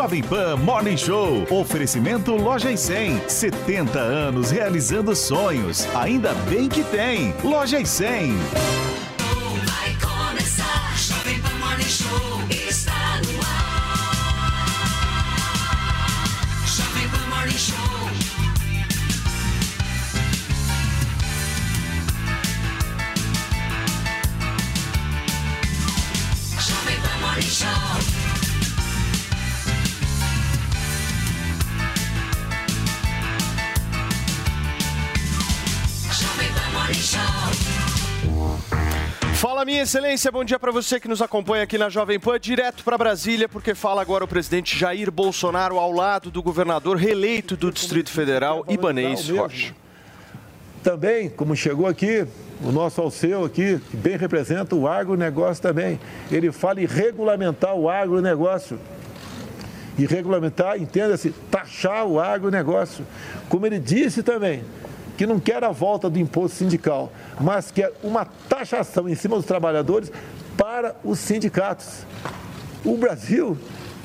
Jovem Pan Morning Show. Oferecimento Loja e 100. 70 anos realizando sonhos. Ainda bem que tem. Loja e 100. Excelência, bom dia para você que nos acompanha aqui na Jovem Pan, direto para Brasília, porque fala agora o presidente Jair Bolsonaro ao lado do governador reeleito do Distrito Federal, Ibanez Rocha. Também, como chegou aqui, o nosso Alceu aqui, que bem representa o agronegócio também. Ele fala em regulamentar o agronegócio. E regulamentar, entenda-se, taxar o agronegócio. Como ele disse também, que não quer a volta do imposto sindical, mas quer uma taxação em cima dos trabalhadores para os sindicatos. O Brasil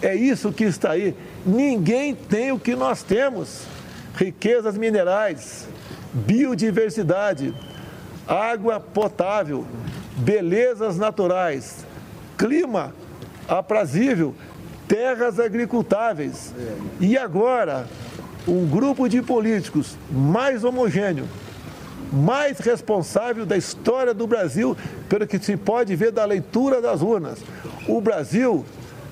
é isso que está aí. Ninguém tem o que nós temos: riquezas minerais, biodiversidade, água potável, belezas naturais, clima aprazível, terras agricultáveis. E agora, um grupo de políticos mais homogêneo, mais responsável da história do Brasil, pelo que se pode ver da leitura das urnas. O Brasil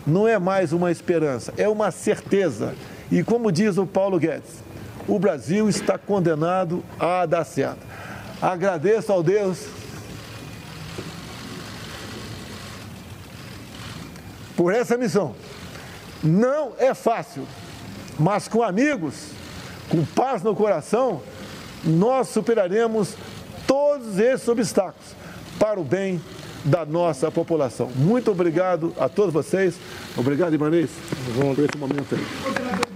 não é mais uma esperança, é uma certeza. E como diz o Paulo Guedes, o Brasil está condenado a dar certo. Agradeço ao Deus por essa missão. Não é fácil, mas com amigos, com paz no coração, nós superaremos todos esses obstáculos para o bem da nossa população. Muito obrigado a todos vocês. Obrigado, Ibanez. Vamos ver esse momento aí.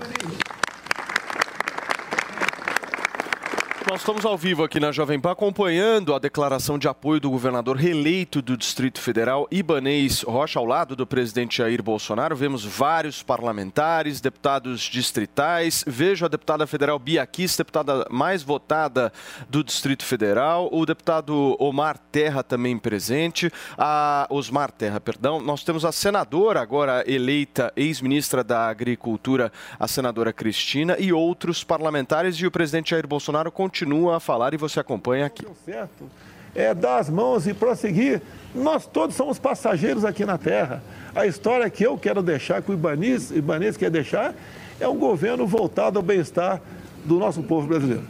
Nós estamos ao vivo aqui na Jovem Pan acompanhando a declaração de apoio do governador reeleito do Distrito Federal, Ibanez Rocha, ao lado do presidente Jair Bolsonaro. Vemos vários parlamentares, deputados distritais. Vejo a deputada federal Bia Kiss, deputada mais votada do Distrito Federal. O deputado Omar Terra também presente. A Osmar Terra, perdão. Nós temos a senadora agora eleita, ex-ministra da Agricultura, a senadora Cristina, e outros parlamentares. E o presidente Jair Bolsonaro continua a falar e você acompanha aqui. certo é dar as mãos e prosseguir. Nós todos somos passageiros aqui na Terra. A história que eu quero deixar, que o Ibanez, Ibanez quer deixar, é um governo voltado ao bem-estar do nosso povo brasileiro.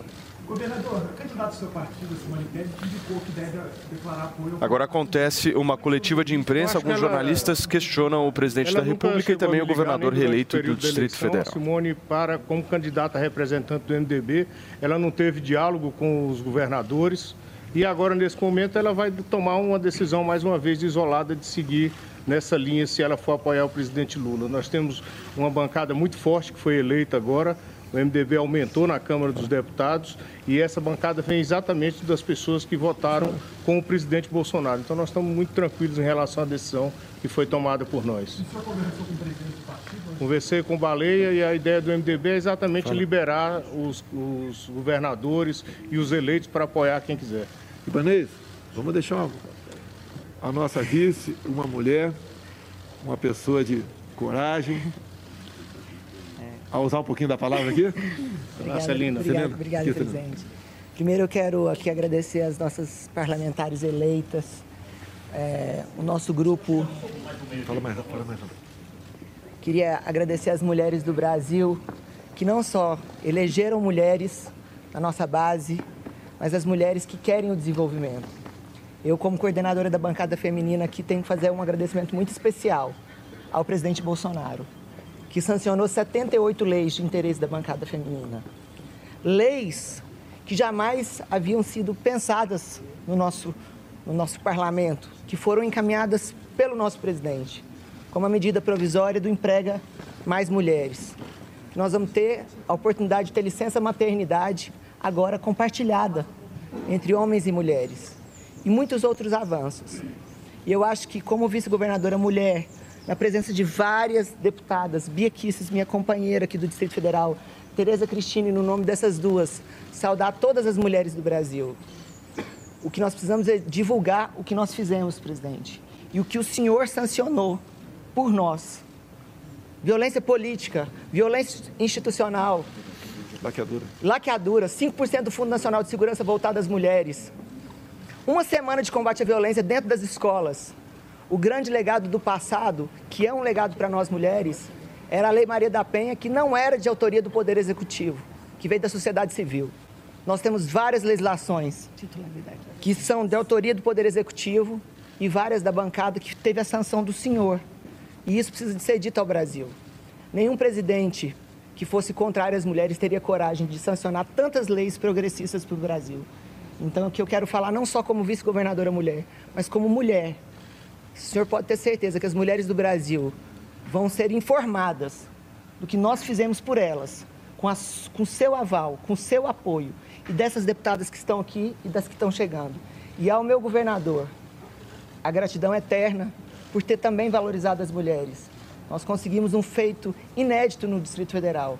Governador, o candidato do seu partido, Simone Tebet, indicou que deve declarar apoio ao Agora acontece uma coletiva de imprensa. Alguns jornalistas questionam o presidente da República e também o governador reeleito do Distrito eleição. Federal. Simone, para, como candidata representante do MDB, ela não teve diálogo com os governadores e agora, nesse momento, ela vai tomar uma decisão, mais uma vez, isolada de seguir nessa linha se ela for apoiar o presidente Lula. Nós temos uma bancada muito forte que foi eleita agora, o MDB aumentou na Câmara dos Deputados e essa bancada vem exatamente das pessoas que votaram com o presidente Bolsonaro. Então nós estamos muito tranquilos em relação à decisão que foi tomada por nós. Conversei com o Baleia e a ideia do MDB é exatamente liberar os, os governadores e os eleitos para apoiar quem quiser. Ibanez, vamos deixar uma- a nossa vice, uma mulher, uma pessoa de coragem. A usar um pouquinho da palavra aqui? Obrigada, Celina. Obrigada, Celina, obrigada, Celina. presidente. Primeiro eu quero aqui agradecer as nossas parlamentares eleitas, é, o nosso grupo. Fala mais, fala mais. Queria agradecer as mulheres do Brasil, que não só elegeram mulheres na nossa base, mas as mulheres que querem o desenvolvimento. Eu, como coordenadora da bancada feminina aqui, tenho que fazer um agradecimento muito especial ao presidente Bolsonaro, que sancionou 78 leis de interesse da bancada feminina. Leis que jamais haviam sido pensadas no nosso, no nosso parlamento, que foram encaminhadas pelo nosso presidente, como a medida provisória do Emprega Mais Mulheres. Nós vamos ter a oportunidade de ter licença maternidade agora compartilhada entre homens e mulheres e muitos outros avanços. E eu acho que, como vice-governadora mulher na presença de várias deputadas, Bia Kisses, minha companheira aqui do Distrito Federal, Tereza Cristine, no nome dessas duas, saudar todas as mulheres do Brasil. O que nós precisamos é divulgar o que nós fizemos, presidente, e o que o senhor sancionou por nós. Violência política, violência institucional, Laqueadura. laqueadura, 5% do Fundo Nacional de Segurança voltado às mulheres. Uma semana de combate à violência dentro das escolas. O grande legado do passado, que é um legado para nós mulheres, era a Lei Maria da Penha, que não era de autoria do Poder Executivo, que veio da sociedade civil. Nós temos várias legislações que são de autoria do Poder Executivo e várias da bancada que teve a sanção do senhor. E isso precisa de ser dito ao Brasil. Nenhum presidente que fosse contrário às mulheres teria coragem de sancionar tantas leis progressistas para o Brasil. Então, o que eu quero falar, não só como vice-governadora mulher, mas como mulher. O senhor pode ter certeza que as mulheres do Brasil vão ser informadas do que nós fizemos por elas, com, as, com seu aval, com seu apoio, e dessas deputadas que estão aqui e das que estão chegando. E ao meu governador, a gratidão eterna por ter também valorizado as mulheres. Nós conseguimos um feito inédito no Distrito Federal.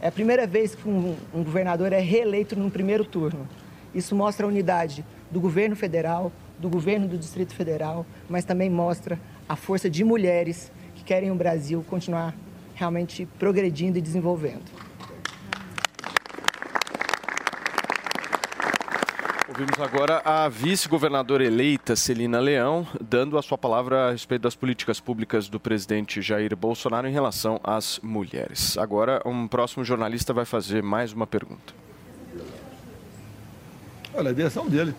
É a primeira vez que um, um governador é reeleito no primeiro turno. Isso mostra a unidade do governo federal, do governo do Distrito Federal, mas também mostra a força de mulheres que querem o Brasil continuar realmente progredindo e desenvolvendo. Ouvimos agora a vice-governadora eleita, Celina Leão, dando a sua palavra a respeito das políticas públicas do presidente Jair Bolsonaro em relação às mulheres. Agora, um próximo jornalista vai fazer mais uma pergunta. Olha, a direção dele.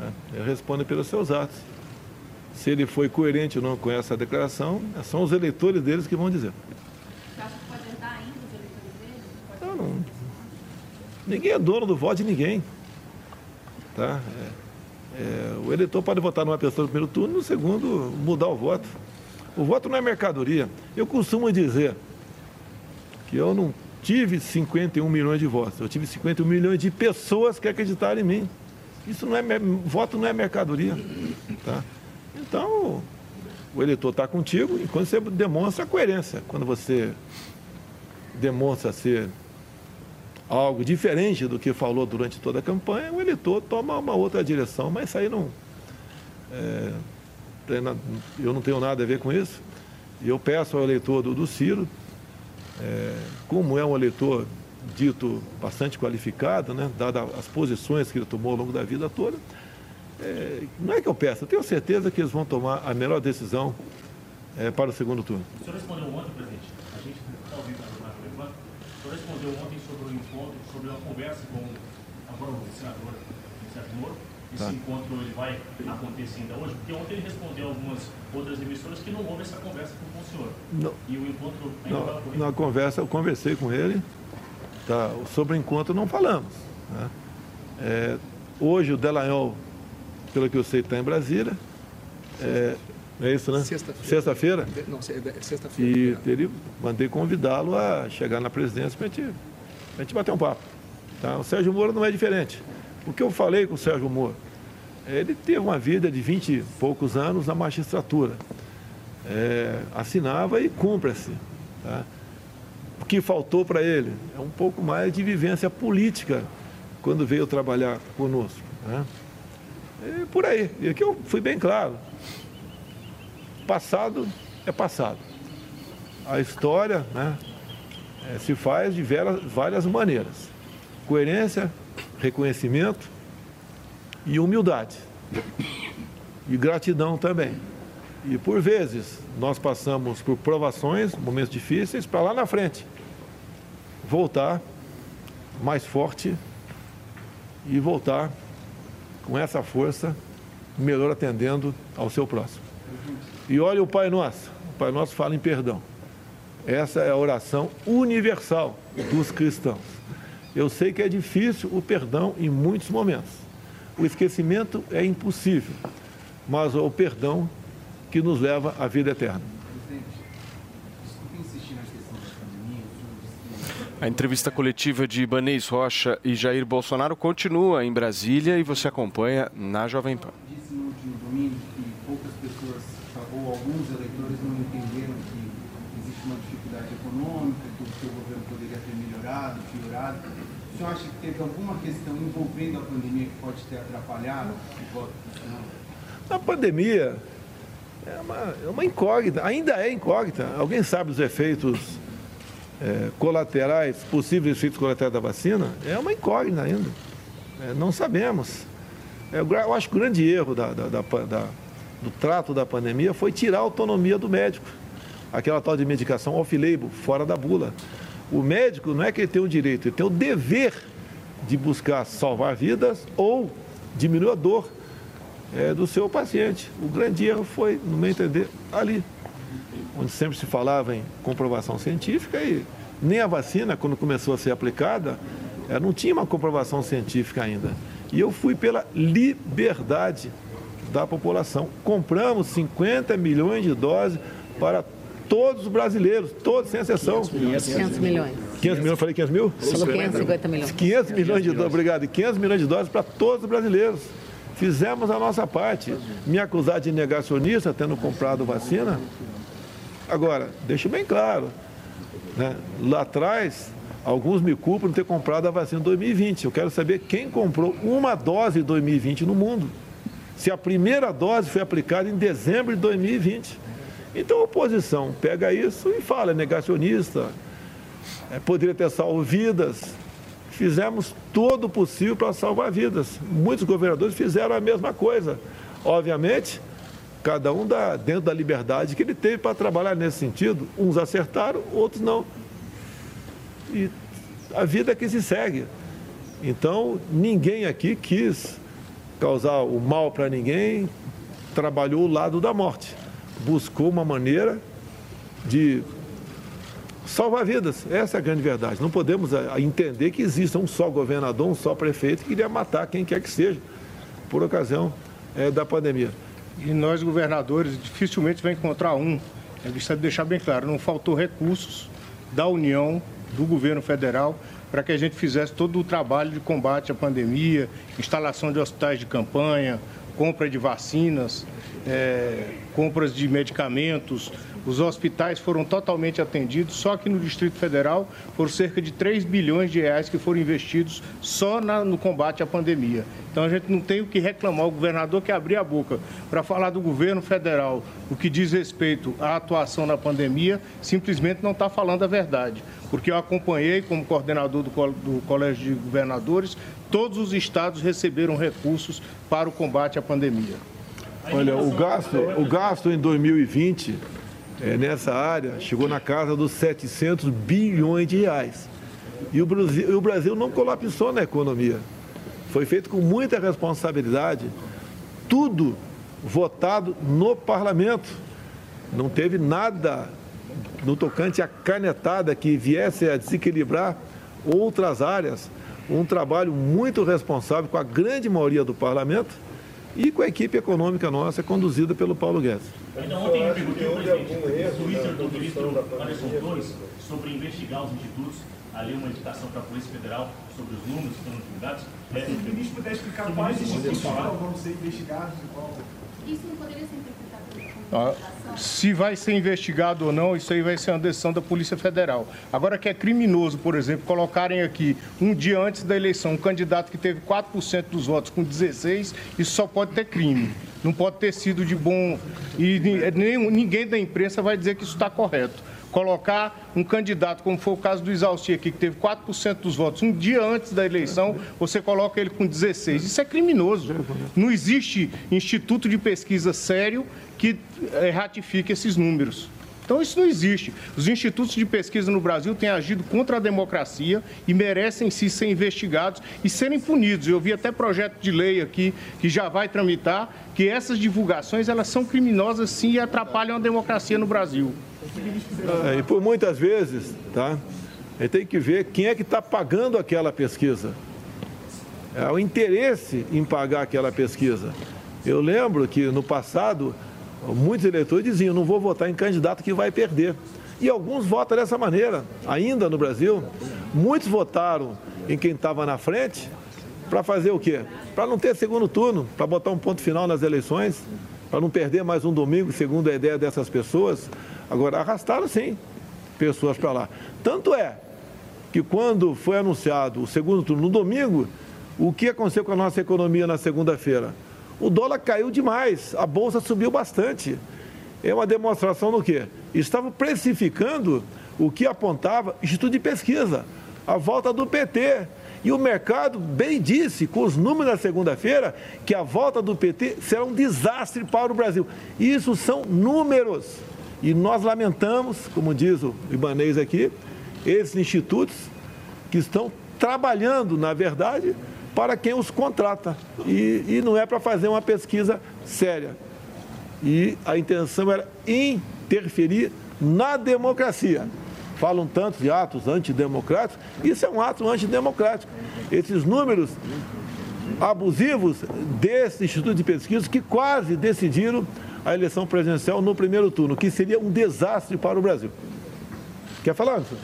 Né? Ele responde pelos seus atos. Se ele foi coerente ou não com essa declaração, são os eleitores deles que vão dizer. Você acha que pode ainda os eleitores dele? Pode- Eu não- Ninguém é dono do voto de ninguém. Tá? É- é, o eleitor pode votar numa pessoa no primeiro turno, no segundo, mudar o voto. O voto não é mercadoria. Eu costumo dizer que eu não tive 51 milhões de votos, eu tive 51 milhões de pessoas que acreditaram em mim. Isso não é voto não é mercadoria. Tá? Então, o eleitor está contigo e quando você demonstra a coerência, quando você demonstra ser algo diferente do que falou durante toda a campanha, o eleitor toma uma outra direção, mas isso aí não. é, eu não tenho nada a ver com isso. E eu peço ao eleitor do, do Ciro, é, como é um eleitor dito bastante qualificado, né, dadas as posições que ele tomou ao longo da vida toda, é, não é que eu peço, eu tenho certeza que eles vão tomar a melhor decisão é, para o segundo turno. O senhor respondeu ontem, presidente, a gente está ouvindo na Rádio Levante, o senhor respondeu ontem sobre o encontro, sobre uma conversa com o senador Sérgio Moro. Esse Tá. encontro ele vai acontecer ainda hoje, porque ontem ele respondeu a algumas outras emissoras que não houve essa conversa com o senhor. Não. E o encontro ainda vai Na, ocorrer. na conversa, eu conversei com ele, tá, sobre o encontro não falamos. né? É, hoje o Delanhol, pelo que eu sei, está em Brasília. É, é isso, né? Sexta-feira. Sexta-feira. Não, é sexta-feira. E ele, mandei convidá-lo a chegar na presidência para a gente, pra gente bater um papo. Tá? O Sérgio Moro não é diferente. O que eu falei com o Sérgio Moro? Ele teve uma vida de 20 e poucos anos na magistratura. É, assinava e cumpra-se. Tá? Que faltou para ele é um pouco mais de vivência política quando veio trabalhar conosco. Né? É por aí. E aqui eu fui bem claro. Passado é passado. A história né, eh, se faz de várias maneiras. Coerência, reconhecimento e humildade. E gratidão também. E por vezes nós passamos por provações, momentos difíceis, para lá na frente voltar mais forte e voltar com essa força, melhor atendendo ao seu próximo. E olha o Pai Nosso. O Pai Nosso fala em perdão. Essa é a oração universal dos cristãos. Eu sei que é difícil o perdão em muitos momentos. O esquecimento é impossível, mas é o perdão que nos leva à vida eterna. A entrevista coletiva de Ibanez Rocha e Jair Bolsonaro continua em Brasília e você acompanha na Jovem Pan. Disse no último domingo que poucas pessoas, ou alguns eleitores, não entenderam que existe uma dificuldade econômica, que o seu governo poderia ter melhorado, piorado. O senhor acha que teve alguma questão envolvendo a pandemia que pode ter atrapalhado o voto do? A pandemia é uma, é uma incógnita, ainda é incógnita. Alguém sabe os efeitos é, colaterais, possíveis efeitos colaterais da vacina? É uma incógnita ainda. É, não sabemos. É, eu acho que o grande erro da, da, da, do trato da pandemia foi tirar a autonomia do médico. Aquela tal de medicação off-label, fora da bula. O médico não é que ele tem o direito, ele tem o dever de buscar salvar vidas ou diminuir a dor é, do seu paciente. O grande erro foi, no meu entender, ali, onde sempre se falava em comprovação científica e nem a vacina, quando começou a ser aplicada, é, não tinha uma comprovação científica ainda. E eu fui pela liberdade da população. Compramos 50 milhões de doses para todos os brasileiros, todos, sem exceção. 500 milhões. 500 milhões, falei 500 mil? Falou 550 milhões. 500 milhões de doses, obrigado. E 500 milhões de doses para todos os brasileiros. Fizemos a nossa parte. Me acusar de negacionista, tendo comprado vacina. Agora, deixo bem claro, né? lá atrás, alguns me culpam de ter comprado a vacina em 2020. Eu quero saber quem comprou uma dose em 2020 no mundo. Se a primeira dose foi aplicada em dezembro de 2020. Então a oposição pega isso e fala, é negacionista, é, poderia ter salvo vidas. Fizemos todo o possível para salvar vidas. Muitos governadores fizeram a mesma coisa. Obviamente, cada um dá, dentro da liberdade que ele teve para trabalhar nesse sentido. Uns acertaram, outros não. E a vida é que se segue. Então, ninguém aqui quis causar o mal para ninguém, trabalhou o lado da morte buscou uma maneira de salvar vidas. Essa é a grande verdade. Não podemos ah, entender que exista um só governador, um só prefeito que queria matar quem quer que seja por ocasião é, da pandemia. E nós, governadores, dificilmente vai encontrar um. É preciso deixar bem claro, não faltou recursos da União, do governo federal, para que a gente fizesse todo o trabalho de combate à pandemia, instalação de hospitais de campanha, compra de vacinas, é, compras de medicamentos. Os hospitais foram totalmente atendidos, só que no Distrito Federal foram cerca de 3 bilhões de reais que foram investidos só na, no combate à pandemia. Então a gente não tem o que reclamar. O governador que abrir a boca para falar do governo federal, o que diz respeito à atuação na pandemia, simplesmente não está falando a verdade. Porque eu acompanhei como coordenador do, do Colégio de Governadores, todos os estados receberam recursos para o combate à pandemia. Olha, o gasto, o gasto em 2020 é, nessa área chegou na casa dos 700 bilhões de reais. E o Brasil, o Brasil não colapsou na economia. Foi feito com muita responsabilidade. Tudo votado no parlamento. Não teve nada no tocante à canetada que viesse a desequilibrar outras áreas. Um trabalho muito responsável com a grande maioria do parlamento e com a equipe econômica nossa conduzida pelo Paulo Guedes. Ainda ontem eu perguntei ao presidente do Twitter do ministro Anderson Torres sobre investigar os institutos, ali uma indicação para a Polícia Federal sobre os números que estão divulgados. É, Se o ministro puder explicar quais institutos vão ser investigados e qual... Isso não poderia ser interpretado como Ah, comunicação? Se vai ser investigado ou não, isso aí vai ser uma decisão da Polícia Federal. Agora que é criminoso, por exemplo, colocarem aqui, um dia antes da eleição, um candidato que teve 4% dos votos com 16, isso só pode ter crime. Não pode ter sido de bom. E ni- nem- ninguém da imprensa vai dizer que isso está correto. Colocar um candidato, como foi o caso do Isalci aqui, que teve 4% dos votos, um dia antes da eleição, você coloca ele com 16. Isso é criminoso. Não existe instituto de pesquisa sério que eh, ratifique esses números. Então isso não existe. Os institutos de pesquisa no Brasil têm agido contra a democracia e merecem sim ser investigados e serem punidos. Eu vi até projeto de lei aqui que já vai tramitar que essas divulgações elas são criminosas sim e atrapalham a democracia no Brasil. É, e por muitas vezes, tá? Gente tem que ver quem é que está pagando aquela pesquisa. É o interesse em pagar aquela pesquisa. Eu lembro que no passado, muitos eleitores diziam, não vou votar em candidato que vai perder. E alguns votam dessa maneira. Ainda no Brasil, muitos votaram em quem estava na frente para fazer o quê? Para não ter segundo turno, para botar um ponto final nas eleições, para não perder mais um domingo, segundo a ideia dessas pessoas. Agora, arrastaram sim pessoas para lá. Tanto é que quando foi anunciado o segundo turno no domingo, o que aconteceu com a nossa economia na segunda-feira? O dólar caiu demais, a bolsa subiu bastante. É uma demonstração do quê? Estavam precificando o que apontava Instituto de Pesquisa, a volta do PT. E o mercado bem disse, com os números da segunda-feira, que a volta do PT será um desastre para o Brasil. Isso são números. E nós lamentamos, como diz o Ibanês aqui, esses institutos que estão trabalhando, na verdade, para quem os contrata. E, e não é para fazer uma pesquisa séria. E a intenção era interferir na democracia. Falam tanto de atos antidemocráticos, isso é um ato antidemocrático. Esses números abusivos desse Instituto de Pesquisa que quase decidiram a eleição presidencial no primeiro turno, que seria um desastre para o Brasil. Quer falar, Anderson?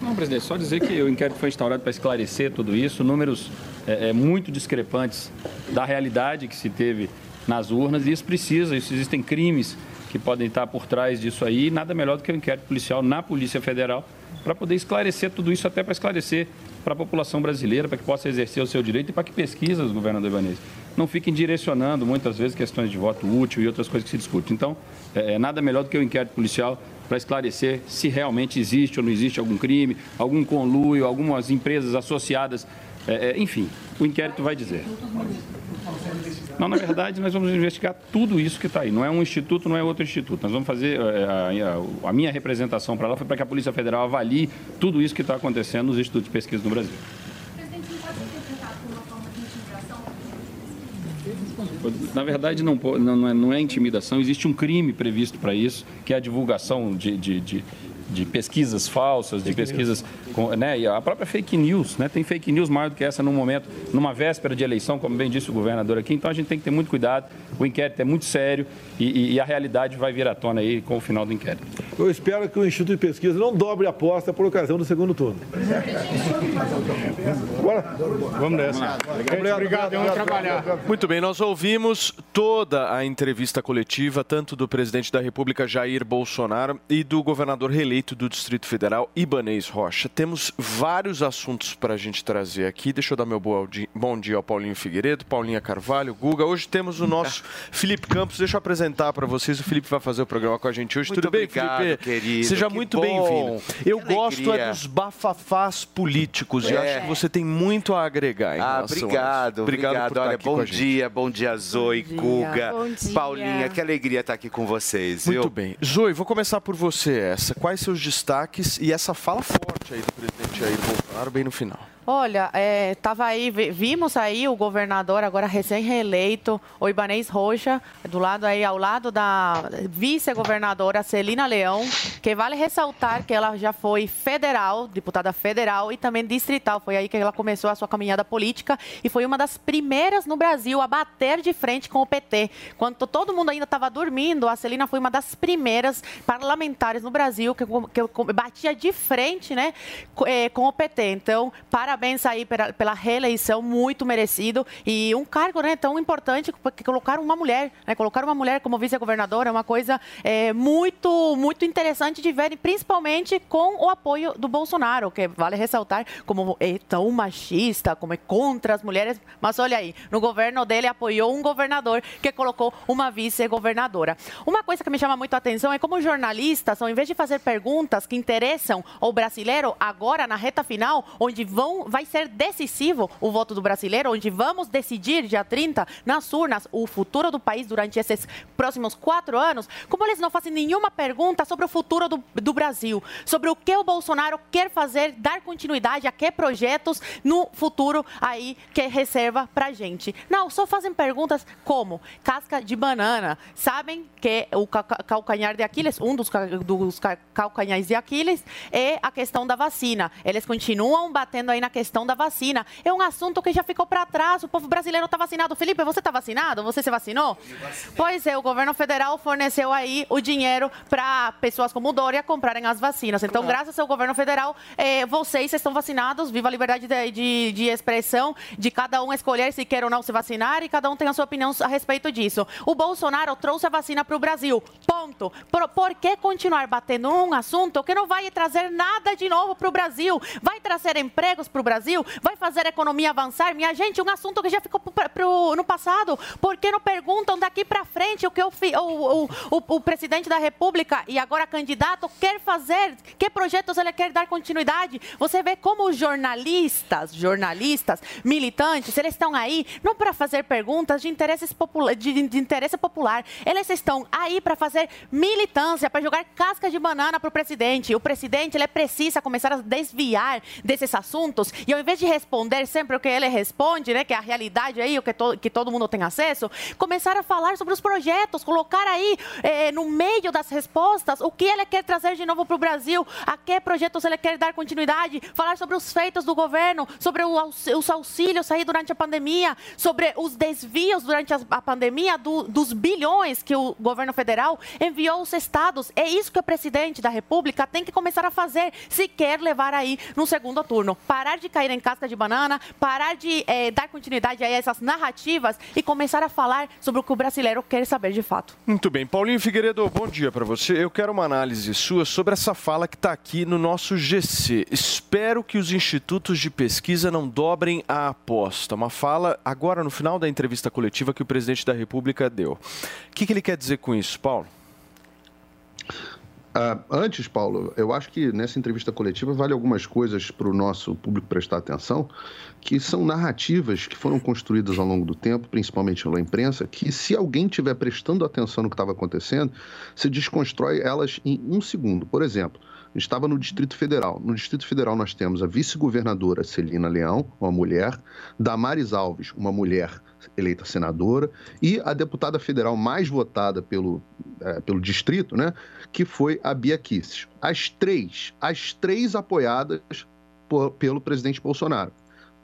Não, presidente, só dizer que o inquérito foi instaurado para esclarecer tudo isso, números é, é, muito discrepantes da realidade que se teve nas urnas, e isso precisa, isso existem crimes que podem estar por trás disso aí, nada melhor do que o inquérito policial na Polícia Federal para poder esclarecer tudo isso, até para esclarecer para a população brasileira, para que possa exercer o seu direito e para que pesquisas, governador Ibanez, não fiquem direcionando muitas vezes questões de voto útil e outras coisas que se discutem. Então, é, é nada melhor do que o inquérito policial para esclarecer se realmente existe ou não existe algum crime, algum conluio, algumas empresas associadas, é, é, enfim, o inquérito vai dizer. Não, na verdade, nós vamos investigar tudo isso que está aí. Não é um instituto, não é outro instituto. Nós vamos fazer. é, A, a- a minha representação para lá foi para que a Polícia Federal avalie tudo isso que está acontecendo nos institutos de pesquisa no Brasil. Presidente, não pode ser interpretado como uma forma de intimidação? Na verdade, não, não é, não é intimidação, existe um crime previsto para isso, que é a divulgação de, de, de, de pesquisas falsas, de pesquisas. Com, né, e a própria fake news, né? Tem fake news maior do que essa no momento, numa véspera de eleição, como bem disse o governador aqui. Então a gente tem que ter muito cuidado, o inquérito é muito sério e, e- e a realidade vai vir à tona aí com o final do inquérito. Eu espero que o Instituto de Pesquisa não dobre a aposta por ocasião do segundo turno. Bora. Vamos nessa. Obrigado, obrigado, vamos trabalhar. Muito bem, nós ouvimos toda a entrevista coletiva, tanto do presidente da República Jair Bolsonaro e do governador reeleito do Distrito Federal, Ibanez Rocha. Temos vários assuntos para a gente trazer aqui. Deixa eu dar meu bom dia ao Paulinho Figueiredo, Paulinha Carvalho, Guga. Hoje temos o nosso Felipe Campos. Deixa eu apresentar para vocês. O Felipe vai fazer o programa com a gente hoje. Muito Tudo bem, obrigado, Felipe? querido. Seja Que muito bom. bem-vindo. Eu Que gosto é dos bafafás políticos e É. acho que você tem muito a agregar em Ah, obrigado, obrigado. por estar Olha, aqui com bom a gente. dia, bom dia, Zoe, dia. Guga, Bom dia. Paulinha. Que alegria estar aqui com vocês, Muito viu? bem. Zoe, vou começar por você essa. Quais seus destaques e essa fala forte aí do presidente Jair Bolsonaro bem no final? Olha, é, tava aí, vi- vimos aí o governador agora recém-reeleito, o Ibanez Rocha, do lado aí, ao lado da vice-governadora Celina Leão, que vale ressaltar que ela já foi federal, deputada federal e também distrital. Foi aí que ela começou a sua caminhada política e foi uma das primeiras no Brasil a bater de frente com o PT. Quando todo mundo ainda estava dormindo, a Celina foi uma das primeiras parlamentares no Brasil que, que batia de frente né, eh, com o PT. Então, parabéns aí pela, pela reeleição, muito merecido. E um cargo né, tão importante, porque colocaram uma mulher, né, colocaram uma mulher como vice-governadora é uma coisa eh, muito, muito interessante de ver, principalmente com o apoio do Bolsonaro, que vale ressaltar como é tão machista, como é contra as mulheres. Mas olha aí, no governo dele apoiou um governador que colocou uma vice-governadora. Uma coisa que me chama muito a atenção é como jornalistas, ao invés de fazer perguntas que interessam ao brasileiro agora na reta final, onde vão, vai ser decisivo o voto do brasileiro, onde vamos decidir dia 30 nas urnas o futuro do país durante esses próximos quatro anos, como eles não fazem nenhuma pergunta sobre o futuro do, do Brasil, sobre o que o Bolsonaro quer fazer, dar continuidade a que projetos no futuro aí que reserva pra gente. Não, só fazem perguntas como casca de banana. Sabem que o ca- ca- calcanhar de Aquiles, um dos, ca- dos ca- calcanhares de Aquiles, é a questão da vacina. Eles continuam batendo aí na, questão da vacina. É um assunto que já ficou para trás. O povo brasileiro está vacinado. Felipe, você está vacinado? Você se vacinou? Pois é, o governo federal forneceu aí o dinheiro para pessoas como o Dória comprarem as vacinas. Então, graças ao governo federal, eh, vocês estão vacinados. Viva a liberdade de, de- de expressão, de cada um escolher se quer ou não se vacinar e cada um tem a sua opinião a respeito disso. O Bolsonaro trouxe a vacina para o Brasil. Ponto. Por, por que continuar batendo num assunto que não vai trazer nada de novo para o Brasil? Vai trazer empregos para o Brasil? Vai fazer a economia avançar? Minha gente, um assunto que já ficou pro- pro- no passado. Por que não perguntam daqui para frente o que o, o, o, o presidente da República e agora candidato quer fazer? Que projetos ele quer dar continuidade? Você vê como os jornalistas, jornalistas, militantes, eles estão aí não para fazer perguntas de, interesses popula de, de interesse popular. Eles estão aí para fazer militância, para jogar casca de banana para o presidente. O presidente ele precisa começar a desviar desses assuntos e ao invés de responder sempre o que ele responde, né, que é a realidade aí, o que, to que todo mundo tem acesso, começar a falar sobre os projetos, colocar aí eh, no meio das respostas o que ele quer trazer de novo para o Brasil, a que projetos ele quer dar continuidade, falar sobre os feitos do governo, sobre o os auxílios aí durante a pandemia, sobre os desvios durante a, a pandemia do- dos bilhões que o governo federal enviou aos estados. É isso que o presidente da República tem que começar a fazer se quer levar aí no segundo turno. Parar de cair em casca de banana, parar de eh, dar continuidade a essas narrativas e começar a falar sobre o que o brasileiro quer saber de fato. Muito bem. Paulinho Figueiredo, bom dia para você. Eu quero uma análise sua sobre essa fala que está aqui no nosso GC. Espero que os institutos de pesquisa não dobrem a aposta. Uma fala agora no final da entrevista coletiva que o presidente da República deu. O que, que ele quer dizer com isso, Paulo? Ah, antes, Paulo, eu acho que nessa entrevista coletiva vale algumas coisas para o nosso público prestar atenção, que são narrativas que foram construídas ao longo do tempo, principalmente pela imprensa, que se alguém estiver prestando atenção no que estava acontecendo, se desconstrói elas em um segundo. Por exemplo, estava no Distrito Federal. No Distrito Federal nós temos a vice-governadora Celina Leão, uma mulher, Damares Alves, uma mulher eleita senadora, e a deputada federal mais votada pelo, eh, pelo distrito, né, que foi a Bia Kicis. As três, as três apoiadas por- pelo presidente Bolsonaro.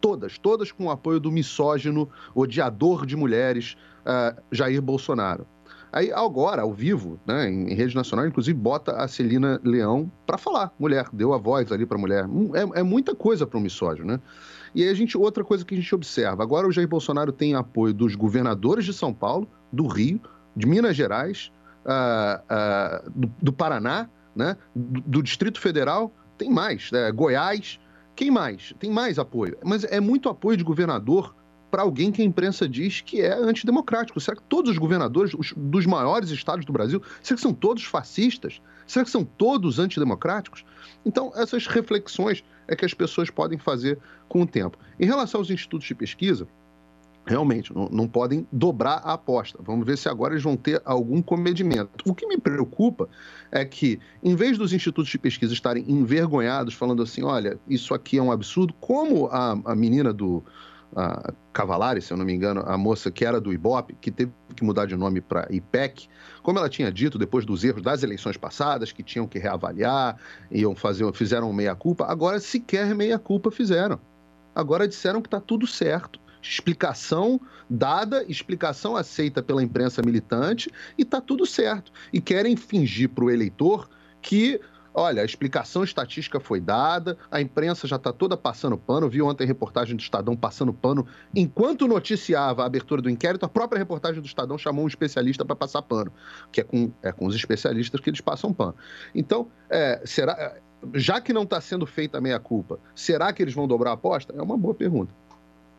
Todas, todas com o apoio do misógino, odiador de mulheres, eh, Jair Bolsonaro. Aí, agora, ao vivo, né, em rede nacional, inclusive, bota a Celina Leão para falar. Mulher, deu a voz ali para mulher. É, é muita coisa para um misógino, né? E aí, a gente, outra coisa que a gente observa: agora o Jair Bolsonaro tem apoio dos governadores de São Paulo, do Rio, de Minas Gerais, ah, ah, do, do Paraná, né, do, do Distrito Federal, tem mais, né, Goiás. Quem mais? Tem mais apoio. Mas é muito apoio de governador para alguém que a imprensa diz que é antidemocrático. Será que todos os governadores os- dos maiores estados do Brasil, será que são todos fascistas? Será que são todos antidemocráticos? Então, essas reflexões é que as pessoas podem fazer com o tempo. Em relação aos institutos de pesquisa, realmente não, não podem dobrar a aposta. Vamos ver se agora eles vão ter algum comedimento. O que me preocupa é que, em vez dos institutos de pesquisa estarem envergonhados, falando assim: olha, isso aqui é um absurdo, como a, a menina do. A Cavalari, se eu não me engano, a moça que era do Ibope, que teve que mudar de nome para IPEC, como ela tinha dito depois dos erros das eleições passadas, que tinham que reavaliar, iam fazer, fizeram meia-culpa, agora sequer meia-culpa fizeram. Agora disseram que está tudo certo. Explicação dada, explicação aceita pela imprensa militante e está tudo certo. E querem fingir para o eleitor que, olha, a explicação estatística foi dada, a imprensa já está toda passando pano. Viu ontem a reportagem do Estadão passando pano. Enquanto noticiava a abertura do inquérito, a própria reportagem do Estadão chamou um especialista para passar pano, que é com, é com os especialistas que eles passam pano. Então, é, será. é, Já que não está sendo feita a meia-culpa, será que eles vão dobrar a aposta? É uma boa pergunta.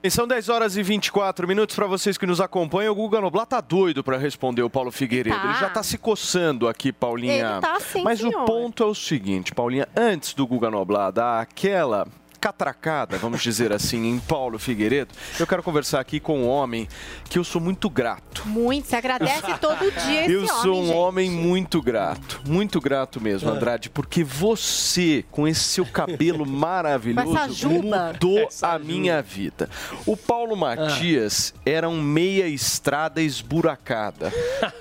E São 10 horas e 24 minutos para vocês que nos acompanham. O Guga Noblat tá doido para responder o Paulo Figueiredo. Tá. Ele já tá se coçando aqui, Paulinha. Ele tá sim, Mas senhor. o ponto é o seguinte, Paulinha, antes do Guga Noblat dar aquela catracada, vamos dizer assim, em Paulo Figueiredo, eu quero conversar aqui com um homem que eu sou muito grato. Muito, se agradece todo dia esse Eu sou homem, um gente. homem muito grato, muito grato mesmo, É. Andrade, porque você, com esse seu cabelo maravilhoso, Com essa juba. mudou a minha vida. O Paulo Matias era um meia estrada esburacada,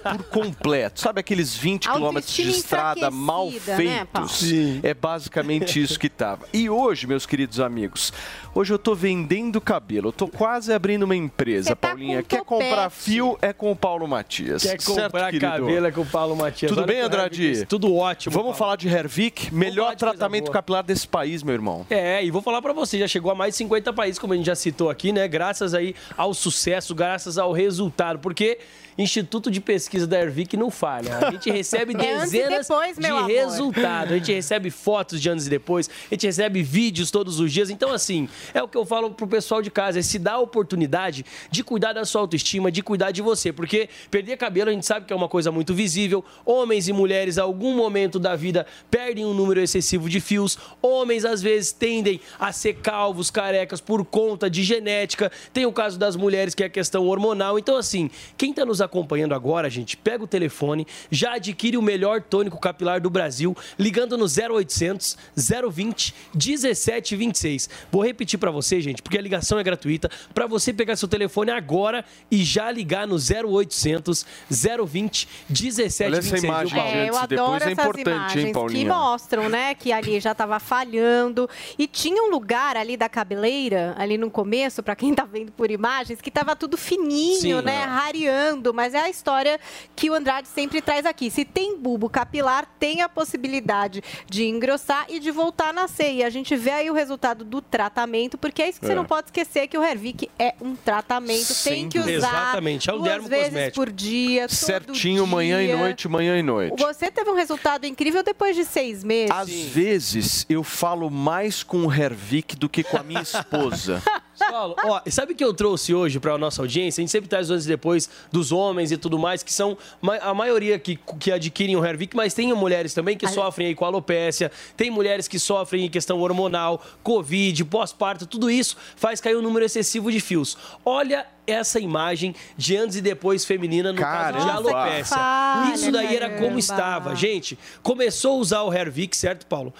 por completo. Sabe aqueles 20 quilômetros de estrada mal né, feitos? é basicamente isso que tava. E hoje, meus queridos queridos amigos. Hoje eu tô vendendo cabelo, eu tô quase abrindo uma empresa, Paulinha. Quer comprar fio é com o Paulo Matias. Quer Certo, comprar querido? cabelo é com o Paulo Matias. Tudo Olha bem, Andrade? Tudo ótimo. Vamos falar de Hervik, melhor tratamento capilar desse país, meu irmão. É, e vou falar pra você, já chegou a mais de 50 países, como a gente já citou aqui, né? Graças aí ao sucesso, graças ao resultado, porque Instituto de Pesquisa da Ervic não falha. A gente recebe É dezenas depois, de resultados, a gente recebe fotos de anos e depois, a gente recebe vídeos todos os dias. Então, assim, é o que eu falo pro pessoal de casa, é se dar a oportunidade de cuidar da sua autoestima, de cuidar de você, porque perder cabelo a gente sabe que é uma coisa muito visível. Homens e mulheres, a algum momento da vida, perdem um número excessivo de fios. Homens, às vezes, tendem a ser calvos, carecas, por conta de genética. Tem o caso das mulheres, que é a questão hormonal. Então, assim, quem está nos acompanhando agora, gente, pega o telefone, já adquire o melhor tônico capilar do Brasil, ligando no 0800 020 1726. Vou repetir para você, gente, porque a ligação é gratuita, para você pegar seu telefone agora e já ligar no 0800 020 1726. Olha essa imagem, viu? É, eu adoro essas imagens que mostram, né, que ali já estava falhando. E tinha um lugar ali da cabeleira, ali no começo, para quem tá vendo por imagens, que estava tudo fininho, Sim, né, é. rareando. Mas é a história que o Andrade sempre traz aqui. Se tem bulbo capilar, tem a possibilidade de engrossar e de voltar a nascer. E a gente vê aí o resultado do tratamento, porque é isso que você É. não pode esquecer, que o Hervik é um tratamento. tem que usar Exatamente, é um duas vezes por dia, todo Certinho, manhã e dia. noite, manhã e noite. Você teve um resultado incrível depois de seis meses. Às vezes eu falo mais com o Hervik do que com a minha esposa. Paulo, ó, sabe o que eu trouxe hoje para a nossa audiência? A gente sempre traz antes e depois dos homens e tudo mais, que são a maioria que, que adquirem o Hervik, mas tem mulheres também que sofrem aí com alopécia, tem mulheres que sofrem em questão hormonal, Covid, pós-parto, tudo isso faz cair um número excessivo de fios. Olha essa imagem de antes e depois feminina no caso de Caramba. alopécia. Isso daí era como caramba. estava. Gente, começou a usar o Hervik, certo, Paulo?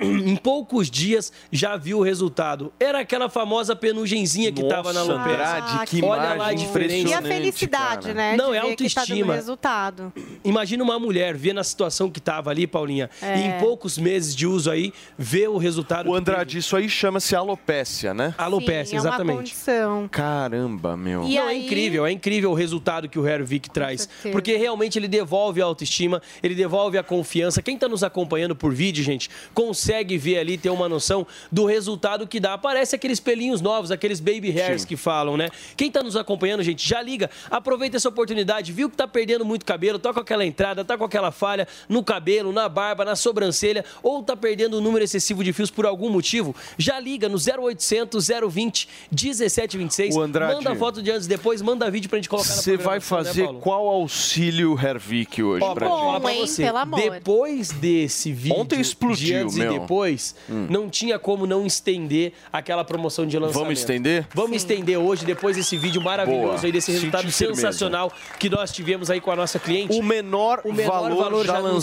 Em poucos dias já viu o resultado. Era aquela famosa penugenzinha que estava na alopecia. Andrade, que Olha lá a imagem diferença. E a felicidade, né? Não, de é tá autoestima. resultado. Imagina uma mulher ver na situação que estava ali, Paulinha, É. e em poucos meses de uso aí, ver o resultado. O Andrade, isso aí chama-se alopécia, né? Alopécia, Sim, é uma exatamente. condição. Caramba, meu. Não, é incrível, é incrível o resultado que o Hervik traz. Porque realmente ele devolve a autoestima, ele devolve a confiança. Quem está nos acompanhando por vídeo, gente, consegue ver ali, ter uma noção do resultado que dá. Aparece aqueles pelinhos novos, aqueles baby hairs que falam, né? Quem está nos acompanhando, gente, já liga, aproveita essa oportunidade, viu que tá perdendo muito cabelo, tá com aquela entrada, tá com aquela falha no cabelo, na barba, na sobrancelha, ou tá perdendo um número excessivo de fios por algum motivo, já liga no 0800 020 1726. O Andrade- Manda foto de antes e depois, manda vídeo pra gente colocar na Você vai né, fazer Paulo? qual auxílio Hervik hoje Ó, pra falar gente? pra hein? você. Pelo amor. Depois desse vídeo, Ontem explodiu, de antes meu. e depois, não tinha como não estender aquela promoção de lançamento. Vamos estender? Vamos estender hoje, depois desse vídeo maravilhoso Boa. aí, desse Senti resultado firmeza. sensacional que nós tivemos aí com a nossa cliente. O menor, O menor valor, valor já já lançado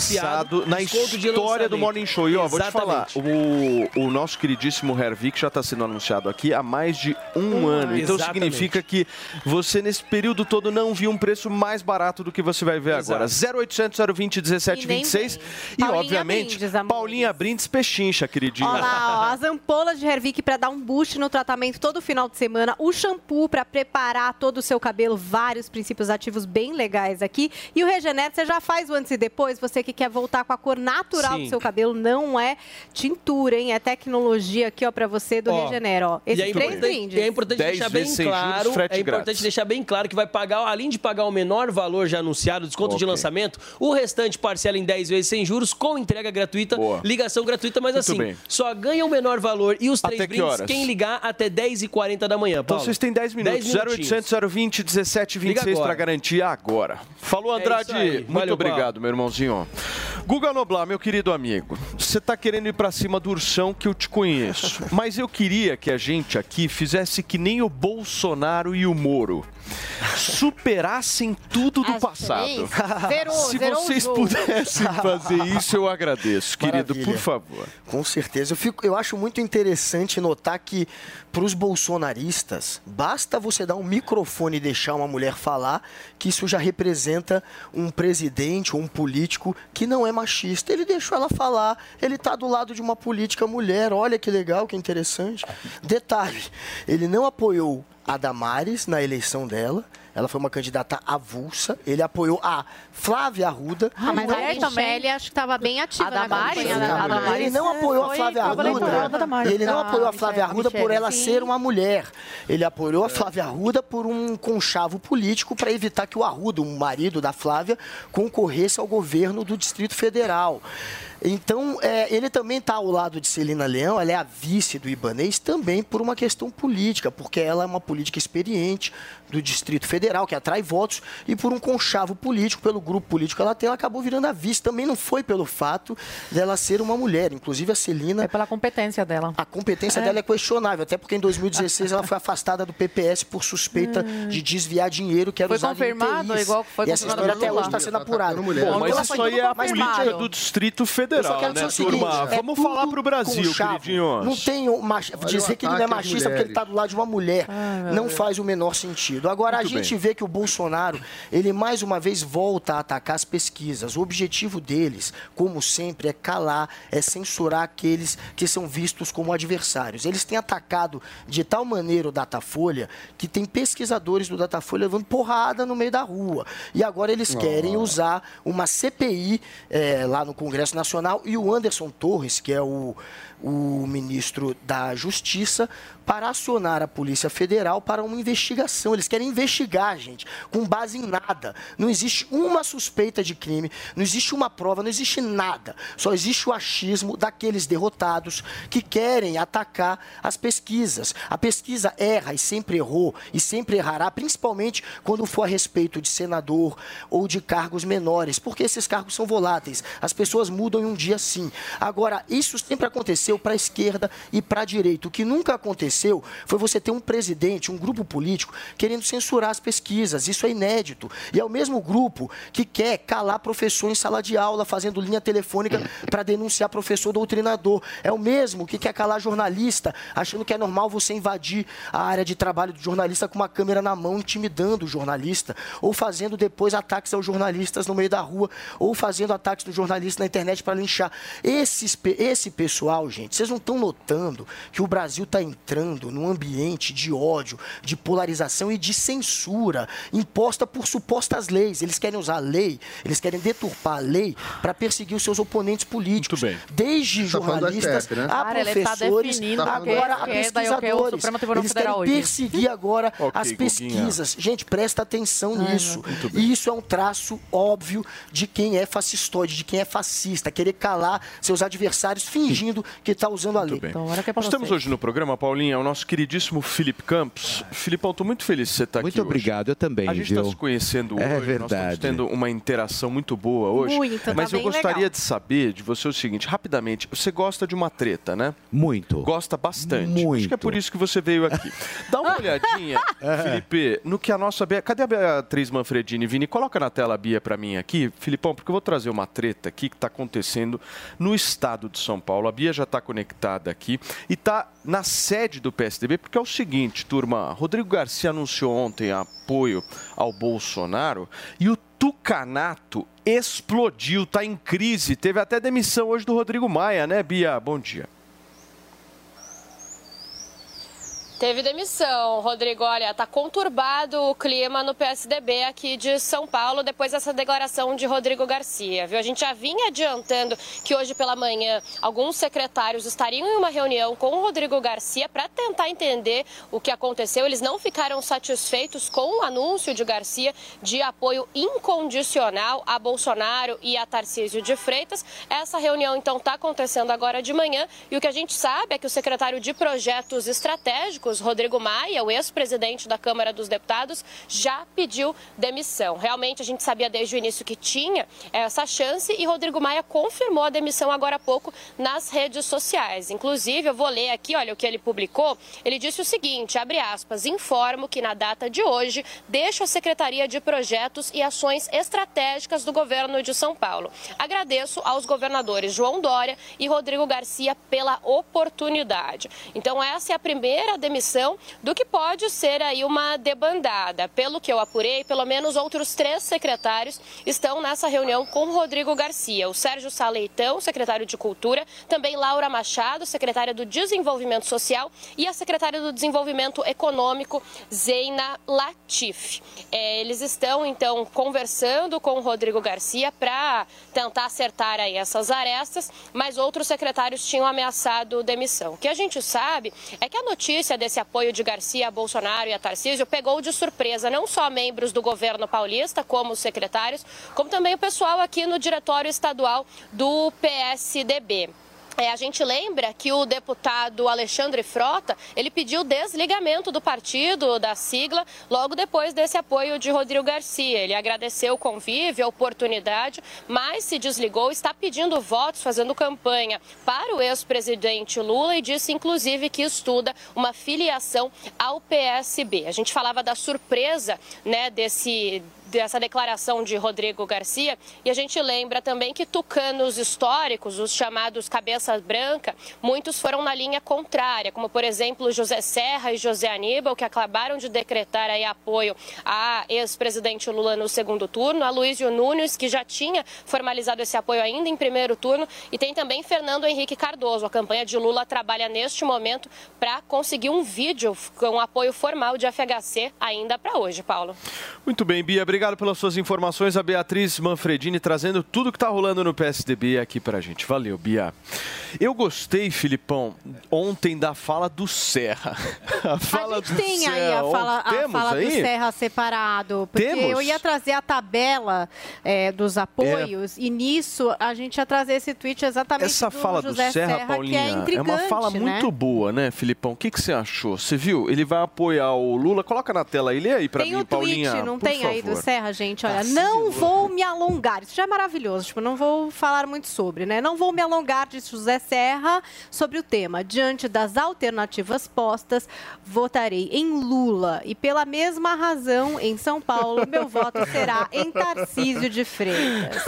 anunciado, na história do. Morning Show. E ó, vou te falar, o, o nosso queridíssimo Hervik já está sendo anunciado aqui há mais de um, Um ano. Então Exatamente. significa que você nesse período todo não viu um preço mais barato do que você vai ver agora. 0800 020 1726 e, Paulinha obviamente, Brindes. Paulinha Brindes Pechincha, queridinha. Olha lá, ó, as ampolas de Hervik para dar um boost no tratamento todo final de semana, o shampoo para preparar todo o seu cabelo, vários princípios ativos bem legais aqui. E o Regenera, você já faz o antes e depois, você que quer voltar com a cor natural Sim. do seu cabelo, não é tintura, hein? É tecnologia aqui, ó, para você do Ó, Regenera, ó. E Esses é três importante, brindes. e é importante 10 deixar bem juros, claro, frete é importante grátis. deixar bem claro que vai pagar, além de pagar o menor valor já anunciado, desconto de Ok. lançamento, o restante parcela em 10 vezes sem juros, com entrega gratuita, Boa. ligação gratuita, mas Muito assim, bem. só ganha o menor valor e os três Até que brindes horas? quem ligar até 10h40 da manhã, Então Paulo. vocês têm 10 minutos. 10 minutinhos. 0800 020 1726 Liga para garantir agora. Falou, É Andrade. aí. Muito Valeu, obrigado, meu irmãozinho. Guga Noblar, meu querido amigo, você tá querendo ir pra cima do ursão que eu te conheço. Mas eu queria que a gente aqui fizesse que nem o Bolsonaro e o Moro. Superassem tudo do As passado. Zerou, Se zerou vocês pudessem fazer isso, eu agradeço, querido, Maravilha. por favor. Com certeza. Eu, fico, eu acho muito interessante notar que, para os bolsonaristas, basta você dar um microfone e deixar uma mulher falar, que isso já representa um presidente ou um político que não é é machista. Ele deixou ela falar, ele está do lado de uma política mulher. Olha que legal, que interessante. Detalhe: ele não apoiou a Damares na eleição dela. Ela foi uma candidata avulsa. Ele apoiou a Flávia Arruda. Ah, mas a Michelle acho que estava bem ativa na campanha da Damares. Ele não apoiou a Flávia Arruda. Damares. Ele não apoiou a Flávia Michelle. Arruda por ela ser uma mulher. Ele apoiou a Flávia Arruda por um conchavo político para evitar que o Arruda, o marido da Flávia, concorresse ao governo do Distrito Federal. Então, é, ele também está ao lado de Celina Leão, ela é a vice do Ibanês, também por uma questão política, porque ela é uma política experiente do Distrito Federal, que atrai votos, e por um conchavo político, pelo grupo político que ela tem, ela acabou virando a vice. Também não foi pelo fato dela ser uma mulher. Inclusive, a Celina. É pela competência dela. A competência É. dela é questionável, até porque em 2016 ela foi afastada do PPS por suspeita de desviar dinheiro que era Foi usado confirmado, em igual foi E essa história até hoje está sendo apurada. Bom, Então, mas ela isso aí é a política do Distrito eu só Federal, quero né, dizer o seguinte, turma? é Vamos falar pro Brasil, queridinhos. Não tem um mach... Dizer que ele não é machista porque ele está do lado de uma mulher. não faz o menor sentido. Agora, Muito a gente bem. vê que o Bolsonaro, ele mais uma vez volta a atacar as pesquisas. O objetivo deles, como sempre, é calar, é censurar aqueles que são vistos como adversários. Eles têm atacado de tal maneira o Datafolha que tem pesquisadores do Datafolha levando porrada no meio da rua. E agora eles querem usar uma CPI eh, lá no Congresso Nacional e o Anderson Torres, que é o, o ministro da Justiça, para acionar a Polícia Federal para uma investigação. Eles querem investigar, gente, com base em nada. Não existe uma suspeita de crime, não existe uma prova, não existe nada. Só existe o achismo daqueles derrotados que querem atacar as pesquisas. A pesquisa erra e sempre errou e sempre errará, principalmente quando for a respeito de senador ou de cargos menores, porque esses cargos são voláteis. As pessoas mudam em um dia sim. Agora, isso sempre aconteceu para a esquerda e para a direita. O que nunca aconteceu foi você ter um presidente, um grupo político, querendo censurar as pesquisas. Isso é inédito. E é o mesmo grupo que quer calar professor em sala de aula, fazendo linha telefônica para denunciar professor doutrinador. É o mesmo que quer calar jornalista, achando que é normal você invadir a área de trabalho do jornalista com uma câmera na mão, intimidando o jornalista, ou fazendo depois ataques aos jornalistas no meio da rua, ou fazendo ataques no jornalista na internet para linchar. Esses, pe- esse pessoal, gente, vocês não estão notando que o Brasil está entrando num ambiente de ódio, de polarização e de censura imposta por supostas leis. Eles querem usar a lei, eles querem deturpar a lei para perseguir os seus oponentes políticos. Desde Tá falando do jornalistas STF, né? a Cara, tá professores, definindo agora é a e é o pesquisadores. Eles querem hoje. perseguir agora Ok, as Guguinha. pesquisas. Gente, presta atenção nisso. E isso é um traço óbvio de quem é fascistoide, de quem é fascista, querer calar seus adversários fingindo que está usando a lei. Muito bem. Então, Nós temos hoje no programa, Paulinha, o nosso queridíssimo Felipe Campos. Filipão, estou muito feliz de você estar aqui Muito obrigado, eu também, A gente está se conhecendo É hoje, nós estamos verdade. tendo uma interação muito boa hoje. Muito, tá mas eu bem gostaria legal. de saber de você o seguinte, rapidamente, você gosta de uma treta, né? Muito. Gosta bastante. Acho que é por isso que você veio aqui. Dá uma olhadinha, Felipe, no que a nossa Bia... Cadê a Beatriz Manfredini, Vini? Coloca na tela a Bia para mim aqui, Filipão, porque eu vou trazer uma treta aqui que está acontecendo no estado de São Paulo. A Bia já está conectada aqui e está na sede do PSDB, porque é o seguinte, turma, Rodrigo Garcia anunciou ontem apoio ao Bolsonaro e o Tucanato explodiu, está em crise. Teve até demissão hoje do Rodrigo Maia, né, Bia? Bom dia. Teve demissão, Rodrigo. Olha, tá conturbado o clima no PSDB aqui de São Paulo depois dessa declaração de Rodrigo Garcia, viu? A gente já vinha adiantando que hoje pela manhã alguns secretários estariam em uma reunião com o Rodrigo Garcia para tentar entender o que aconteceu. Eles não ficaram satisfeitos com o anúncio de Garcia de apoio incondicional a Bolsonaro e a Tarcísio de Freitas. Essa reunião então está acontecendo agora de manhã e o que a gente sabe é que o secretário de Projetos Estratégicos Rodrigo Maia, o ex-presidente da Câmara dos Deputados, já pediu demissão. Realmente a gente sabia desde o início que tinha essa chance e Rodrigo Maia confirmou a demissão agora há pouco nas redes sociais. Inclusive, eu vou ler aqui, olha o que ele publicou. Ele disse o seguinte, abre aspas, informo que na data de hoje deixo a Secretaria de Projetos e Ações Estratégicas do governo de São Paulo. Agradeço aos governadores João Dória e Rodrigo Garcia pela oportunidade. Então essa é a primeira demissão demissão do que pode ser aí uma debandada. Pelo que eu apurei, pelo menos outros três secretários estão nessa reunião com Rodrigo Garcia. O Sérgio Saleitão, secretário de Cultura, também Laura Machado, secretária do Desenvolvimento Social e a secretária do Desenvolvimento Econômico, Zeina Latif. É, eles estão, então, conversando com o Rodrigo Garcia para tentar acertar aí essas arestas, mas outros secretários tinham ameaçado demissão. O que a gente sabe é que a notícia desse apoio de Garcia a Bolsonaro e a Tarcísio pegou de surpresa não só membros do governo paulista, como os secretários, como também o pessoal aqui no diretório estadual do PSDB. É, a gente lembra que o deputado Alexandre Frota, ele pediu desligamento do partido, da sigla, logo depois desse apoio de Rodrigo Garcia. Ele agradeceu o convívio, a oportunidade, mas se desligou, está pedindo votos, fazendo campanha para o ex-presidente Lula e disse, inclusive, que estuda uma filiação ao PSB. A gente falava da surpresa né, desse dessa declaração de Rodrigo Garcia. E a gente lembra também que tucanos históricos, os chamados cabeça branca, muitos foram na linha contrária, como por exemplo José Serra e José Aníbal, que acabaram de decretar aí apoio a ex-presidente Lula no segundo turno, a Luísio Nunes, que já tinha formalizado esse apoio ainda em primeiro turno, e tem também Fernando Henrique Cardoso. A campanha de Lula trabalha neste momento para conseguir um vídeo com apoio formal de FHC ainda para hoje, Paulo. Muito bem, Bia, obrigado pelas suas informações. A Beatriz Manfredini trazendo tudo que está rolando no PSDB aqui para a gente. Valeu, Bia. Eu gostei, Filipão, ontem da fala do Serra. A fala a gente tem aí a Serra. fala, a fala do? Serra separado, porque Temos? eu ia trazer a tabela é, dos apoios e nisso a gente ia trazer esse tweet exatamente Essa do fala José do Serra, Serra, Paulinha, que é intrigante, uma fala né? muito boa, né, Filipão? O que, que você achou? Você viu? Ele vai apoiar o Lula. Coloca na tela aí, lê aí para mim, o tweet, Paulinha. não por tem aí do favor. Gente? Olha, não vou me alongar. Isso já é maravilhoso, tipo, não vou falar muito sobre, né? Não vou me alongar, disse José Serra, sobre o tema. Diante das alternativas postas, votarei em Lula. E pela mesma razão, em São Paulo, meu voto será em Tarcísio de Freitas.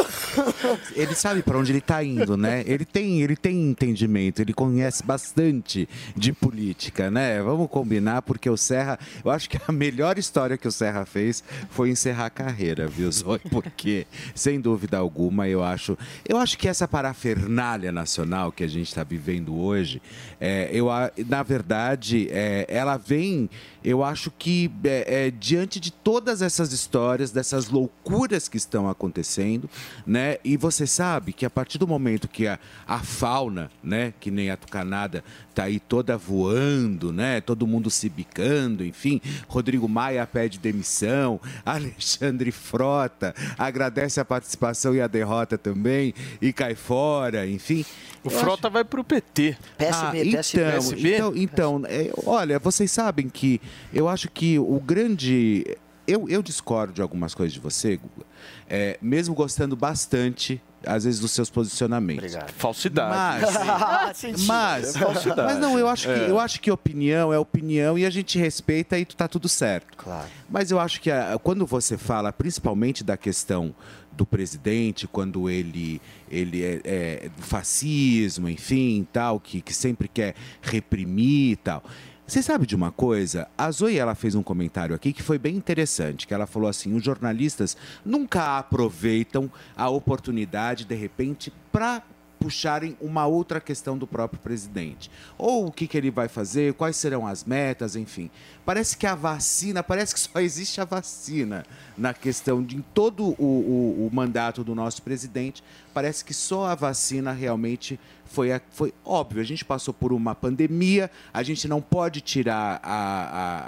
Ele sabe para onde ele está indo, né? Ele tem, ele tem entendimento, ele conhece bastante de política, né? Vamos combinar, porque o Serra, eu acho que a melhor história que o Serra fez foi encerrar a carreira, viu, Zoe? Porque, sem dúvida alguma, eu acho, eu acho que essa parafernália nacional que a gente está vivendo hoje, é, eu, na verdade, é, ela vem, eu acho que é, é, diante de todas essas histórias, dessas loucuras que estão acontecendo, né? E você sabe que a partir do momento que a, a fauna, né, que nem a tucanada, tá aí toda voando, né? Todo mundo se bicando, enfim. Rodrigo Maia pede demissão, Alexandre Frota agradece a participação e a derrota também e cai fora, enfim. O Eu Frota vai pro PT. ah, então, então, então é, olha, vocês sabem que eu acho que o grande. Eu, eu discordo de algumas coisas de você, Guga, é, mesmo gostando bastante, às vezes, dos seus posicionamentos. Falsidade. Mas, Mentira, mas, é falsidade. mas não, eu acho, que, É. eu acho que opinião é opinião e a gente respeita e tá tudo certo. Claro. Mas eu acho que a- quando você fala principalmente da questão do presidente, quando ele, ele é, é do fascismo, enfim, tal, que, que sempre quer reprimir e tal. Você sabe de uma coisa? A Zoe ela fez um comentário aqui que foi bem interessante, que ela falou assim: os jornalistas nunca aproveitam a oportunidade, de repente, para puxarem uma outra questão do próprio presidente. Ou o que, que ele vai fazer, quais serão as metas, enfim. Parece que a vacina, parece que só existe a vacina na questão de em todo o, o- o mandato do nosso presidente. Parece que só a vacina realmente foi, foi óbvio. A gente passou por uma pandemia, a gente não pode tirar a,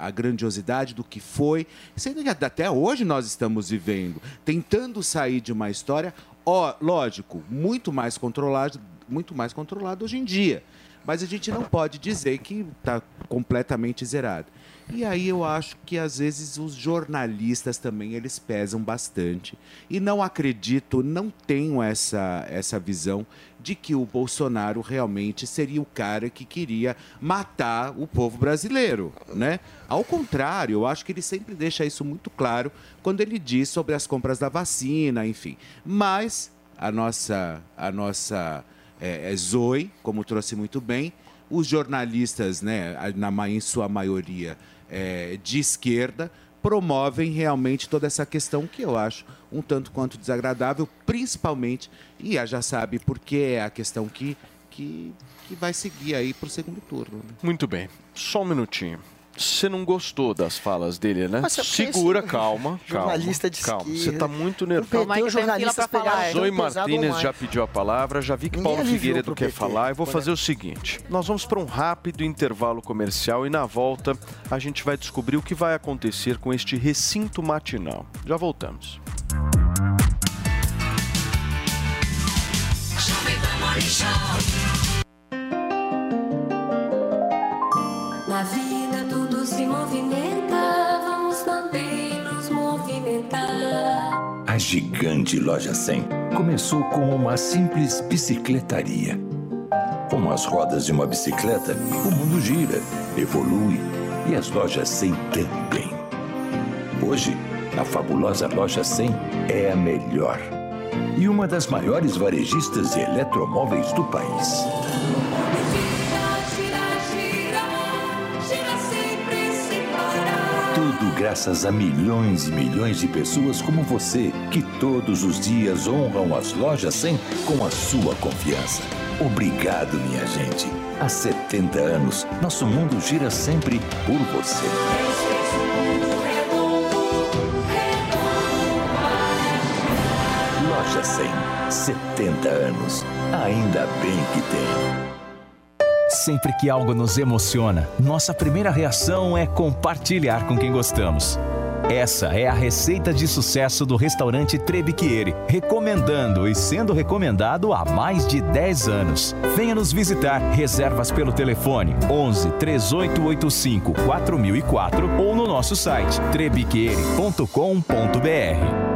a- a grandiosidade do que foi. Sendo que até hoje nós estamos vivendo, tentando sair de uma história Ó, lógico, muito mais controlado, muito mais controlado hoje em dia. Mas a gente não pode dizer que está completamente zerado. E aí eu acho que às vezes os jornalistas também eles pesam bastante. E não acredito, não tenho essa, essa visão de que o Bolsonaro realmente seria o cara que queria matar o povo brasileiro, né? Ao contrário, eu acho que ele sempre deixa isso muito claro quando ele diz sobre as compras da vacina, enfim. Mas a nossa, a nossa é, é Zoe, como trouxe muito bem, os jornalistas, né, na, em sua maioria é, de esquerda, promovem realmente toda essa questão que eu acho um tanto quanto desagradável, principalmente, e a já sabe porque é a questão que, que, que vai seguir aí para o segundo turno. né? Muito bem. Só um minutinho. Você não gostou das falas dele, né? Mas é Segura, esse calma, calma. jornalista de calma. Você esquerda. tá muito nervoso. perdeu os jornalistas pegaram Zoe Martinez já pediu a palavra, já vi que Ninguém Paulo Figueiredo quer PT, falar. Eu vou fazer o seguinte: nós vamos para um rápido intervalo comercial e na volta a gente vai descobrir o que vai acontecer com este recinto matinal. Já voltamos. Na vida tudo se movimenta, vamos também nos movimentar. A gigante Loja 100 começou como uma simples bicicletaria. Com as rodas de uma bicicleta, o mundo gira, evolui e as lojas 100 também. Hoje, a fabulosa Loja 100 é a melhor e uma das maiores varejistas de eletromóveis do país. Tudo graças a milhões e milhões de pessoas como você, que todos os dias honram as lojas 100 com a sua confiança. Obrigado, minha gente. Há 70 anos, nosso mundo gira sempre por você. Loja 100, 70 anos. Ainda bem que tem. Sempre que algo nos emociona, nossa primeira reação é compartilhar com quem gostamos. Essa é a receita de sucesso do restaurante Trebiquieri, recomendando e sendo recomendado há mais de 10 anos. Venha nos visitar. Reservas pelo telefone 11 3885 4004 ou no nosso site trebiquieri.com.br.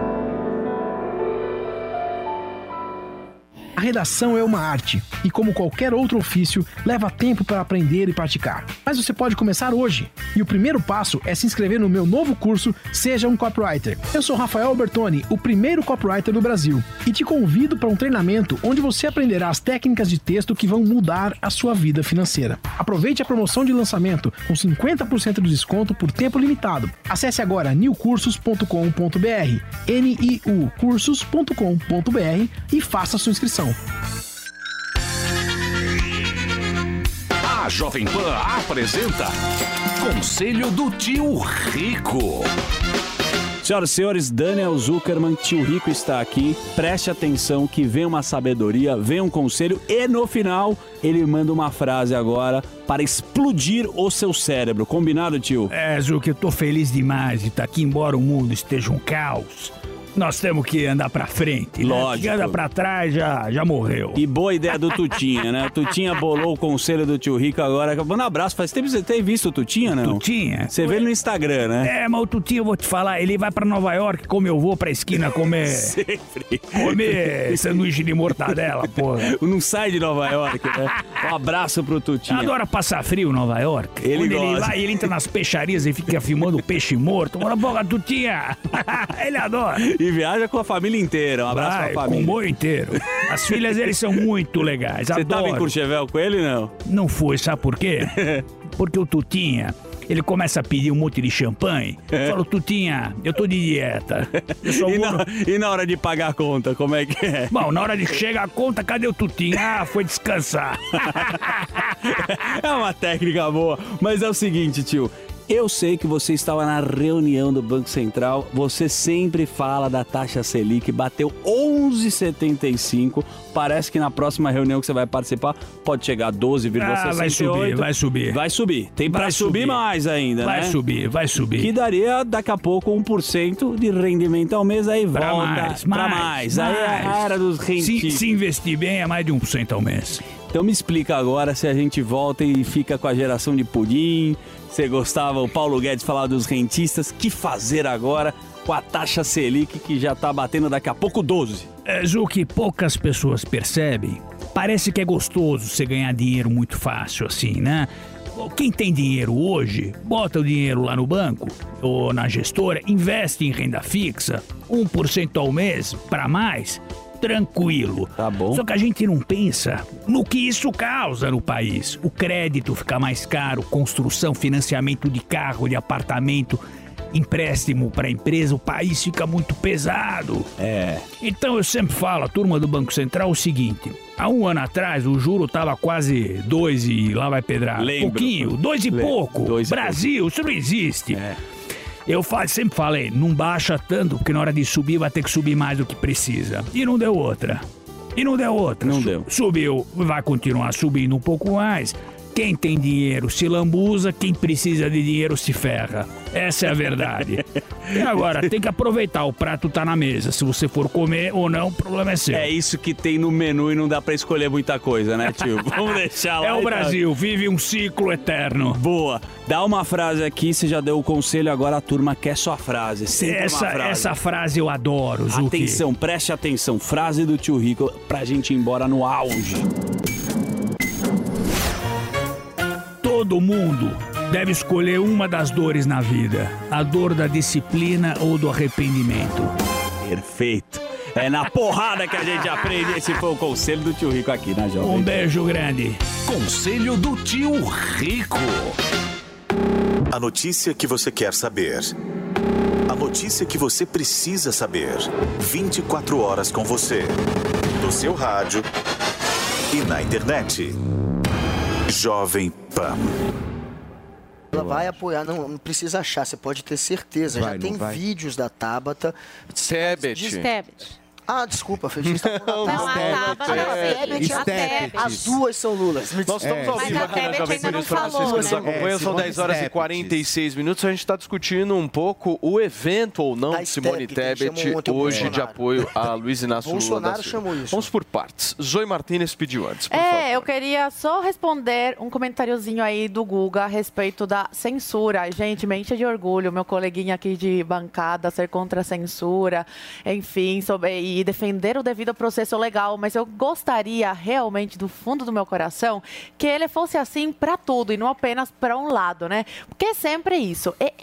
Redação é uma arte e, como qualquer outro ofício, leva tempo para aprender e praticar. Mas você pode começar hoje. E o primeiro passo é se inscrever no meu novo curso Seja um Copywriter. Eu sou Rafael Bertoni, o primeiro copywriter do Brasil, e te convido para um treinamento onde você aprenderá as técnicas de texto que vão mudar a sua vida financeira. Aproveite a promoção de lançamento com 50% de desconto por tempo limitado. Acesse agora newcursos.com.br, N-I-U cursos.com.br e faça sua inscrição. A Jovem Pan apresenta Conselho do Tio Rico. Senhoras e senhores, Daniel Zuckerman, tio Rico está aqui. Preste atenção que vem uma sabedoria, vem um conselho e no final ele manda uma frase agora para explodir o seu cérebro. Combinado, tio? É, Zuc, eu tô feliz demais de estar aqui, embora o mundo esteja um caos. Nós temos que andar pra frente. né? Lógico. Quem anda pra trás já, já morreu. E boa ideia do Tutinha, né? Tutinha bolou o conselho do tio Rico agora. Manda um abraço. Faz tempo que você tem visto o Tutinha, não? Tutinha? É. Você vê ele no Instagram, né? É, mas o Tutinho, eu vou te falar, ele vai pra Nova York como eu vou pra esquina comer. Sempre. Comer sanduíche de mortadela, porra. Não sai de Nova York, né? Um abraço pro Tutinha. Adora passar frio em Nova York. Ele Quando ele gosta. vai, ele entra nas peixarias e fica filmando peixe morto. Bora, boca, Tutinha! ele adora. E viaja com a família inteira. Um abraço Vai, pra família. Com o boi inteiro. As filhas deles são muito legais. Você tava em adoro. Courchevel com ele, não? Não foi, sabe por quê? Porque o Tutinha, ele começa a pedir um monte de champanhe. É. Fala, Tutinha, eu tô de dieta. Eu E na, e na hora de pagar a conta, como é que é? Bom, na hora de chegar a conta, cadê o Tutinha? Ah, foi descansar. É uma técnica boa. Mas é o seguinte, tio. Eu sei que você estava na reunião do Banco Central. Você sempre fala da taxa Selic, bateu 11,75. Parece que na próxima reunião que você vai participar pode chegar a 12,68. Ah, vai subir, vai subir. Vai subir. Tem para Vai subir, subir. mais ainda, Vai né? subir, vai subir. Que daria daqui a pouco 1% de rendimento ao mês, aí Pra volta mais, pra mais, mais. Aí é a era dos Se, rentistas. se investir bem, é mais de 1% ao mês. Então me explica agora se a gente volta e fica com a geração de pudim. Você gostava, o Paulo Guedes falava dos rentistas. Que fazer agora com a taxa Selic que já tá batendo daqui a pouco 12? É, Ju, que poucas pessoas percebem. Parece que é gostoso você ganhar dinheiro muito fácil assim, né? Quem tem dinheiro hoje, bota o dinheiro lá no banco ou na gestora, investe em renda fixa, 1% ao mês para mais tranquilo. Tá bom. Só que a gente não pensa no que isso causa no país. O crédito fica mais caro, construção, financiamento de carro, de apartamento, empréstimo para empresa, o país fica muito pesado. É. Então eu sempre falo, a turma do Banco Central, o seguinte: há um ano atrás o juro tava quase dois e lá vai pedrar. Lembro. Pouquinho, dois e Le- pouco. dois e Brasil, isso não existe. Eu fa- sempre falei, não baixa tanto, porque na hora de subir vai ter que subir mais do que precisa. E não deu outra. E não deu outra. Não deu. Subiu, vai continuar subindo um pouco mais. Quem tem dinheiro se lambuza, quem precisa de dinheiro se ferra. Essa é a verdade. e agora, tem que aproveitar, o prato tá na mesa. Se você for comer ou não, o problema é seu. É isso que tem no menu e não dá pra escolher muita coisa, né, tio? Vamos deixar lá. É o então. Brasil, vive um ciclo eterno. Boa. Dá uma frase aqui, você já deu o conselho, agora a turma quer sua frase. Sempre Essa, frase. essa frase eu adoro, Zuki. Atenção, preste atenção. Frase do tio Rico pra gente ir embora no auge. Todo mundo deve escolher uma das dores na vida: a dor da disciplina ou do arrependimento. Perfeito. É na porrada que a gente aprende. Esse foi o conselho do tio Rico aqui na Jovem. Um beijo grande. Conselho do tio Rico. A notícia que você quer saber. A notícia que você precisa saber. 24 horas com você. No seu rádio e na internet. Jovem Pan. Ela vai apoiar, não, não precisa achar, você pode ter certeza. Vai, Já tem vai? vídeos da Tabata. Tebet. Tebet. Ah, desculpa, Feliz. Não, a Tabata não, Tebet, a Tebet. As duas são Lulas. Nós estamos desculpa. ao vivo aqui na Jovem Pan News para vocês que nos acompanham. São 10 horas e 46 minutos. A gente está discutindo um pouco o evento ou não de Simone Tebet hoje de apoio a Luiz Inácio Lula da Bolsonaro Silva. chamou isso. Vamos por partes. Zoe Martinez pediu antes, por favor. É, eu queria só responder um comentáriozinho aí do Guga a respeito da censura. Gente, me enche de orgulho, meu coleguinha aqui de bancada ser contra a censura, enfim, sobre, defender o devido processo legal. Mas eu gostaria realmente, do fundo do meu coração, que ele fosse assim para tudo e não apenas para um lado, né? Porque é sempre isso. É-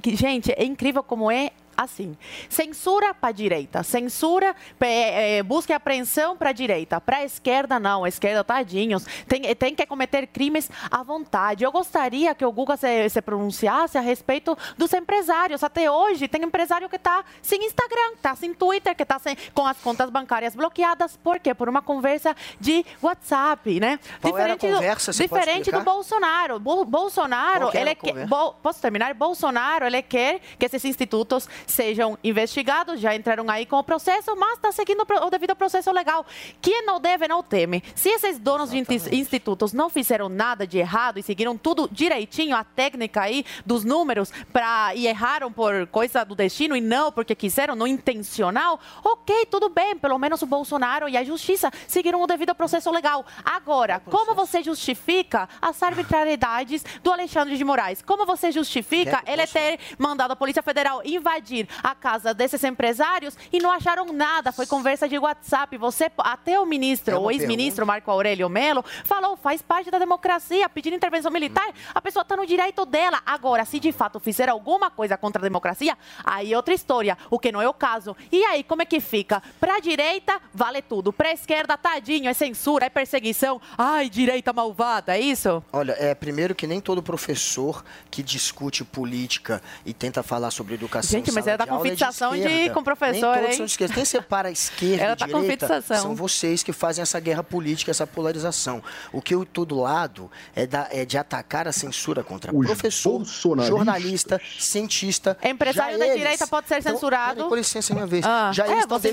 que, gente, é incrível como é assim. Censura para a direita, censura, é, é, busca e apreensão para a direita. Para a esquerda, não. A esquerda, tadinhos, tem, tem que cometer crimes à vontade. Eu gostaria que o Guga se, se pronunciasse a respeito dos empresários. Até hoje, tem empresário que está sem Instagram, está sem Twitter, que está com as contas bancárias bloqueadas. Por quê? Por uma conversa de WhatsApp, né? Qual do- conversa? Pode diferente do? Bolsonaro. Bo- Bolsonaro, ele quer? Bol- posso terminar? Bolsonaro, ele quer que esses institutos sejam investigados, já entraram aí com o processo, mas está seguindo o devido processo legal. Quem não deve, não teme. Se esses donos de inti- institutos não fizeram nada de errado e seguiram tudo direitinho, a técnica aí dos números, pra, e erraram por coisa do destino e não porque quiseram, não intencional, ok, tudo bem, pelo menos o Bolsonaro e a justiça seguiram o devido processo legal. Agora, como você justifica as arbitrariedades do Alexandre de Moraes? Como você justifica ele ter mandado a Polícia Federal invadir a casa desses empresários e não acharam nada? Foi conversa de WhatsApp. Você, até o ministro, É o ex-ministro Marco Aurélio Melo, falou, faz parte da democracia, pedir intervenção militar, a pessoa está no direito dela. Agora, se de fato fizer alguma coisa contra a democracia, aí é outra história, o que não é o caso. E aí, como é que fica? Pra direita, vale tudo. Pra esquerda, tadinho, é censura, é perseguição. Ai, direita malvada, é isso? Olha, é primeiro que nem todo professor que discute política e tenta falar sobre educação. Gente, mas ela tá de com é fixação de- esquerda. com professor, nem todos hein? São de esquerda. Quem separa a esquerda Ela e tá com direita fixação. são vocês que fazem essa guerra política, essa polarização. O que eu tô do lado é, da- é de atacar a censura contra Os professor, jornalista, cientista. Empresário da eles- direita pode ser Então, censurado? peraí, com licença, minha vez. Ah, Já é, eles você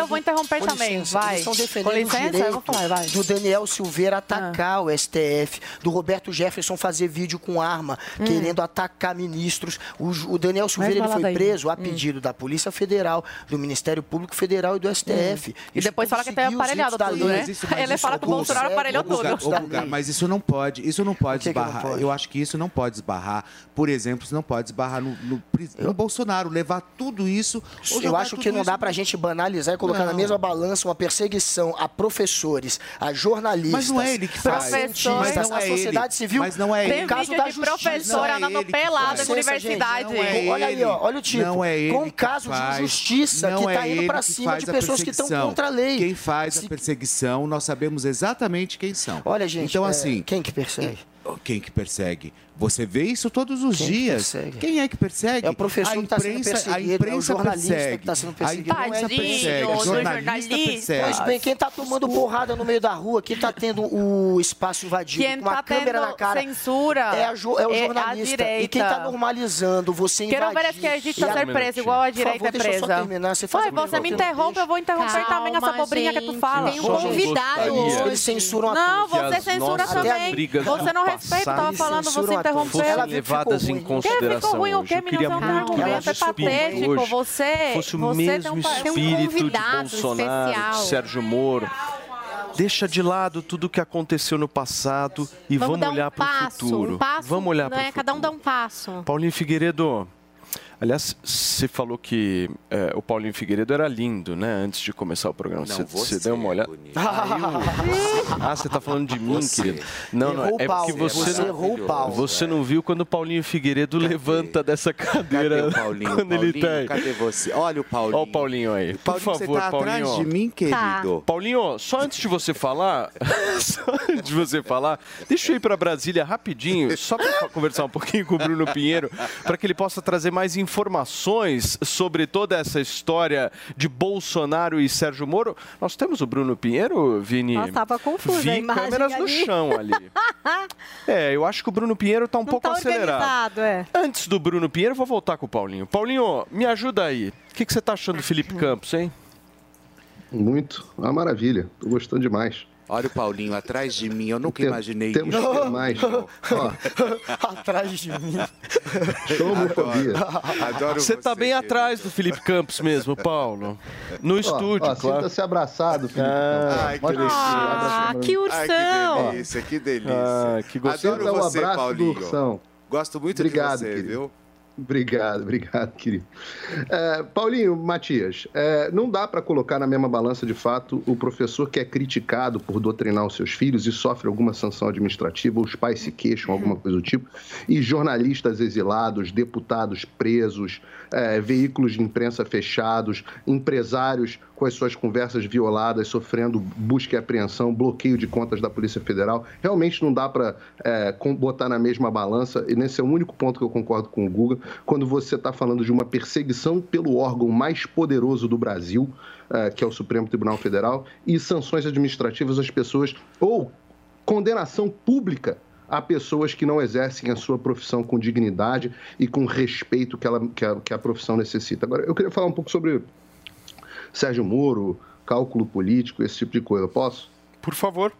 eu vou interromper com também. licença, Vai. Eles estão Com defendendo licença, o eu direito vou falar, vai. do Daniel Silveira Ah. atacar o STF, do Roberto Jefferson fazer vídeo com arma, Hum. querendo atacar ministros. O, o Daniel Silveira ele foi aí. preso a Hum. pedido da Polícia Federal, do Ministério Público Federal e do STF. Hum. E depois fala que tem aparelhado tudo, lei. né? Ele fala que o Bolsonaro aparelhou tudo. mas isso não pode, isso não pode que que não esbarrar. pode? Eu acho que isso não pode esbarrar. Por exemplo, isso não pode esbarrar no, no, no Bolsonaro, levar tudo isso. Eu acho que não dá pra gente banalizar e colocar na Não. mesma balança uma perseguição a professores, a jornalistas. Mas não é ele que faz. a cientistas, Mas não a é ele. sociedade civil. Mas não é Tem ele. o caso da de justiça. professor Não é andando ele pelado faz. em universidade. Gente. Olha aí, ó, olha o tipo. Não é ele com casos faz, de injustiça que é está indo ele para cima de pessoas que estão contra a lei. Quem faz a perseguição, nós sabemos exatamente quem são. Olha, gente, então é, assim, quem que persegue? Quem que persegue? Você vê isso todos os Quem que dias. persegue? Quem é que persegue? É o professor a que tá sendo imprensa, perseguido, a é o imprensa jornalista persegue. que tá sendo perseguido. A imprensa Tadinho persegue, o jornalista jornalista. persegue. Pois bem, quem tá tomando porrada no meio da rua, quem tá tendo o espaço invadido Quem com uma tá câmera tendo na cara. censura é, a jo- é o é a jornalista. e quem direita. tá normalizando você invadir. ver a esquerdista e a- ser presa, igual a direita favor, é deixa eu só presa. terminar. Você faz Oi, você me interrompe, eu vou interromper também essa bobrinha que tu fala. Tem um convidado Eles hoje. censuram a Não, você censura também. Você não respeita, eu tava passado falando, você censuram Ela que ficou levadas em consideração ficou ruim hoje. Eu queria muito que é patético. hoje Você- fosse o você mesmo um um espírito de Bolsonaro, especial. de Sérgio Moro. Deixa de lado tudo o que aconteceu no passado e vamos, um olhar para o futuro. Um passo, vamos olhar não para o é? Cada um dá um passo. Paulinho Figueiredo. Aliás, você falou que é, o Paulinho Figueiredo era lindo, né? Antes de começar o programa. Não, Você, você deu uma olhada. Ah, você tá falando de mim, querido? Não, não. Errou É porque você, você não, errou o pau. você não viu quando o Paulinho Figueiredo levanta dessa cadeira. Cadê o Paulinho? Quando ele Paulinho, tá aí. Cadê você? Olha o Paulinho. Olha o Paulinho aí. Por Paulinho, você favor, tá Paulinho. atrás de mim, querido? Paulinho, só antes de você falar, só antes de você falar, deixa eu ir para Brasília rapidinho, só para conversar um pouquinho com o Bruno Pinheiro, para que ele possa trazer mais informações sobre toda essa história de Bolsonaro e Sérgio Moro. Nós temos o Bruno Pinheiro, Vini? Nossa, tava confusa a Vi imagem câmeras no ali. chão ali. É, eu acho que o Bruno Pinheiro tá um pouco tá acelerado. é. Antes do Bruno Pinheiro, vou voltar com o Paulinho. Paulinho, me ajuda aí. O que, que você tá achando do Felipe Campos, hein? Muito. Uma maravilha. Tô gostando demais. Olha o Paulinho atrás de mim. Eu nunca Tem- imaginei temos isso. ter mais. Atrás de mim. homofobia. Adoro Você tá bem atrás do Felipe Campos mesmo, Paulo. No Ó, estúdio, ó, claro. Sinta-se abraçado, Felipe. Ai, que delícia. Ah, que Ai, que ursão. delícia, que delícia. Ah, que gostoso. Adoro você, abraço do Paulinho. ursão. Gosto muito Obrigado, de você, querido. viu? Obrigado, obrigado, querido. É, Paulinho, Matias, é, não dá para colocar na mesma balança, de fato, o professor que é criticado por doutrinar os seus filhos e sofre alguma sanção administrativa, os pais se queixam, alguma coisa do tipo, e jornalistas exilados, deputados presos, é, veículos de imprensa fechados, empresários com as suas conversas violadas, sofrendo busca e apreensão, bloqueio de contas da Polícia Federal. Realmente não dá para botar na mesma balança, e nesse é o único ponto que eu concordo com o Guga, quando você está falando de uma perseguição pelo órgão mais poderoso do Brasil, eh, que é o Supremo Tribunal Federal, e sanções administrativas às pessoas, ou condenação pública a pessoas que não exercem a sua profissão com dignidade e com respeito que, ela, que, a, que a profissão necessita. Agora, eu queria falar um pouco sobre Sérgio Moro, cálculo político, esse tipo de coisa. Posso? Por favor.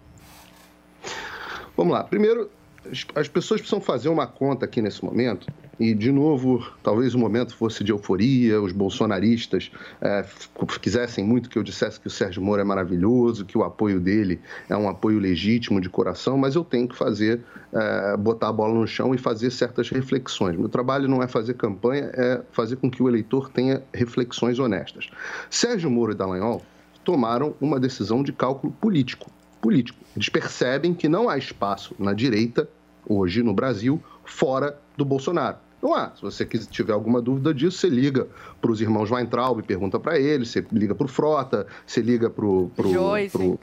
Vamos lá. Primeiro, as- as pessoas precisam fazer uma conta aqui nesse momento. E, de novo, talvez o momento fosse de euforia, os bolsonaristas f- quisessem muito que eu dissesse que o Sérgio Moro é maravilhoso, que o apoio dele é um apoio legítimo de coração, mas eu tenho que fazer, eh, botar a bola no chão e fazer certas reflexões. Meu trabalho não é fazer campanha, é fazer com que o eleitor tenha reflexões honestas. Sérgio Moro e Dallagnol tomaram uma decisão de cálculo político. Político. Eles percebem que não há espaço na direita, hoje no Brasil, fora do Bolsonaro. Não há. Se você tiver alguma dúvida disso, você liga para os irmãos Weintraub e pergunta para eles, você liga para o Frota, você liga para o Joyce.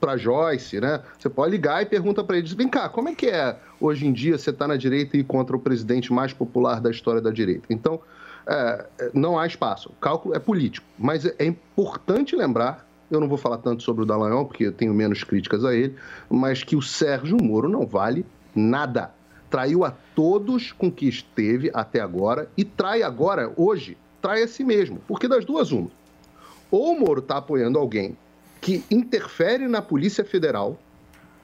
para Joyce, né? Você pode ligar e pergunta para eles: vem cá, como é que é hoje em dia você está na direita e ir contra o presidente mais popular da história da direita? Então, é, não há espaço. O cálculo é político. Mas é importante lembrar. Eu não vou falar tanto sobre o Dallagnol, porque eu tenho menos críticas a ele, mas que o Sérgio Moro não vale nada. Traiu a todos com que esteve até agora e trai agora, hoje, trai a si mesmo. Porque das duas, uma. Ou o Moro está apoiando alguém que interfere na Polícia Federal,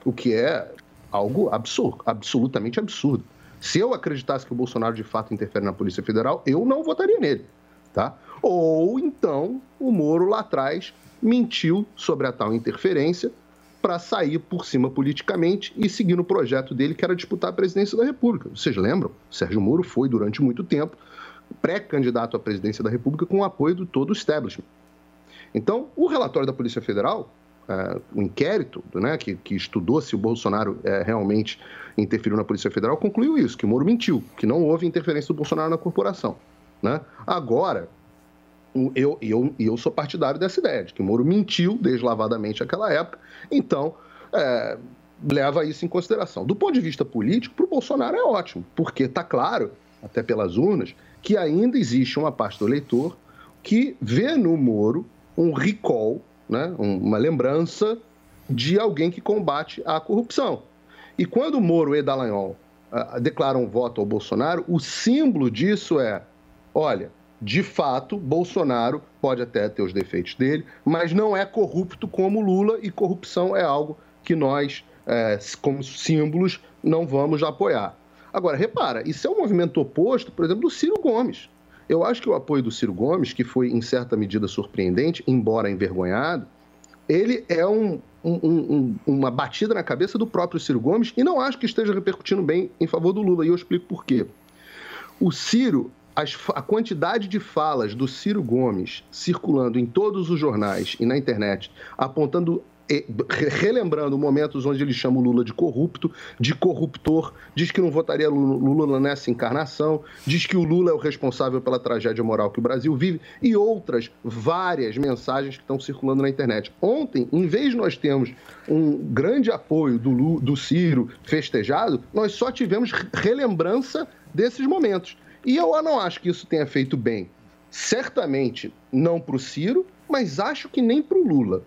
o que é algo absurdo, absolutamente absurdo. Se eu acreditasse que o Bolsonaro de fato interfere na Polícia Federal, eu não votaria nele, tá? Ou então o Moro lá atrás mentiu sobre a tal interferência para sair por cima politicamente e seguir no projeto dele que era disputar a presidência da República. Vocês lembram? Sérgio Moro foi durante muito tempo pré-candidato à presidência da República com o apoio de todo o establishment. Então, o relatório da Polícia Federal, eh, o inquérito né, que, que estudou se o Bolsonaro eh, realmente interferiu na Polícia Federal, concluiu isso, que Moro mentiu, que não houve interferência do Bolsonaro na corporação. Né? Agora, eu, eu, eu sou partidário dessa ideia, de que o Moro mentiu deslavadamente naquela época, então é, leva isso em consideração. Do ponto de vista político, para o Bolsonaro é ótimo, porque está claro, até pelas urnas, que ainda existe uma parte do eleitor que vê no Moro um recall, né, um- uma lembrança de alguém que combate a corrupção. E quando o Moro e Dallagnol ah, declaram voto ao Bolsonaro, o símbolo disso é: olha, de fato, Bolsonaro pode até ter os defeitos dele, mas não é corrupto como Lula, e corrupção é algo que nós, eh, como símbolos, não vamos apoiar. Agora, repara, isso é um movimento oposto, por exemplo, do Ciro Gomes. Eu acho que o apoio do Ciro Gomes, que foi em certa medida surpreendente, embora envergonhado, ele é um- um- um- uma batida na cabeça do próprio Ciro Gomes e não acho que esteja repercutindo bem em favor do Lula. E eu explico por quê. O Ciro, as a quantidade de falas do Ciro Gomes circulando em todos os jornais e na internet, apontando, re- relembrando momentos onde ele chama o Lula de corrupto, de corruptor, diz que não votaria Lula Lula nessa encarnação, diz que o Lula é o responsável pela tragédia moral que o Brasil vive e outras várias mensagens que estão circulando na internet. Ontem, em vez de nós termos um grande apoio do, Lu- do Ciro festejado, nós só tivemos re- relembrança desses momentos. E eu não acho que isso tenha feito bem. Certamente não para o Ciro, mas acho que nem para o Lula.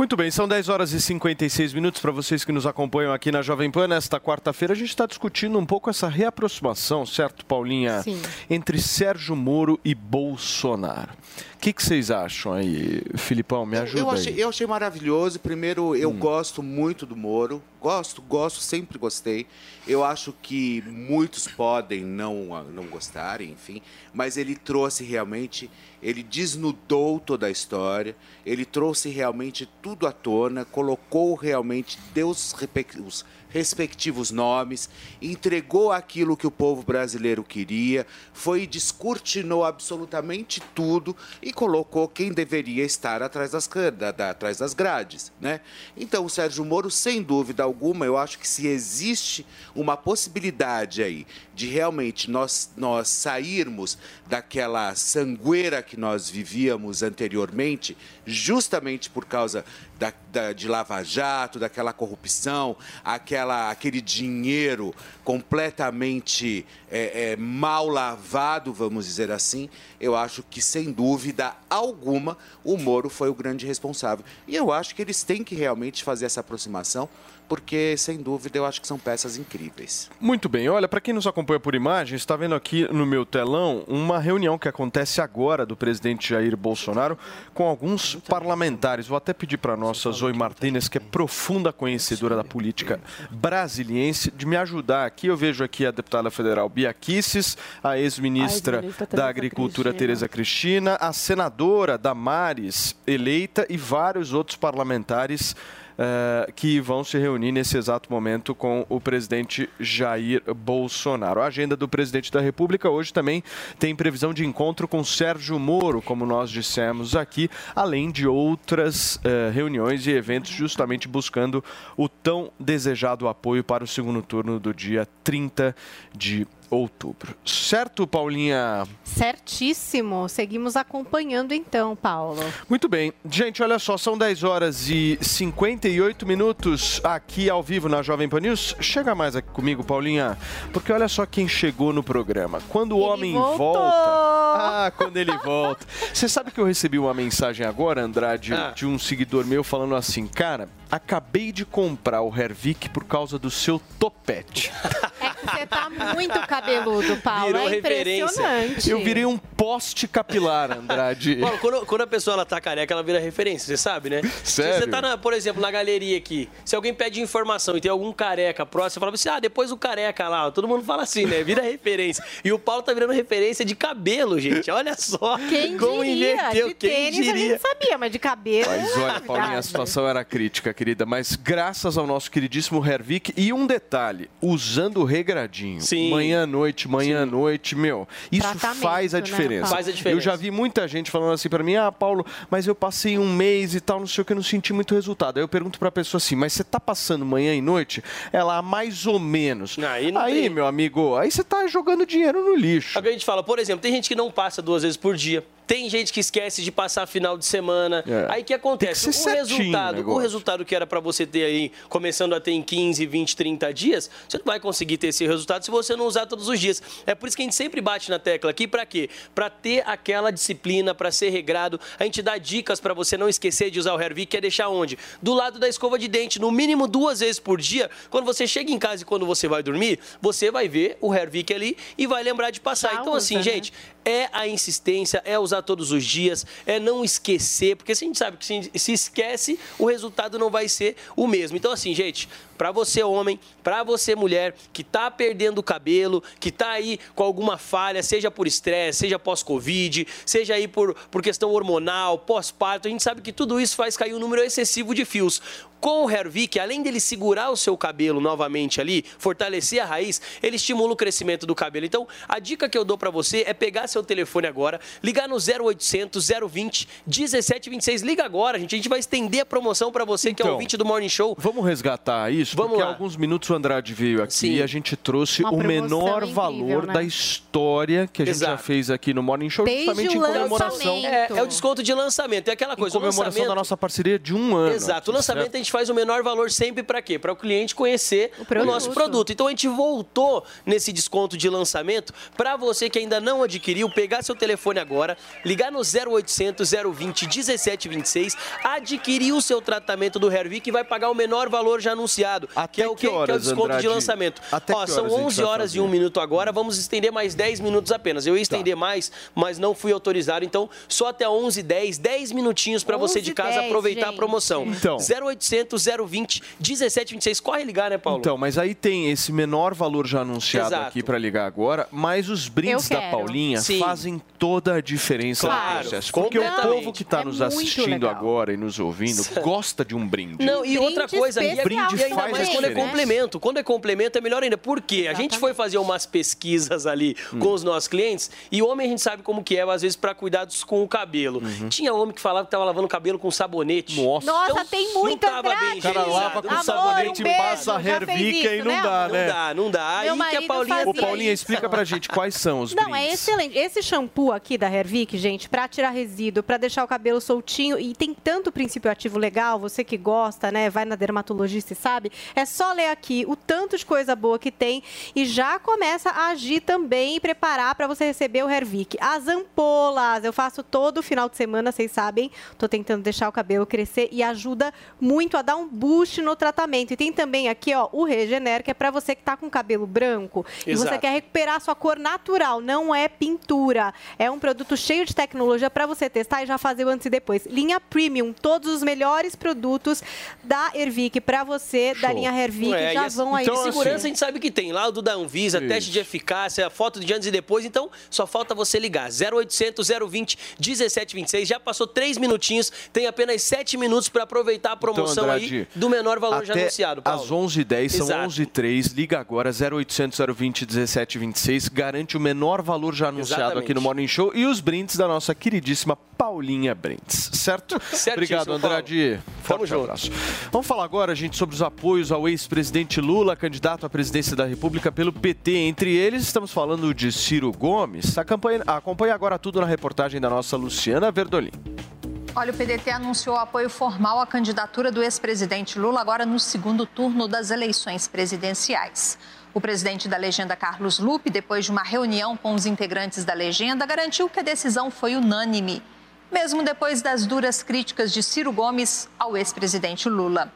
Muito bem, são 10 horas e 56 minutos para vocês que nos acompanham aqui na Jovem Pan. Nesta quarta-feira, a gente está discutindo um pouco essa reaproximação, certo, Paulinha? Sim. Entre Sérgio Moro e Bolsonaro. O que, que vocês acham aí, Filipão? Me ajuda Eu aí. achei, eu achei maravilhoso. Primeiro, Hum. eu gosto muito do Moro. Gosto, gosto, sempre gostei. Eu acho que muitos podem não, não gostarem, enfim. Mas ele trouxe realmente, ele desnudou toda a história. Ele trouxe realmente tudo à tona, colocou realmente, deu os, repe- os respectivos nomes, entregou aquilo que o povo brasileiro queria, foi e descortinou absolutamente tudo e colocou quem deveria estar atrás das, atrás das grades. Né? Então, o Sérgio Moro, sem dúvida alguma, eu acho que se existe uma possibilidade aí de realmente nós, nós sairmos daquela sangueira que nós vivíamos anteriormente, justamente por causa da, da- de Lava Jato, daquela corrupção, aquela, aquele dinheiro completamente é, é, mal lavado, vamos dizer assim, eu acho que, sem dúvida alguma, o Moro foi o grande responsável. E eu acho que eles têm que realmente fazer essa aproximação, porque, sem dúvida, eu acho que são peças incríveis. Muito bem, olha, para quem nos acompanha por imagem, está vendo aqui no meu telão uma reunião que acontece agora do presidente Jair Bolsonaro com alguns parlamentares. Vou até pedir para a nossa Zoe Martinez, que é profunda conhecedora da política brasiliense, de me ajudar aqui. Eu vejo aqui a deputada federal Bia Kicis, a ex-ministra da Agricultura. Tereza Cristina, a senadora Damares eleita e vários outros parlamentares eh, que vão se reunir nesse exato momento com o presidente Jair Bolsonaro. A agenda do presidente da República hoje também tem previsão de encontro com Sérgio Moro, como nós dissemos aqui, além de outras eh, reuniões e eventos justamente buscando o tão desejado apoio para o segundo turno do dia 30 de outubro. Certo, Paulinha? Certíssimo. Seguimos acompanhando então, Paulo. Muito bem. Gente, olha só, são 10 horas e 58 minutos aqui ao vivo na Jovem Pan News. Chega mais aqui comigo, Paulinha, porque olha só quem chegou no programa. Quando o homem voltou! volta. Ah, quando ele volta. Você sabe que eu recebi uma mensagem agora, Andrade, Ah. de um seguidor meu falando assim: Cara, acabei de comprar o Hervik por causa do seu topete. Você tá muito cabeludo, Paulo. Virou é referência. impressionante. Eu virei um poste capilar, Andrade. Paulo, quando, quando a pessoa ela tá careca, ela vira referência, você sabe, né? Sério? Se você tá, na- por exemplo, na galeria aqui, se alguém pede informação e tem algum careca próximo, você fala assim, ah, depois o careca lá. Todo mundo fala assim, né? Vira referência. E o Paulo tá virando referência de cabelo, gente. Olha só Quem como diria? inverteu. De Quem tênis a diria? gente sabia, mas de cabelo... Mas olha, Paulinha, a situação era crítica, querida. Mas graças ao nosso queridíssimo Hervik e um detalhe, usando o regradinho. Sim. Manhã, noite, manhã, noite, meu. Isso faz a né? Faz a diferença. Eu já vi muita gente falando assim pra mim, ah, Paulo, mas eu passei um mês e tal, não sei o que, eu não senti muito resultado. Aí eu pergunto pra pessoa assim, mas você tá passando manhã e noite? Ela, "Ah, mais ou menos. Aí não aí tem. meu amigo, aí você tá jogando dinheiro no lixo. É o que a gente fala, por exemplo, tem gente que não passa duas vezes por dia. Tem gente que esquece de passar final de semana. É. Aí o que acontece? Tem que ser o certinho resultado, o resultado que era pra você ter aí, começando a ter em 15, 20, 30 dias, você não vai conseguir ter esse resultado se você não usar todos os dias. É por isso que a gente sempre bate na tecla aqui, pra quê? Pra ter aquela disciplina, pra ser regrado. A gente dá dicas pra você não esquecer de usar o Hervik, que é deixar onde? Do lado da escova de dente, no mínimo duas vezes por dia. Quando você chega em casa e quando você vai dormir, você vai ver o Hervik ali e vai lembrar de passar. então, assim, usa, né? gente, é a insistência, é usar todos os dias, é não esquecer, porque se a gente sabe que se, esquece, o resultado não vai ser o mesmo. Então, assim, gente, para você homem, para você mulher que tá perdendo o cabelo, que tá aí com alguma falha, seja por estresse, seja pós-Covid, seja aí por, por questão hormonal, pós-parto, a gente sabe que tudo isso faz cair um número excessivo de fios. Com o Hervik, além dele segurar o seu cabelo novamente ali, fortalecer a raiz, ele estimula o crescimento do cabelo. Então, a dica que eu dou para você é pegar seu telefone agora, ligar no 0800 020 1726. Liga agora, gente. A gente vai estender a promoção para você que é Então, ouvinte do Morning Show. Vamos resgatar isso? Vamos porque lá. há alguns minutos o Andrade veio aqui Sim. e a gente trouxe Uma o menor incrível, valor né? da história que a gente já Exato. fez aqui no Morning Show, justamente em comemoração. É, é o desconto de lançamento. É aquela coisa, em o comemoração lançamento... da nossa parceria de um ano. Exato. O lançamento certo? a gente faz o menor valor sempre para quê? Para o cliente conhecer o, produto. nosso produto. Então a gente voltou nesse desconto de lançamento para você que ainda não adquiriu, pegar seu telefone agora, ligar no 0800 020 1726, adquirir o seu tratamento do Hervik e vai pagar o menor valor já anunciado, que é o que quê? que é o horas, desconto de Andrade? lançamento. Até Ó, que são horas a gente 11 vai horas e fazer? um minuto agora, vamos estender mais 10 minutos apenas. Eu ia estender mais, mas não fui autorizado, então só até 11 10, 10 minutinhos para você de 11, casa 10, aproveitar a gente. promoção. Então. 0800 020 1726. Corre ligar, né, Paulo? Então, mas aí tem esse menor valor já anunciado Exato. aqui para ligar agora, mas os brindes da. Paulinha Sim. fazem toda a diferença Claro, no processo. Porque o povo que está É nos assistindo legal. agora e nos ouvindo gosta de um brinde. Não, e outra coisa, e, brinde e ainda faz mais quando é complemento. Quando é complemento é melhor ainda. Por quê? A gente foi fazer umas pesquisas ali Hum. com os nossos clientes e homem a gente sabe como que é, às vezes, para cuidados com o cabelo. Uhum. Tinha homem que falava que tava lavando o cabelo com sabonete. Nossa. Nossa, tem tava bem O cara lava com Amor, sabonete um e passa beijo, Hervik fez e não né, dá, né? Não dá, não dá. Meu Aí que a Paulinha... Ô, Paulinha, explica pra gente quais são os Não, é brindes. excelente. Esse shampoo aqui da Hervik, gente, pra tirar resíduo, pra deixar o cabelo soltinho e tem tanto princípio ativo legal, você que gosta, né, vai na dermatologista e sabe, é só ler aqui o tanto de coisa boa que tem e já começa a agir também e preparar pra você receber o Hervik. As ampolas, eu faço todo final de semana, vocês sabem, tô tentando deixar o cabelo crescer e ajuda muito a dar um boost no tratamento. E tem também aqui, ó, o Regener, que é pra você que tá com cabelo branco e você Exato. quer recuperar a sua cor natural, não é pintura. É um produto cheio de tecnologia para você testar e já fazer o antes e depois. Linha Premium, todos os melhores produtos da Ervic para você, da Show. linha Hervic, É, já vão aí. Então, segurança a gente sabe que tem. Laudo da Anvisa, teste de eficácia, foto de antes e depois. Então, só falta você ligar. 0800 020 1726. Já passou três minutinhos. Tem apenas sete minutos para aproveitar a promoção Então, aí Andrade, do menor valor já anunciado, Paulo. Às 11h10, são Exato. 11h03. Liga agora, 0800 020 1726. Garante o menor valor já anunciado Exatamente. aqui no Morning Show e os brindes da nossa queridíssima Paulinha Brindes. Certo? Obrigado, Andrade. Forte abraço. Vamos falar agora, gente, sobre os apoios ao ex-presidente Lula, candidato à presidência da República pelo PT. Entre eles, estamos falando de Ciro Gomes. Acompanhe, acompanhe agora tudo na reportagem da nossa Luciana Verdolim. Olha, o PDT anunciou apoio formal à candidatura do ex-presidente Lula agora no segundo turno das eleições presidenciais. O presidente da legenda, Carlos Lupe, depois de uma reunião com os integrantes da legenda, garantiu que a decisão foi unânime, mesmo depois das duras críticas de Ciro Gomes ao ex-presidente Lula.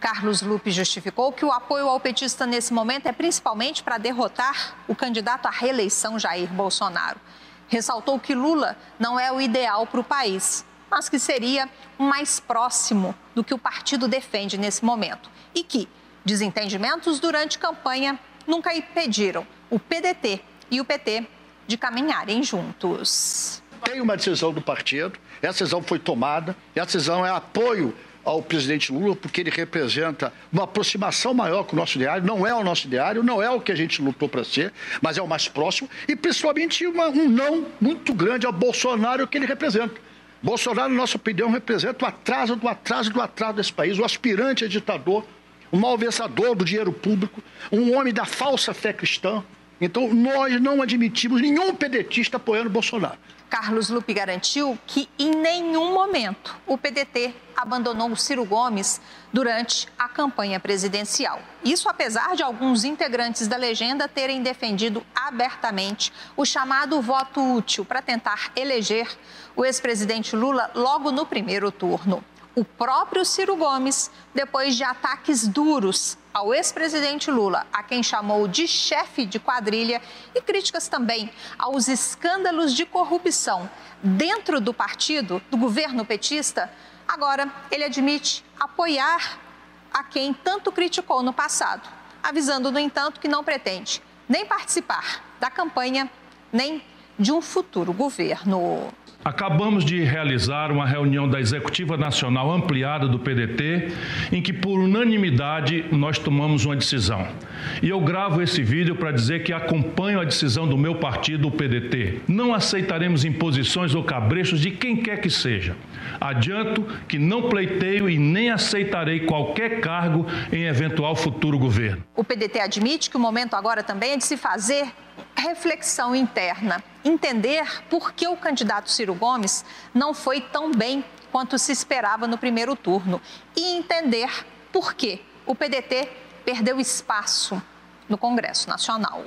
Carlos Lupe justificou que o apoio ao petista nesse momento é principalmente para derrotar o candidato à reeleição Jair Bolsonaro. Ressaltou que Lula não é o ideal para o país, mas que seria mais próximo do que o partido defende nesse momento. E que desentendimentos durante campanha nunca impediram o PDT e o PT de caminharem juntos. Tem uma decisão do partido, essa decisão foi tomada, e a decisão é apoio ao presidente Lula, porque ele representa uma aproximação maior com o nosso ideário. Não é o nosso ideário, não é o que a gente lutou para ser, mas é o mais próximo. E principalmente uma, um não muito grande ao Bolsonaro que ele representa. Bolsonaro, na nossa opinião, representa o atraso do atraso do atraso desse país, o aspirante a ditador, o malversador do dinheiro público, um homem da falsa fé cristã. Então, nós não admitimos nenhum pedetista apoiando Bolsonaro. Carlos Lupe garantiu que em nenhum momento o PDT abandonou o Ciro Gomes durante a campanha presidencial. Isso apesar de alguns integrantes da legenda terem defendido abertamente o chamado voto útil para tentar eleger o ex-presidente Lula logo no primeiro turno. O próprio Ciro Gomes, depois de ataques duros ao ex-presidente Lula, a quem chamou de chefe de quadrilha, e críticas também aos escândalos de corrupção dentro do partido, do governo petista, agora ele admite apoiar a quem tanto criticou no passado, avisando, no entanto, que não pretende nem participar da campanha, nem de um futuro governo. Acabamos de realizar uma reunião da Executiva Nacional ampliada do PDT, em que, por unanimidade, nós tomamos uma decisão. E eu gravo esse vídeo para dizer que acompanho a decisão do meu partido, o PDT. Não aceitaremos imposições ou cabrechos de quem quer que seja. Adianto que não pleiteio e nem aceitarei qualquer cargo em eventual futuro governo. O PDT admite que o momento agora também é de se fazer reflexão interna, entender por que o candidato Ciro Gomes não foi tão bem quanto se esperava no primeiro turno e entender por que o PDT perdeu espaço no Congresso Nacional.